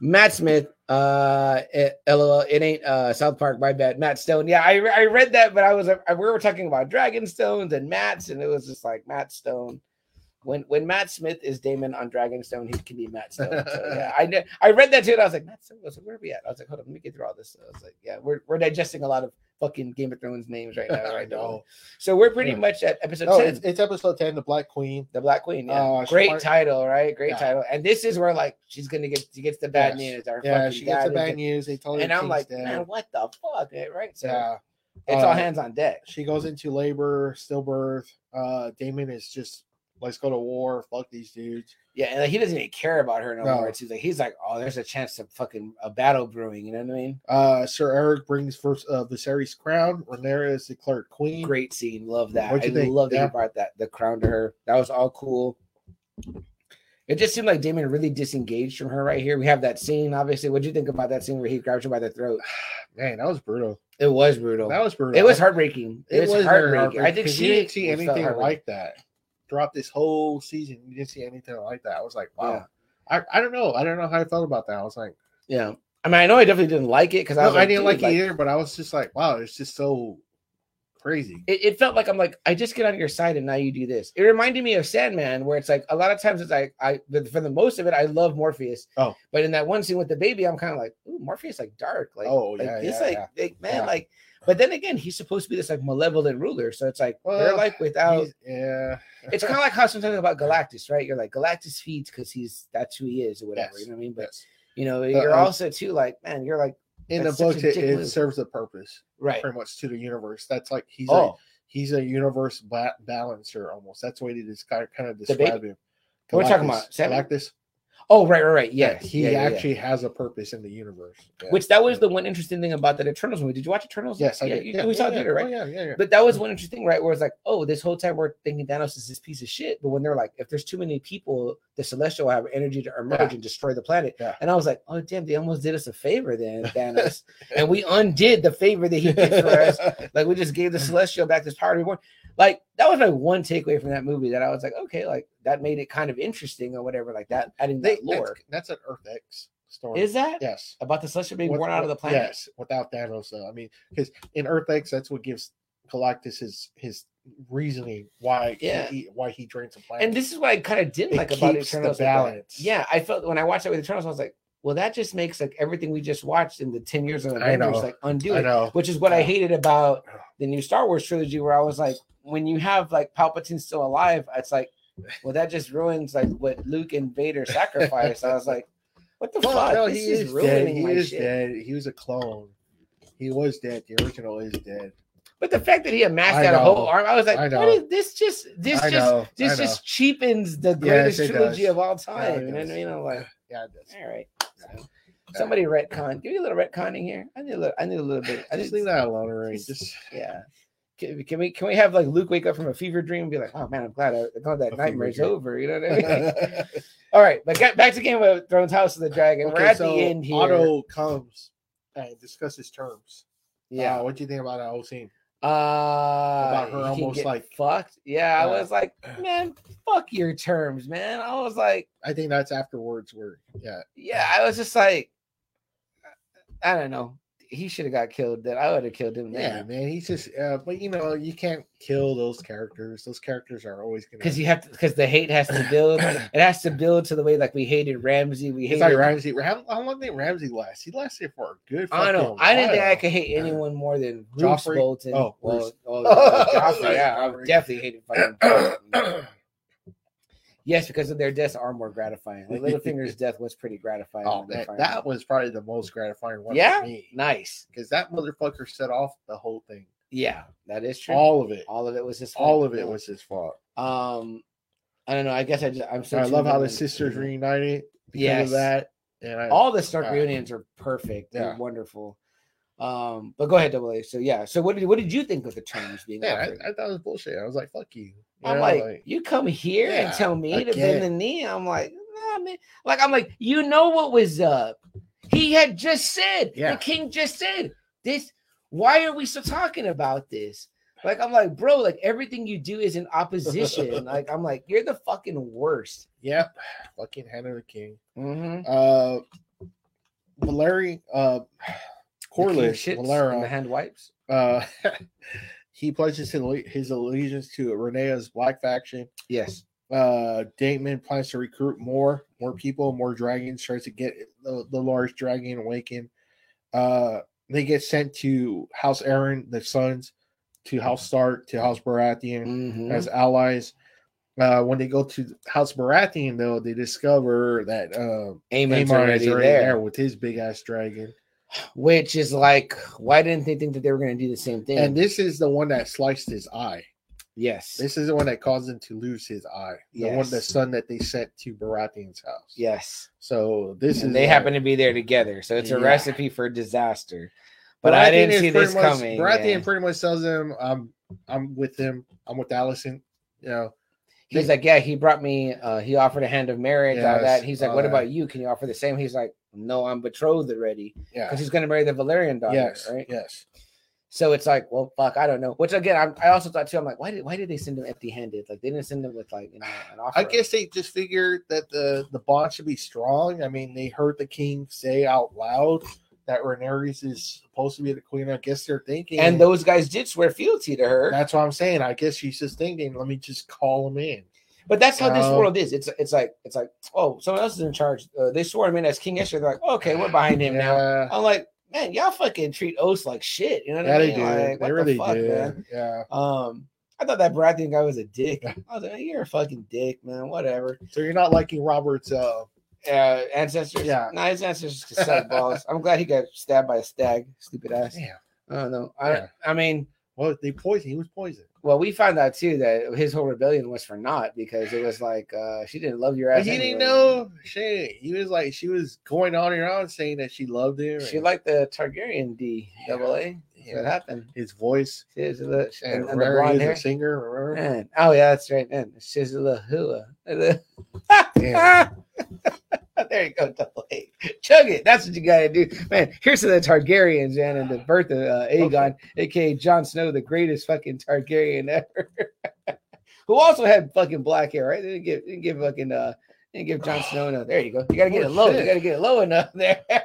Matt Smith, uh it, LOL, it ain't uh South Park, my bad. Matt Stone. Yeah, I, I read that, but I was I, we were talking about Dragonstones and Matt's, and it was just like Matt Stone. When when Matt Smith is Daemon on Dragonstone, he can be Matt Stone. So yeah, I know I read that too, and I was like, Matt Stone. Like, where are we at? I was like, hold on, let me get through all this. I was like, yeah, we're we're digesting a lot of fucking Game of Thrones names right now. I Right now. So we're pretty Yeah. much at episode No, 10. it's, it's episode ten, the Black Queen. The Black Queen, yeah. Uh, Great find- title, right? Great Yeah. title. And this is where like she's gonna get she gets the bad Yes. news. Our Yeah, she gets the bad news. They told her And I'm like, dead. man, what the fuck? Right? So yeah, it's all Uh, hands on deck. she goes into labor, stillbirth. Uh, Daemon is just let's go to war. Fuck these dudes. Yeah, and like, he doesn't even care about her no, No. more. It's like he's like, oh, there's a chance of fucking a battle brewing. You know what I mean? Uh, Sir Erryk brings first uh, Viserys' crown. Rhaenyra is declared queen. Great scene. Love that. I think? love that he brought that the crown to her. That was all cool. It just seemed like Daemon really disengaged from her right here. We have that scene, obviously. What'd you think about that scene where he grabs her by the throat? Man, that was brutal. It was brutal. That was brutal. it was heartbreaking. It, was, very heartbreaking. I think she didn't see anything like that throughout this whole season. You didn't see anything like that. I was like, wow. Yeah. I, I don't know. I don't know how I felt about that. I was like, Yeah. I mean, I know I definitely didn't like it because I, no, was I didn't dude, like it either, but I was just like, wow, it's just so crazy. it, it felt like I'm like, I just get on your side and now you do this. It reminded me of Sandman, where it's like a lot of times it's like I for the most of it, I love Morpheus. Oh. but in that one scene with the baby, I'm kind of like, ooh, Morpheus like dark. Like, Oh, like, yeah, it's yeah, like, yeah. like, man, Yeah. like, but then again, he's supposed to be this like malevolent ruler. So it's like they're Well, like without yeah. it's kind of like how sometimes about Galactus, right? You're like Galactus feeds because he's that's who he is or whatever. Yes, You know what I mean? But yes. you know, you're uh, also too like, man, you're like in the book, it, it serves a purpose right. pretty much to the universe. That's like he's a Oh, he's a universe ba- balancer almost. That's the way to describe kind of describe him. We're talking about Samuel? Galactus. Oh, right, right, right. Yeah, he yeah, yeah, yeah. actually has a purpose in the universe. Which that was the one interesting thing about that Eternals movie. Did you watch Eternals? yes, I yeah, did. you- we saw it together, right? Oh, yeah, yeah, yeah. But that was one interesting, right? Where it's like, oh, this whole time we're thinking Thanos is this piece of shit. But when they're like, if there's too many people, the Celestial will have energy to emerge and destroy the planet. And I was like, oh, damn, they almost did us a favor then, Thanos. and we undid the favor that he did for us. Like, we just gave the Celestial back this power reborn. Like, that was my one takeaway from that movie that I was like, okay, like, that made it kind of interesting or whatever, like that, adding They- that lore. that's, that's an Earth X story. Is that yes. about the Celestial being With- born out of the planet? Yes, without Thanos, though. I mean, because in Earth X, that's what gives Galactus his his reasoning why Yeah. he, why he drains the planet. And this is what I kind of didn't It like about keeps the Eternals. like balance. Yeah, I felt when I watched it with Eternals, I was like, well, that just makes like everything we just watched in the 10 years of Avengers like undo it. Which is what I hated about the new Star Wars trilogy, where I was like, when you have like Palpatine still alive, it's like, well, that just ruins like what Luke and Vader sacrificed. I was like, what the Well, fuck? no, this he is, is dead. He is shit. dead. He was a clone. He was dead. The original is dead. But the fact that he amassed I out a whole arm, I was like, I what is this? Just this I just know. this just cheapens the greatest it trilogy does. of all time. you know what I mean? I'm like, Yeah, it does. all right. So, somebody retcon. Give me a little retconning here. I need a little. I need a little bit. I Just need, leave that alone, already. just- Just Yeah. Can, can we can we have like Luke wake up from a fever dream and be like, oh man, I'm glad I, I'm glad that A nightmare is dream. over. You know what I mean? All right, but get back to Game of Thrones, House of the Dragon. We're at the end here. Otto comes and discusses terms. yeah. Uh, what do you think about that whole scene? Uh, About her almost like- fucked. Yeah, I was like, man, fuck your terms, man. I was like, I think that's afterwards where, yeah. yeah, I was just like, I don't know. He should have got killed. Then I would have killed him. Yeah, then. man. He's just, uh, but you know, you can't kill those characters. Those characters are always gonna because you have to because the hate has to build. it has to build to the way like we hated Ramsay. We hated. like Ramsay. How, how long did Ramsay last? He lasted for a good. I know. I didn't think I could hate anyone more than Roose Joffrey? Bolton. Oh, well, oh, yeah, Joffrey, yeah, I definitely hated fucking. Yes, because of their deaths are more gratifying. Like Littlefinger's death was pretty gratifying. oh, that, that was probably the most gratifying one Yeah? for me nice. because that motherfucker set off the whole thing. Yeah, that is true. All, All of it. All of it was his fault. All of it was his fault. Um, I don't know. I guess I just I'm so. I love how the sisters reunited because Yes. of that. And I, All the Stark Uh, reunions are perfect. They're yeah. wonderful. Um, but go ahead, Double A. So yeah. So what did what did you think of the terms being yeah, offered? I, I thought it was bullshit. I was like, "Fuck you." You I'm know, like, you come here and tell me I to bend the knee. I'm like, nah, man. Like, I'm like, you know what was up. He had just said, Yeah. the king just said this. Why are we still talking about this? Like, I'm like, bro, like everything you do is in opposition. like, I'm like, you're the fucking worst. yep, fucking the king. Mm-hmm. Uh, Valeri, uh, Corlys, and the hand wipes. uh, he pledges his, his allegiance to Rhaenyra's Black faction. Yes. Uh, Damon plans to recruit more, more people, more dragons. Tries to get the, the large dragon awakened. Uh, they get sent to House Arryn, the sons, to House Stark, to House Baratheon Mhm. as allies. Uh, when they go to House Baratheon, though, they discover that uh, Aemond already, is already there. there. with his big ass dragon. Which is like, why didn't they think that they were going to do the same thing? And this is the one that sliced his eye. Yes. This is the one that caused him to lose his eye. The one, the son that they sent to Baratheon's house. yes. So this and is they uh, happen to be there together. So it's a Yeah. recipe for disaster. But I Baratheon didn't see this much- coming. Baratheon yeah. pretty much tells him, "I'm, I'm with him. I'm with Alicent." You know, He's like, yeah, he brought me. Uh, he offered a hand of marriage. all that. He's like, what that. about you? Can you offer the same? He's like, no, I'm betrothed already yeah, because he's going to marry the Velaryon daughter, yes, right? yes. So it's like, well, fuck, I don't know. Which again, I'm, I also thought too. I'm like, why did why did they send him empty-handed? Like they didn't send him with like you know an offer. I guess they just figured that the the bond should be strong. I mean, they heard the king say out loud that Rhaenyra is supposed to be the queen. I guess they're thinking, and those guys did swear fealty to her. that's what I'm saying. I guess she's just thinking, let me just call him in. But that's how this world is. It's it's like it's like oh, someone else is in charge. Uh, they swore him in as king yesterday. They're like, okay, we're behind him now. I'm like, man, y'all fucking treat oaths like shit. You know what yeah, I they mean? do. Like, they what the really fuck, do. man? Yeah. Um, I thought that Baratheon guy was a dick. I was like, you're a fucking dick, man. Whatever. So you're not liking Robert's uh Uh, ancestors. Yeah. nah, his ancestors can suck balls. I'm glad he got stabbed by a stag. Stupid ass. Yeah. I don't know. I Yeah. I mean, Well, they poisoned. He was poisoned. well, we found out too that his whole rebellion was for naught because it was like uh she didn't love your But ass. he didn't know shit. He was like, she was going on and on saying that she loved him. She and liked the Targaryen D double A. Yeah. What happened? his voice. She's a little, And, and, and the blonde hair. singer. Remember? Man. Oh yeah, that's right. Man, she's a little hua. There you go, double A. Chug it. That's what you gotta do, man. Here's to the Targaryens, man, and the birth of uh, Aegon, aka Jon Snow, the greatest fucking Targaryen ever, who also had fucking black hair, right? They didn't give, didn't give fucking, uh, didn't give Jon Snow enough. There you go. You gotta get Oh, it low. You gotta get it low enough there.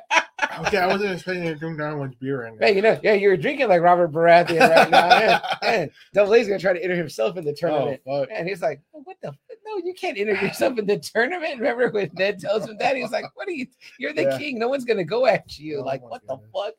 Okay, I wasn't expecting to drink down one's beer right now. Hey, you know, yeah, you're drinking like Robert Baratheon right now. Man, man, Double A's gonna try to enter himself in the oh, tournament. fuck. And he's like, what the? No, you can't enter yourself in the tournament. Remember when Ned tells him that? He's like, what are you? You're the Yeah. king. No one's gonna go at you. Oh like, what the fuck?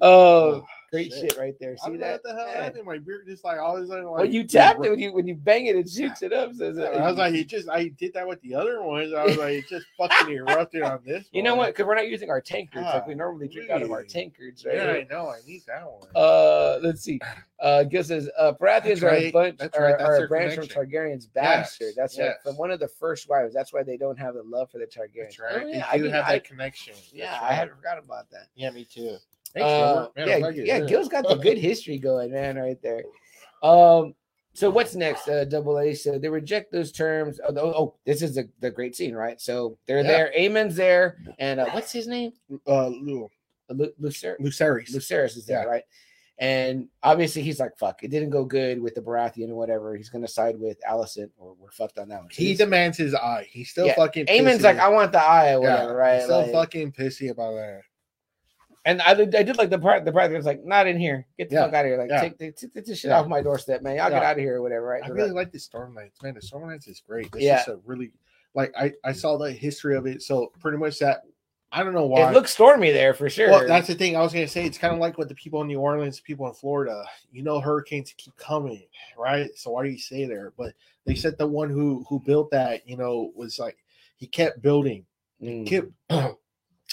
Oh, great shit. shit. right there. I See don't know that? what the hell Man. happened. My beer just like all of a sudden. Like, Well, you tapped it when you when you bang it, it shoots it up. So it's I was like, it just I did that with the other ones. I was like, it just fucking erupted on this. you know what? Because we're not using our tankards like Ah, we normally drink out of our tankards, right? Yeah, I know. I need that one. Uh, let's see. Uh, Gil says uh, Baratheons That's are a bunch, That's are, right. That's are a their branch from connection. Targaryen's Yes. bastard. That's right. Yes. From one of the first wives. That's why they don't have the love for the Targaryens. That's right. Oh, They yeah, I do did- have I- that connection. yeah, That's I right. had forgot about that. Yeah, me too. Thanks, Uh, Man, yeah, like it. yeah, Gil's got the good history going, man, right there. Um, so what's next? Uh, Double A. So they reject those terms. Oh, oh, oh, this is the, the great scene, right? So they're Yeah. there. Aemond's there, and uh, what's his name? Uh, Lu- Lu- Lucer- Lucerys. Lucerys is there, Yeah. right? And obviously he's like, fuck, it didn't go good with the Baratheon or whatever. He's gonna side with Alicent, or we're fucked on that one. So He he's- demands his eye. He's still Yeah, fucking. Aemond's pissy. like, I want the eye or Yeah, right? He's still Like- fucking pissy about that. And I, did- I did like the part the part that was like, not in here. Get the Yeah, fuck out of here. Like, yeah. take, take, take this shit Yeah. off my doorstep, man. Y'all get out of here or whatever, right? I really that- like the Storm's End, man. The Storm's End is great. It's Yeah. just a really like I I saw the history of it. So pretty much that I don't know why. it looks stormy there for sure. Well, that's the thing I was gonna say. It's kind of like what the people in New Orleans, people in Florida. You know, hurricanes keep coming, right? So why do you stay there? But they said the one who who built that, you know, was like he kept building, Mm. kept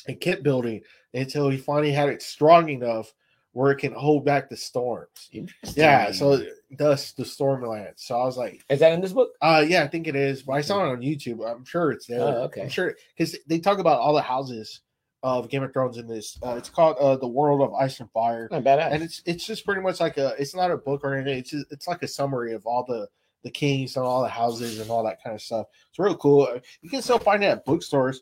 and kept building until he finally had it strong enough where it can hold back the storms. Yeah, so thus the Stormland. So I was like, is that in this book? uh, yeah, I think it is. But I saw it on YouTube. I'm sure it's there. Oh, okay. I'm sure because they talk about all the houses of Game of Thrones in this. Uh, it's called uh, the World of Ice and Fire, Not badass. and it's it's just pretty much like a. It's not a book or anything. It's just, it's like a summary of all the the kings and all the houses and all that kind of stuff. It's real cool. You can still find it at bookstores.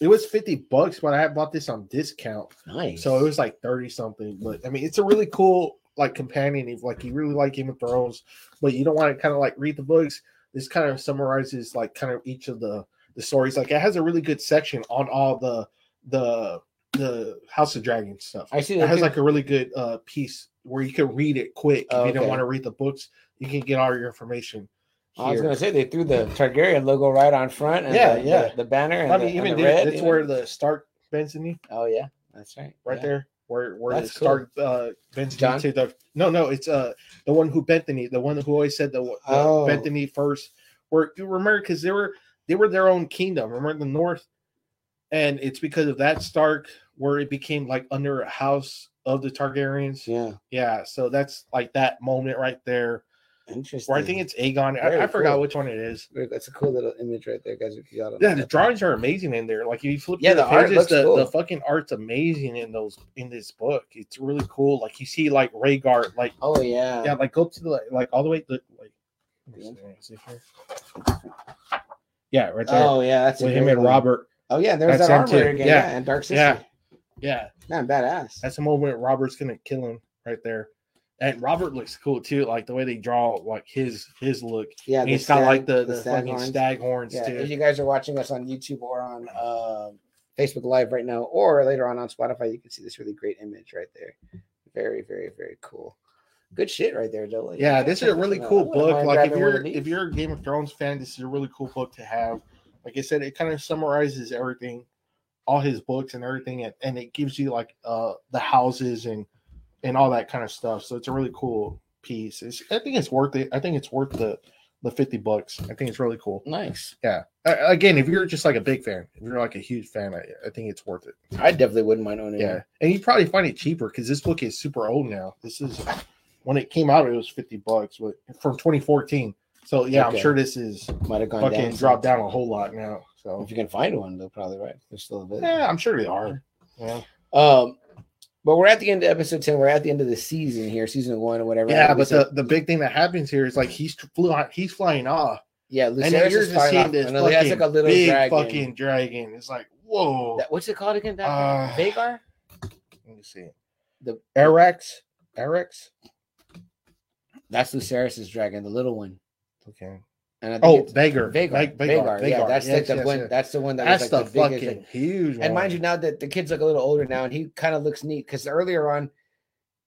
It was fifty bucks, but I had bought this on discount. nice. So it was like 30 something. But I mean, it's a really cool like companion if like you really like Game of Thrones, but you don't want to kind of like read the books. This kind of summarizes like kind of each of the the stories. Like it has a really good section on all the the the House of Dragon stuff. I see It has like a really good uh piece where you can read it quick. If Oh, you don't want to read the books, you can get all your information. I was gonna say they threw the Targaryen logo right on front. And Yeah, the, yeah. The, the banner. And I the, mean, and even the red. that's know? where the Stark bends you. Oh yeah, that's right. right yeah. there where where That's the cool. Stark uh bends Jon? to the no no it's uh the one who bent the knee the one who always said the, the Oh. bent the knee first where you remember because they were they were their own kingdom remember the north and it's because of that Stark where it became like under a house of the Targaryens Yeah. yeah so that's like that moment right there Interesting. or I think it's Aegon. I, I forgot cool. which one it is. that's a cool little image right there, guys. If you got Yeah, the drawings are amazing in there. Like if you flip Yeah, the art pages, the, cool. the fucking art's amazing in those in this book. It's really cool. Like you see like Rhaegar, like Oh yeah. yeah, like go to the like all the way to like let me see, here? yeah, right there Oh yeah, that's with him and one. Robert. Oh yeah, there's That's that armor again. Yeah. Yeah, and Dark Sister. Yeah. Yeah, Man, badass. that's the moment Robert's gonna kill him right there. And Robert looks cool too, like the way they draw like his his look. yeah, And the he's got like the, the, stag fucking horns. stag horns Yeah, too. if you guys are watching us on YouTube or on uh, Facebook Live right now, or later on on Spotify, you can see this really great image right there. Very, very, very cool. Good shit right there, Joe. Like, Yeah, this is a really cool book. Like if you're if you're a Game of Thrones fan, this is a really cool book to have. Like I said, it kind of summarizes everything, all his books and everything, and, and it gives you like uh the houses and and all that kind of stuff. So it's a really cool piece. It's, I think it's worth it. I think it's worth the the fifty bucks. I think it's really cool. nice. Yeah. Again, if you're just like a big fan, if you're like a huge fan, I, I think it's worth it. I definitely wouldn't mind owning it. Yeah, and you probably find it cheaper because this book is super old now. This is when it came out, it was fifty bucks, but from 2014. So yeah, Okay. I'm sure this is Might have gone fucking down. dropped down a whole lot now. So If you can find one, though, probably right. There's still a bit. yeah, I'm sure they are. Yeah, Um, but we're at the end of episode ten. We're at the end of the season here, season one or whatever. yeah, but the, the big thing that happens here is like he's flew he's flying off, yeah, and Lucerys you're is just seeing off, this and he has like a little big dragon. fucking dragon. It's like whoa. That- what's it called again? That Uh, Vhagar. Let me see. The Arrax, Arrax. that's Lucerys' dragon, the little one. Okay. And Oh, Vhagar. Vhagar. Vhagar. Yeah, that's like Yes, the yes, one. yes. That's the one that That's was the like the, biggest. fucking huge. One. And mind you, now that the kid's like a little older now, and he kind of looks neat because earlier on,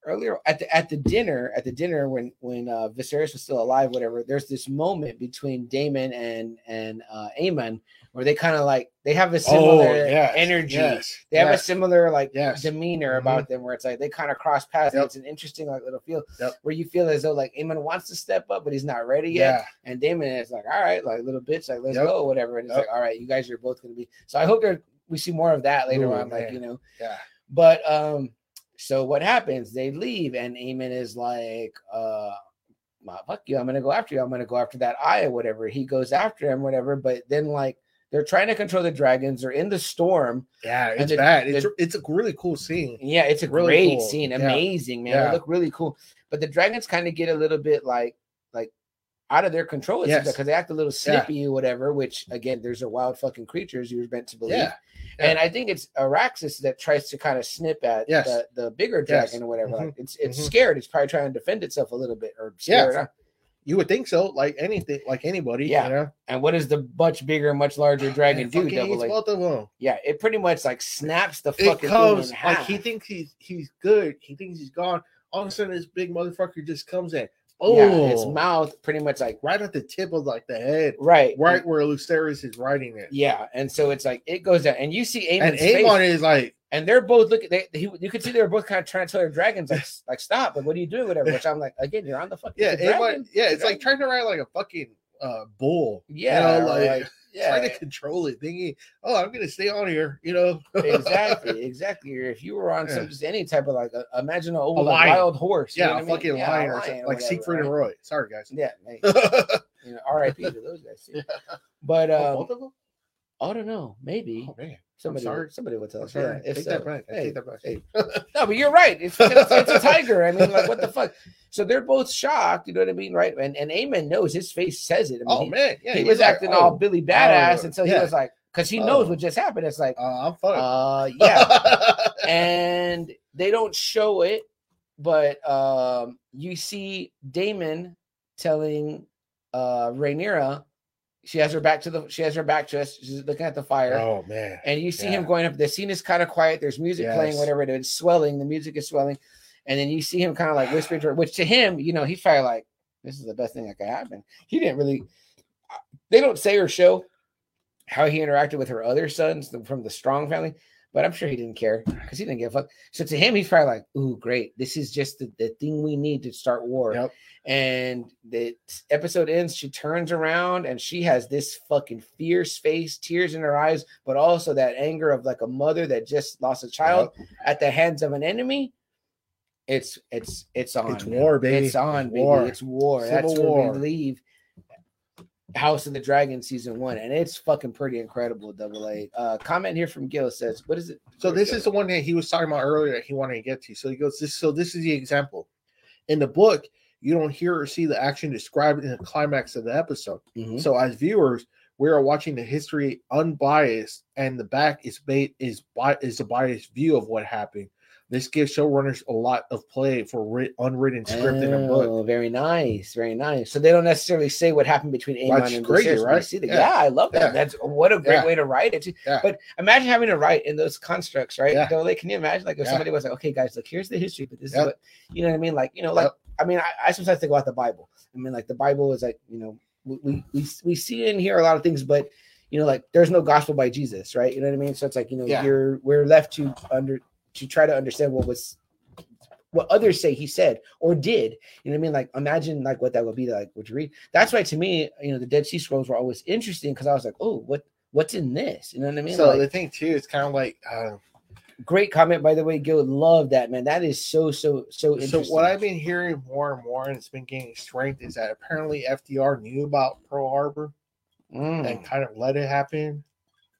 earlier at the at the dinner at the dinner when when uh, Viserys was still alive, whatever. There's this moment between Daemon and and uh, Aemond where they kind of like they have a similar oh, yes, energy. Yes, They have a similar like demeanor Mhm. about them where it's like they kind of cross paths. and Yep. It's an interesting like little feel Yep. where you feel as though like Aemond wants to step up, but he's not ready yet. Yeah. And Daemon is like, all right, like little bitch, like let's Yep. go, whatever. And it's like, all right, you guys are both gonna be. So I hope there we see more of that later Ooh, on, like man. you know. Yeah. But um, so what happens? They leave, and Aemond is like, uh. "Well, fuck you! I'm gonna go after you. I'm gonna go after that eye or whatever. He goes after him, whatever. But then, like, they're trying to control the dragons. They're in the storm. Yeah, it's the- bad. It's the- it's a really cool scene. Yeah, it's a Really great cool. scene. Yeah. Amazing, man. Yeah. They look really cool. But the dragons kind of get a little bit like like out of their control. It's Yes. because they act a little Yeah. snippy or whatever, which again, there's a wild fucking creatures you're meant to believe. Yeah. And I think it's Araxis that tries to kind of snip at Yes. the, the bigger Yes. dragon or whatever. Mhm. Like it's it's Mhm. scared. It's probably trying to defend itself a little bit or Yeah. scared. You would think so, like anything, like anybody. Yeah. You know? And what does the much bigger, much larger ah, dragon And do? Double both of them. yeah, it pretty much like snaps the It fucking comes in like he thinks he's he's good. He thinks he's gone. All of a sudden, this big motherfucker just comes in. Oh, yeah, its mouth pretty much like right at the tip of like the head, right, right where Lucerys is riding it. Yeah, and so it's like it goes down, and you see and Aemond's face, is like, and they're both looking. They, he, you could see they were both kind of trying to tell their dragons like, like stop, like what are you doing, whatever. Which I'm like, again, you're on the fucking yeah, the yeah, it's like trying to ride like a fucking uh bull. yeah, you know, like, like, yeah, trying to control it, thinking, "Oh, I'm gonna stay on here," you know. exactly, exactly. If you were on some Yeah. just any type of like, uh, imagine an old A like, wild horse, you know yeah, mean? fucking Yeah, lion or lion something, or like Siegfried and Roy. Sorry, guys. Yeah, oh, you know, R.I.P. to those guys. Too. But um, both of them. I don't know, maybe Oh man, somebody, sorry. will, somebody will tell us. Yeah, if take so, that back. Hey, take that hey. No, but you're right. It's, it's, it's a tiger. I mean, like, what the fuck? So they're both shocked. You know what I mean, right? And and Aemond knows his face says it. I mean, Oh he, man, yeah, he was like, acting oh, all Billy badass oh, until he was like, because he knows Oh. what just happened. It's like, Uh, I'm fine. uh, yeah. and they don't show it, but um, you see Daemon telling uh Rhaenyra, she has her back to the, she has her back to us. She's looking at the fire. oh man, And you see him going up. The scene is kind of quiet. There's music playing, whatever it is, swelling. The music is swelling. And then you see him kind of like whispering to her, which to him, you know, he's probably like, this is the best thing that could happen. He didn't really, uh, they don't say or show how he interacted with her other sons from the Strong family, but I'm sure he didn't care because he didn't give a fuck. So to him, he's probably like, ooh, great. This is just the, the thing we need to start war. Yep. And the episode ends, she turns around and she has this fucking fierce face, tears in her eyes, but also that anger of like a mother that just lost a child at the hands of an enemy. It's it's it's on. It's war, baby. It's on, It's baby. war. It's war. Civil That's where war. we leave. House of the Dragon season one, and it's fucking pretty incredible. Double A. Uh, comment here from Gil says, "What is it?" So this is the one that he was talking about earlier that he wanted to get to. So he goes, this so this is the example. In the book, you don't hear or see the action described in the climax of the episode. Mhm. So as viewers, we are watching the history unbiased, and the back is ba- is bi- is a biased view of what happened. This gives showrunners a lot of play for writ- unwritten script in a book. Oh, very nice, very nice. So they don't necessarily say what happened between Aemon That's and crazy, Viserys. right? see the- Yeah. yeah. I love that. Yeah. That's what a great Yeah. way to write it. But imagine having to write in those constructs, right? Yeah. A, can you imagine? Like if somebody was like, "Okay, guys, look, here's the history, but this is what you know what I mean." Like you know, like. I mean, I, I sometimes think about the Bible. I mean, like the Bible is like you know we we we, see and hear a lot of things, but you know, like there's no gospel by Jesus, right? You know what I mean? So it's like you know, Yeah. you're we're left to under to try to understand what was what others say he said or did. You know what I mean? Like imagine like what that would be like. Would you read? That's why to me, you know, the Dead Sea Scrolls were always interesting because I was like, oh, what what's in this? You know what I mean? so Like, the thing too, it's kind of like uh, great comment by the way, Gil. Love that man. That is so so so so. What I've been hearing more and more, and it's been gaining strength, is that apparently FDR knew about Pearl Harbor Mm. and kind of let it happen,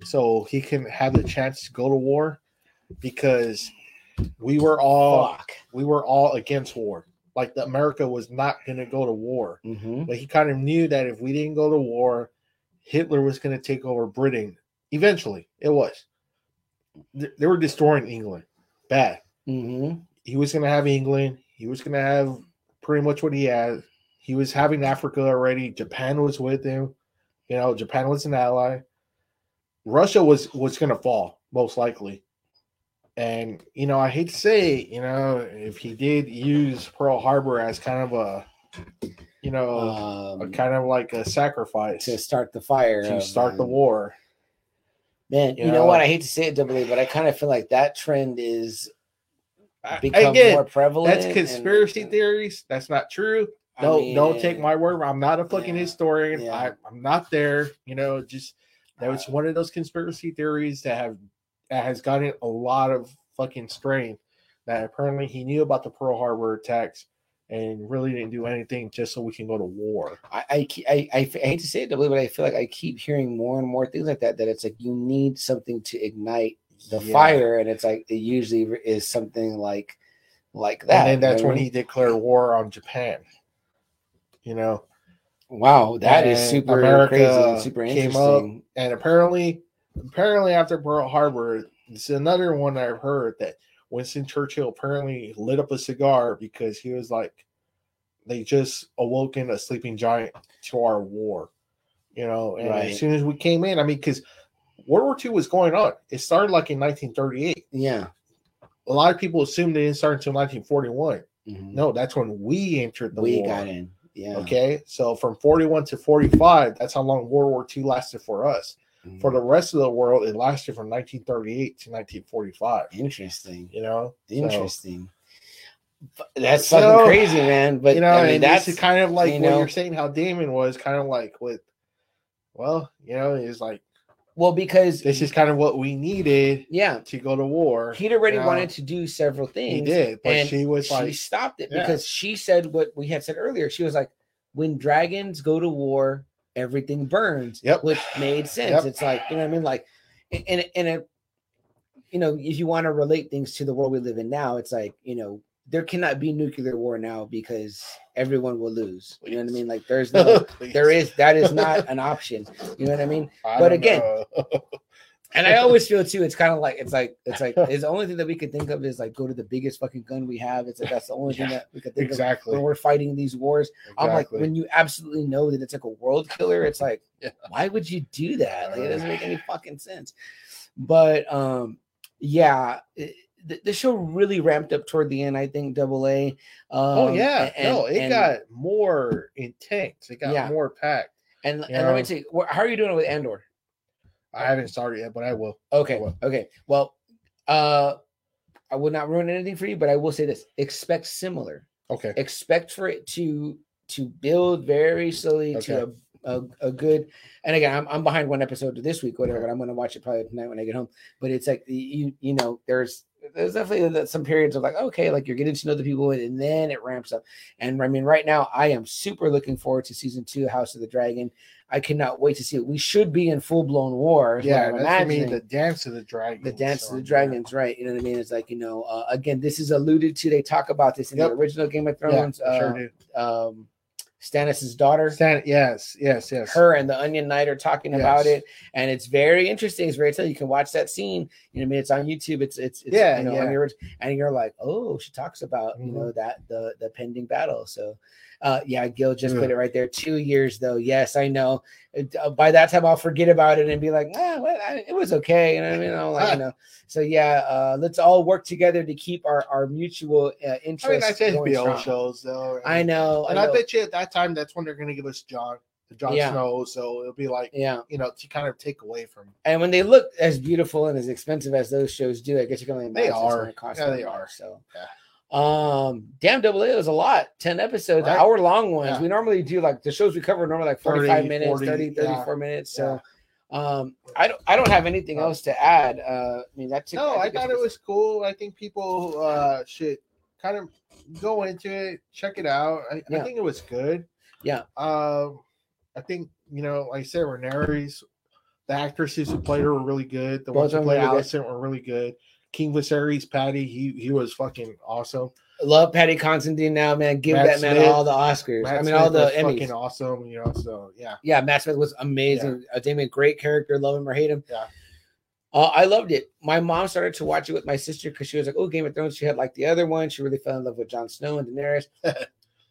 so he can have the chance to go to war, because we were all Fuck. we were all against war. Like the America was not going to go to war, Mhm. but he kind of knew that if we didn't go to war, Hitler was going to take over Britain. Eventually, it was. Th- They were destroying England, bad. Mhm. He was going to have England. He was going to have pretty much what he had. He was having Africa already. Japan was with him. You know, Japan was an ally. Russia was was going to fall most likely. And you know, I hate to say, you know, if he did use Pearl Harbor as kind of a, you know, a Um, kind of like a sacrifice to start the fire. to of, start the um, war. Man, you you, know, know? what? I hate to say it, double A, but I kind of feel like that trend is become Again, more prevalent. that's and- conspiracy theories. That's not true. I No, don't take my word. I'm not a fucking yeah, historian. yeah. I, I'm not there. You know, just that was uh. one of those conspiracy theories that have that has gotten a lot of fucking strain. That apparently he knew about the Pearl Harbor attacks and really didn't do anything just so we can go to war. I, I, I, I hate to say it, but I feel like I keep hearing more and more things like that. That it's like you need something to ignite the Yeah. fire, and it's like it usually is something like like that. and then that's when he declared war on Japan. You know, Wow, that is and super America crazy and super came up interesting. and apparently apparently after Pearl Harbor, it's another one I've heard that Winston Churchill apparently lit up a cigar because he was like, they just awoken a sleeping giant to our war, you know. And Right. as soon as we came in, I mean, because World War II was going on, it started like in 1938. Yeah. A lot of people assumed it didn't start until 1941. Mhm. No, that's when we entered the we war. got in. Yeah. Okay, so from 41 to 45, that's how long World War II lasted for us. For the rest of the world, it lasted from 1938 to 1945. Interesting. You know, Interesting. F- That's So, fucking crazy, man. But you know, I mean, that's kind of like you what know- you're saying. How Daemon was kind of like with, well, you know, he's like well because this is kind of what we needed yeah, to go to war. he'd already you know? wanted to do several things. He did, but and she was she like, stopped it Yeah. because she said what we had said earlier. She was like, "When dragons go to war, everything burns." Yep. which made sense. Yep. It's like you know what I mean, like, and and it, you know, if you want to relate things to the world we live in now, it's like you know there cannot be nuclear war now because everyone will lose. You know what I mean? Like there's no, there is that is not an option. You know what I mean? I but again. And I always feel too, it's kind of like it's like it's like it's the only thing that we could think of is like go to the biggest fucking gun we have. It's like that's the only thing Yeah, that we could think of exactly. when we're fighting these wars. I'm like, when you absolutely know that it's like a world killer, it's like, Yeah. why would you do that? Like, it doesn't make any fucking sense. But um, yeah, it, the, the show really ramped up toward the end. I think Double A. Um, oh yeah, and- no, it and- got more intense. It got Yeah. more packed. and, and let me see, how are you doing with Andor? I haven't started yet, but I will. Okay. Well- Okay. Well, uh, I will not ruin anything for you, but I will say this: expect similar. Okay. Expect for it to to build very slowly to a, a, a good. And again, I'm, I'm behind one episode to this week, whatever. But I'm going to watch it probably tonight when I get home. But it's like you you know, there's there's definitely that- some periods of like, okay, like you're getting to know the people, and then it ramps up. And I mean, right now, I am super looking forward to season two, House of the Dragon. I cannot wait to see it. We should be in full blown war. Yeah, I'm that's what I mean. The dance of the dragon. the dance of the dragons, right? You know what I mean? It's like you know, uh, again, this is alluded to. They talk about this in Yep. the original Game of Yeah, Thrones. Sure uh, do. um, Stannis' daughter, Stan- yes, yes, yes. her and the Onion Knight are talking about it, and it's very interesting. It's very telling. You can watch that scene. You know, I mean, it's on YouTube. It's it's, it's Yeah, you know, yeah. on your and you're like, oh, she talks about you Mhm. know that the the pending battle. So, uh, yeah, Gil just Yeah. put it right there. Two years though. Yes, I know. It- uh, by that time, I'll forget about it and be like, ah, well, I, it was okay. You know I mean? I'm like, you know. So yeah, uh, let's all work together to keep our our mutual uh, interest. I mean, that's going HBO strong. shows though. I know. and I I, bet you at that time that's when they're gonna give us Jon, the Jon Yeah. Snow. So it'll be like yeah. you know to kind of take away from. And when they look as beautiful and as expensive as those shows do, I guess you can only imagine They are. cost Yeah, they much, are. So, Yeah. Um, damn, double A was a lot. Ten episodes, Right. hour long ones. Yeah. We normally do like the shows we cover normally like 45 30, minutes, 40, 30, yeah. 34 minutes. So, um, I don't, I don't have anything else to add. Uh, I mean, that's No, I it's thought it was cool. I think people uh should kind of go into it, check it out. I, Yeah. I think it was good. Yeah. Um, I think you know, like I said, Rhaenyra's the actresses who played her were really good. The Both ones who played. Alicent were really good. King Viserys, Paddy, he he was fucking awesome. love Paddy Considine now, man. Give Matt that man all the Oscars. Matt I mean, Smith all the was Emmys. fucking awesome. You know, so yeah, Yeah, Matt Smith was amazing. Uh, Damien, great character. Love him or hate him. Yeah. Uh, I loved it. My mom started to watch it with my sister because she was like, "Oh, Game of Thrones." She had like the other one. She really fell in love with Jon Snow and Daenerys.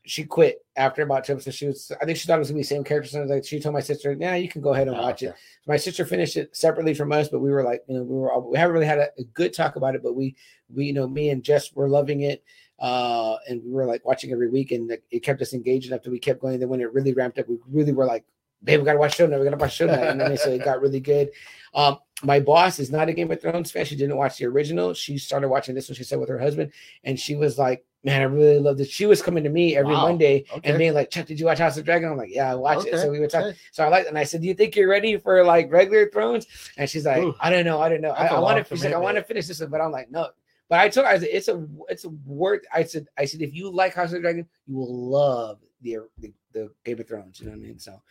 she quit after about two episodes. She was, I think she thought it was gonna be the same character. So like, she told my sister, "Yeah, you can go ahead and Oh, watch it." okay. My sister finished it separately from us, but we were like, you know, we were all, we haven't really had a, a good talk about it, but we we you know me and Jess were loving it. Uh, and we were like watching every week, and it- it kept us engaged enough that we kept going. Then when it really ramped up, we really were like, "Babe, we gotta watch show now. We gotta watch show now." And then so it got really good. Um, my boss is not a Game of Thrones fan. She didn't watch the original. She started watching this one. She said with her husband, and she was like, "Man, I really love this." She was coming to me every Wow. Monday Okay. and being like, "Chuck, did you watch House of Dragon?" I'm like, "Yeah, I watched it." So we would talk. okay. So I like, and I said, "Do you think you're ready for like regular Thrones?" And she's like, Ooh. "I don't know, I don't know. I, I want to." She's like, "I want to finish this," one," but I'm like, "No." But I told her, I said, "It's a, it's a word." I said, "I said if you like House of Dragon, you will love the the, the Game of Thrones." You know what I mean? So,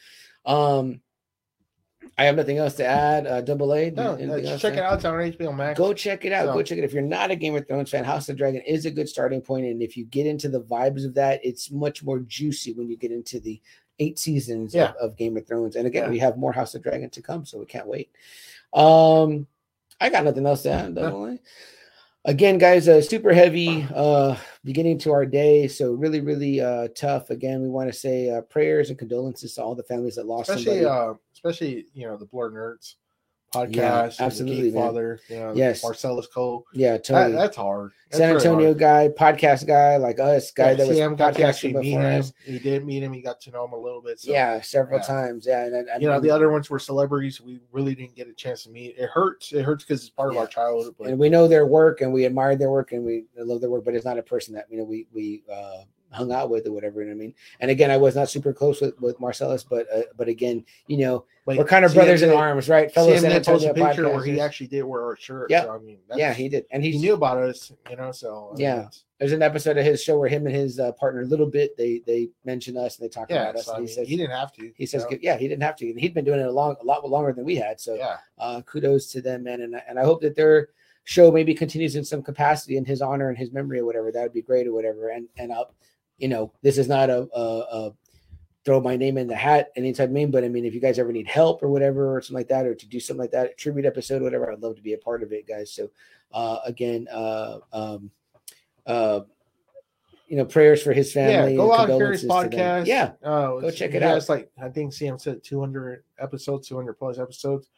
um, I have nothing else to add. Uh, Double A, No, check it out. It's on HBO Max. Go check it out. Go check it. If you're not a Game of Thrones fan, House of Dragon is a good starting point, and if you get into the vibes of that, it's much more juicy when you get into the eight seasons Yeah. of, of Game of Thrones. And again, Yeah. we have more House of Dragon to come, so we can't wait. Um, I got nothing else to add. No. A. Again, guys, uh, super heavy uh, beginning to our day, so really, really uh, tough. Again, we want to say uh, prayers and condolences to all the families that lost especially somebody. uh, especially you know the Blur Nerds podcast, absolutely, man. Father, you know, Yes. Marcellus Cole. yeah, That, totally. that's hard. That's San Antonio hard. guy, podcast guy like us, guy Yeah, that was Sam got to podcasting actually meet him. us. He did meet him. He got to know him a little bit. So, yeah, several yeah. times. Yeah, and, and you know the other ones were celebrities. We really didn't get a chance to meet. It hurts. It hurts because it's part Yeah. of our childhood. But and we know their work and we admire their work and we love their work, but it's not a person that you know we we uh, hung out with or whatever. You know what I mean? And again, I was not super close with with Marcellus, but uh, but again, you know, like, we're kind of brothers in arms, right? Fellow Sam San Antonio a picture where he actually did wear our shirt. Yeah. So, I mean, that's, yeah, he did, and he knew about us. You know, so I mean, Yeah. it's- there's an episode of his show where him and his uh, partner, little bit, they they mention us and they talk yeah. about us. so, I and mean, he says he didn't have to. he says, know? yeah, he didn't have to, and he'd been doing it a long, a lot longer than we had. So yeah. uh, kudos to them, man. And, and I hope that their show maybe continues in some capacity in his honor and his memory or whatever. That would be great or whatever. And and up, you know, this is not a, a, a throw my name in the hat anytime mean, but I mean, if you guys ever need help or whatever or something like that, or to do something like that, a tribute episode, whatever, I'd love to be a part of it, guys. So uh, again, uh, um, uh, you know, prayers for his family. Yeah, go and out here his condolences to them. podcast. Yeah, uh, Go check it out. has, Like I think Sam said, two hundred episodes, two hundred plus episodes.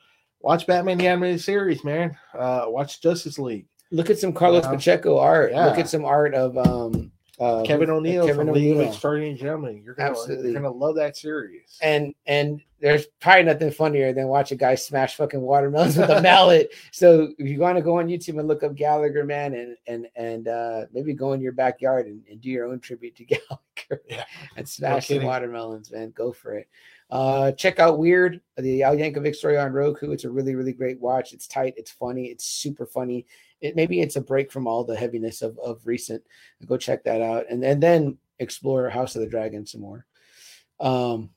Watch Batman the animated series, man. Uh, watch Justice League. look at some Carlos Yeah. Pacheco art. Look at some art of um uh, Kevin who- O'Neill Kevin from League of. Extraordinary Gentlemen. You're gonna Absolutely. you're gonna love that series. and and there's probably nothing funnier than watch a guy smash fucking watermelons with a mallet. So if you want to go on YouTube and look up Gallagher, man, and and and uh maybe go in your backyard and, and do your own tribute to Gallagher. Yeah. and smash some kidding. watermelons, man. Go for it. Uh, check out Weird, the Al Yankovic story on Roku. It's a really, really great watch. It's tight, it's funny, it's super funny. It maybe it's a break from all the heaviness of, of recent. Go check that out. And, and then explore House of the Dragon some more. Um,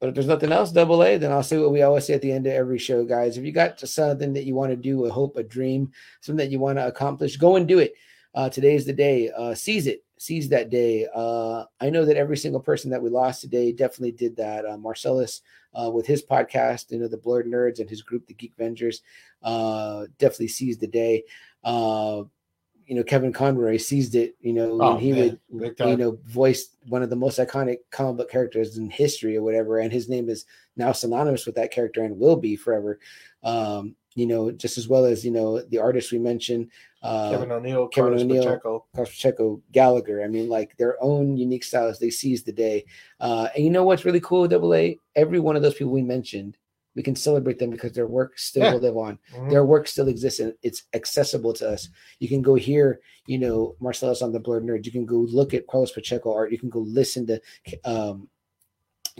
but if there's nothing else, double A, then I'll say what we always say at the end of every show, guys. If you got something that you want to do, a hope, a dream, something that you want to accomplish, go and do it. Uh, today's the day. Uh, seize it. Seize that day. Uh, I know that every single person that we lost today definitely did that. Uh, Marcellus, uh, with his podcast, you know, the Blurred Nerds and his group, the Geek Vengers, uh, definitely seized the day. Uh, you know, Kevin Conroy seized it. You know, Oh, when he man, would you know, voiced one of the most iconic comic book characters in history or whatever, and his name is now synonymous with that character and will be forever. Um, you know, just as well as you know the artists we mentioned, uh, Kevin O'Neill, Kevin Carlos O'Neill. Pacheco. Carlos Pacheco, Gallagher. I mean, like their own unique styles. They seized the day. Uh, and you know what's really cool, Double A? Every one of those people we mentioned, we can celebrate them because their work still Yeah. will live on Mhm. their work still exists and it's accessible to us. You can go hear, you know, Marcellus on the Blurred Nerd. You can go look at Carlos Pacheco art. You can go listen to um,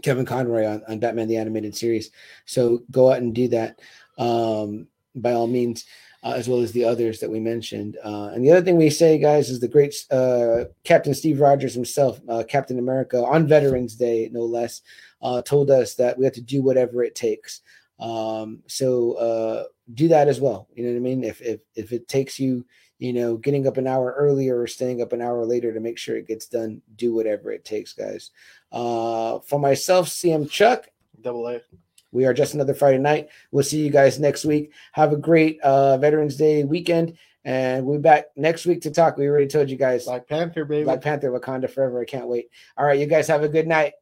Kevin Conroy on, on Batman the Animated Series. So go out and do that um, by all means, uh, as well as the others that we mentioned. Uh, and the other thing we say, guys, is the great uh, Captain Steve Rogers himself, uh, Captain America, on Veterans Day, no less, uh, told us that we have to do whatever it takes. Um, so uh, do that as well. You know what I mean? If if if it takes you, you know, getting up an hour earlier or staying up an hour later to make sure it gets done, do whatever it takes, guys. For myself, CM Chuck, Double A. we are just another Friday night. We'll see you guys next week. Have a great uh, Veterans Day weekend, and we'll be back next week to talk. We already told you guys Black Panther, baby. Black Panther, Wakanda Forever. I can't wait. All right, you guys have a good night.